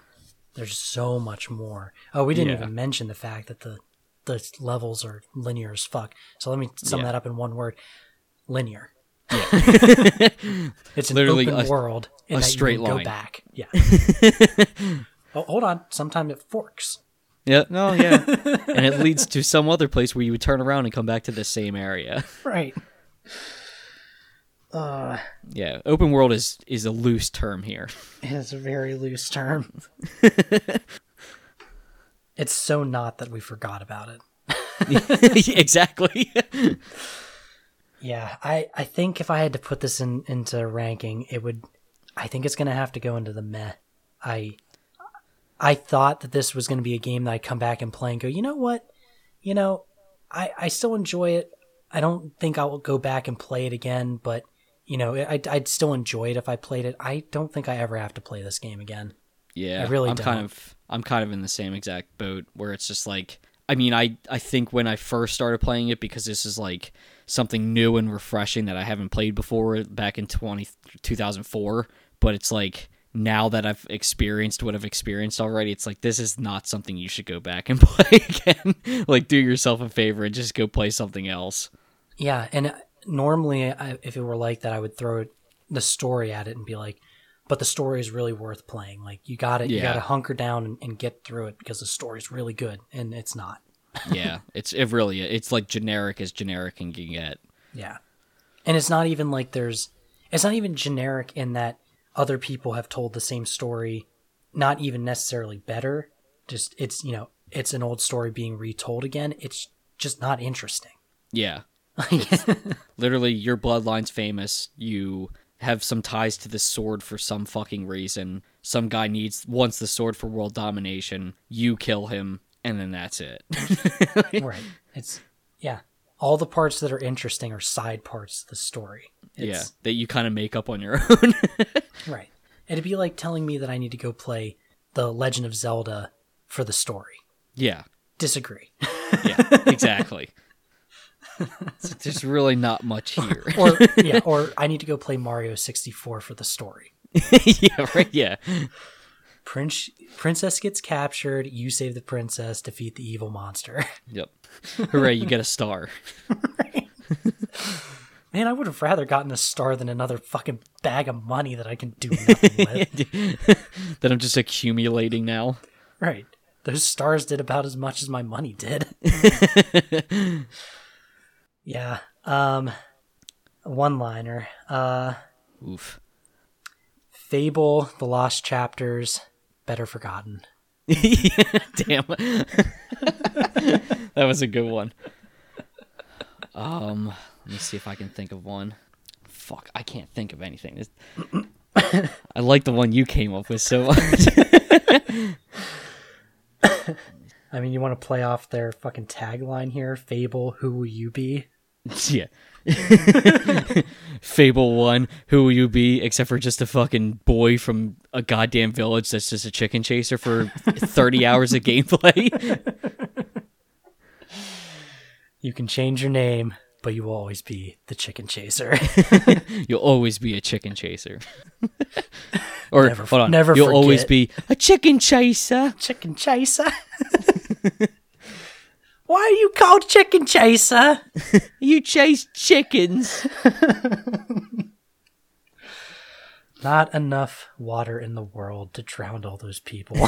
There's so much more. Oh, we didn't Yeah. even mention the fact that the the levels are linear as fuck. So let me sum Yeah. that up in one word: linear. Yeah. (laughs) (laughs) It's an Literally open a- world in a straight can go line. back. Yeah. oh, hold on. Sometimes it forks. Yeah, no, yeah, (laughs) and it leads to some other place where you would turn around and come back to the same area. Right. Uh, Yeah, open world is is a loose term here. it's a very loose term. (laughs) it's so not that we forgot about it. (laughs) exactly. Yeah, I, I think if I had to put this in into ranking, it would. I think it's gonna have to go into the meh. I I thought that this was gonna be a game that I'd come back and play and go, you know what, you know, I I still enjoy it. I don't think I will go back and play it again, but you know, I'd, I'd still enjoy it if I played it. I don't think I ever have to play this game again. Yeah, I really I'm kind don't. of I'm kind of in the same exact boat where it's just like I mean I I think when I first started playing it because this is like something new and refreshing that I haven't played before back in 20, 2004 but it's like now that I've experienced what I've experienced already it's like this is not something you should go back and (laughs) play again like do yourself a favor and just go play something else Yeah, and uh, normally, I, if it were like that, I would throw the story at it and be like, "But the story is really worth playing. Like you got to You got to hunker down and, and get through it because the story is really good." And it's not. (laughs) yeah it's it really it's like generic as generic can get Yeah, and it's not even like there's. It's not even generic in that other people have told the same story, not even necessarily better. Just it's you know it's an old story being retold again. It's just not interesting. yeah (laughs) literally your bloodline's famous you have some ties to this sword for some fucking reason some guy needs wants the sword for world domination you kill him and then that's it (laughs) right. It's yeah. All the parts that are interesting are side parts of the story. yeah that you kind of make up on your (laughs) own Right. It'd be like telling me that I need to go play The Legend of Zelda for the story. yeah Disagree. yeah exactly (laughs) So there's really not much here (laughs) or yeah, or I need to go play Mario 64 for the story. yeah right yeah Prince princess gets captured, you save the princess, defeat the evil monster. yep (laughs) hooray you get a star (laughs) Man, I would have rather gotten a star than another fucking bag of money that I can do nothing (laughs) with. that i'm just accumulating now Right. Those stars did about as much as my money did. yeah. Um one liner. Uh oof Fable, The Lost Chapters, Better Forgotten. (laughs) Damn. (laughs) that was a good one. Um, let me see if I can think of one. Fuck, I can't think of anything. (coughs) I like the one you came up with so (laughs) much. I mean, you want to play off their fucking tagline here, Fable, who will you be? Yeah. (laughs) Fable 1, who will you be except for just a fucking boy from a goddamn village that's just a chicken chaser for 30 (laughs) hours of gameplay? You can change your name, but you will always be the chicken chaser. (laughs) You'll always be a chicken chaser. or Never- hold on, never you'll always be a chicken chaser. chicken chaser? Why are you called chicken chaser? (laughs) You chase chickens. (laughs) Not enough water in the world to drown all those people. (laughs)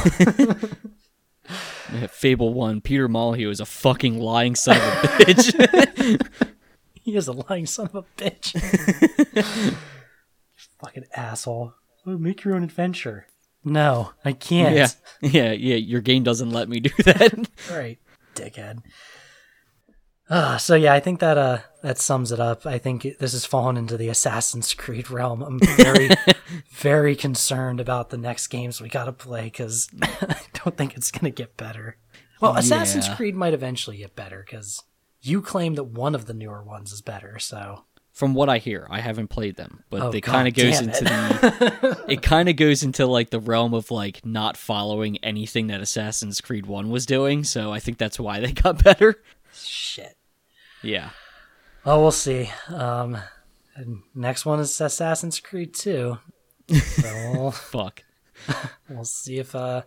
Fable 1, Peter Molyneux is a fucking lying son of a bitch. he is a lying son of a bitch. Fucking asshole. Oh, make your own adventure. No, I can't. yeah, yeah, yeah, your game doesn't let me do that. Right, dickhead. Uh, so yeah, I think that uh that sums it up. I think this has fallen into the Assassin's Creed realm. I'm very, (laughs) very concerned about the next games we gotta play because I (laughs) don't think it's gonna get better. Well, Assassin's Creed might eventually get better because you claim that one of the newer ones is better. So From what I hear, I haven't played them, but Oh, it kind of goes into it. the it kind of (laughs) goes into like the realm of like not following anything that Assassin's Creed 1 was doing, so I think that's why they got (laughs) better. shit. Yeah. Oh, we'll see. Um, next one is Assassin's Creed 2. So we'll, (laughs) Fuck. we'll see if uh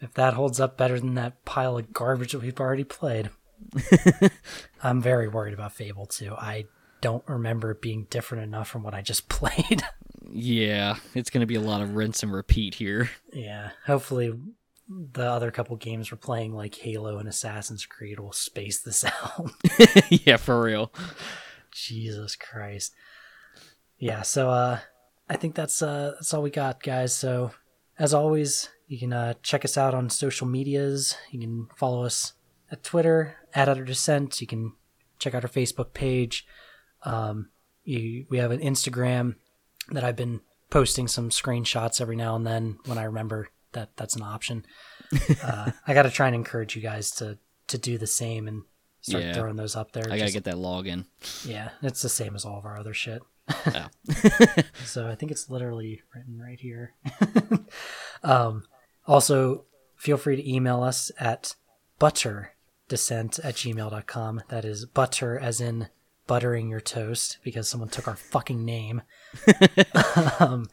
if that holds up better than that pile of garbage that we've already played. I'm very worried about Fable 2. I don't remember it being different enough from what I just (laughs) played. Yeah, it's going to be a lot of rinse and repeat here. yeah, hopefully the other couple games we're playing like Halo and Assassin's Creed will space this (laughs) out. (laughs) yeah, for real. Jesus Christ. Yeah, so uh I think that's uh that's all we got, guys. So as always, you can uh check us out on social medias. You can follow us at Twitter at Utter Descent. You can check out our Facebook page. Um you, we have an Instagram that I've been posting some screenshots every now and then when I remember that that's an option. (laughs) uh, I got to try and encourage you guys to to do the same and start Yeah. throwing those up there. I got to get that login. yeah, it's the same as all of our other shit. Oh. (laughs) (laughs) so I think it's literally written right here. um, also, feel free to email us at butterdescent at gmail.com. That is butter as in buttering your toast because someone took our fucking name. (laughs) um,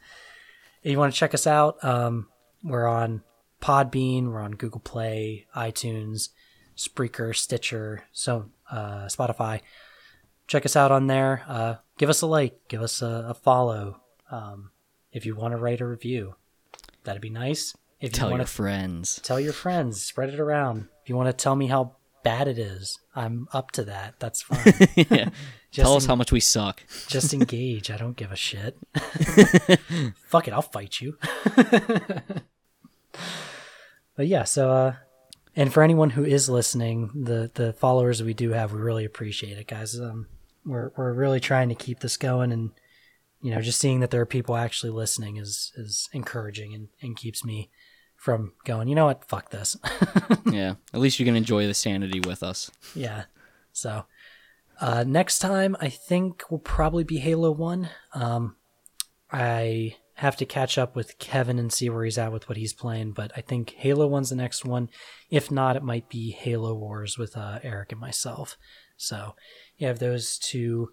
if you want to check us out, um, we're on Podbean, we're on Google Play, iTunes, Spreaker, Stitcher, so uh, Spotify check us out on there. Uh, give us a like, give us a, a follow. Um, if you want to write a review, that'd be nice. If Tell you your want to friends. tell your friends, spread it around. If you want to tell me how bad it is, I'm up to that. That's (laughs) fine. yeah. (laughs) Tell us en- how much we suck. (laughs) just engage. I don't give a shit. Fuck it, I'll fight you. but yeah, so uh and for anyone who is listening, the the followers we do have, we really appreciate it, guys. Um we're we're really trying to keep this going and you know, just seeing that there are people actually listening is is encouraging and, and keeps me from going, you know what, fuck this. (laughs) yeah. At least you can enjoy the sanity with us. Yeah. So uh, next time, I think will probably be Halo One. Um, I have to catch up with Kevin and see where he's at with what he's playing, but I think Halo One's the next one. If not, it might be Halo Wars with uh, Eric and myself. So you have those to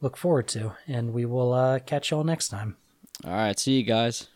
look forward to, and we will uh, catch y'all next time. All right. See you guys.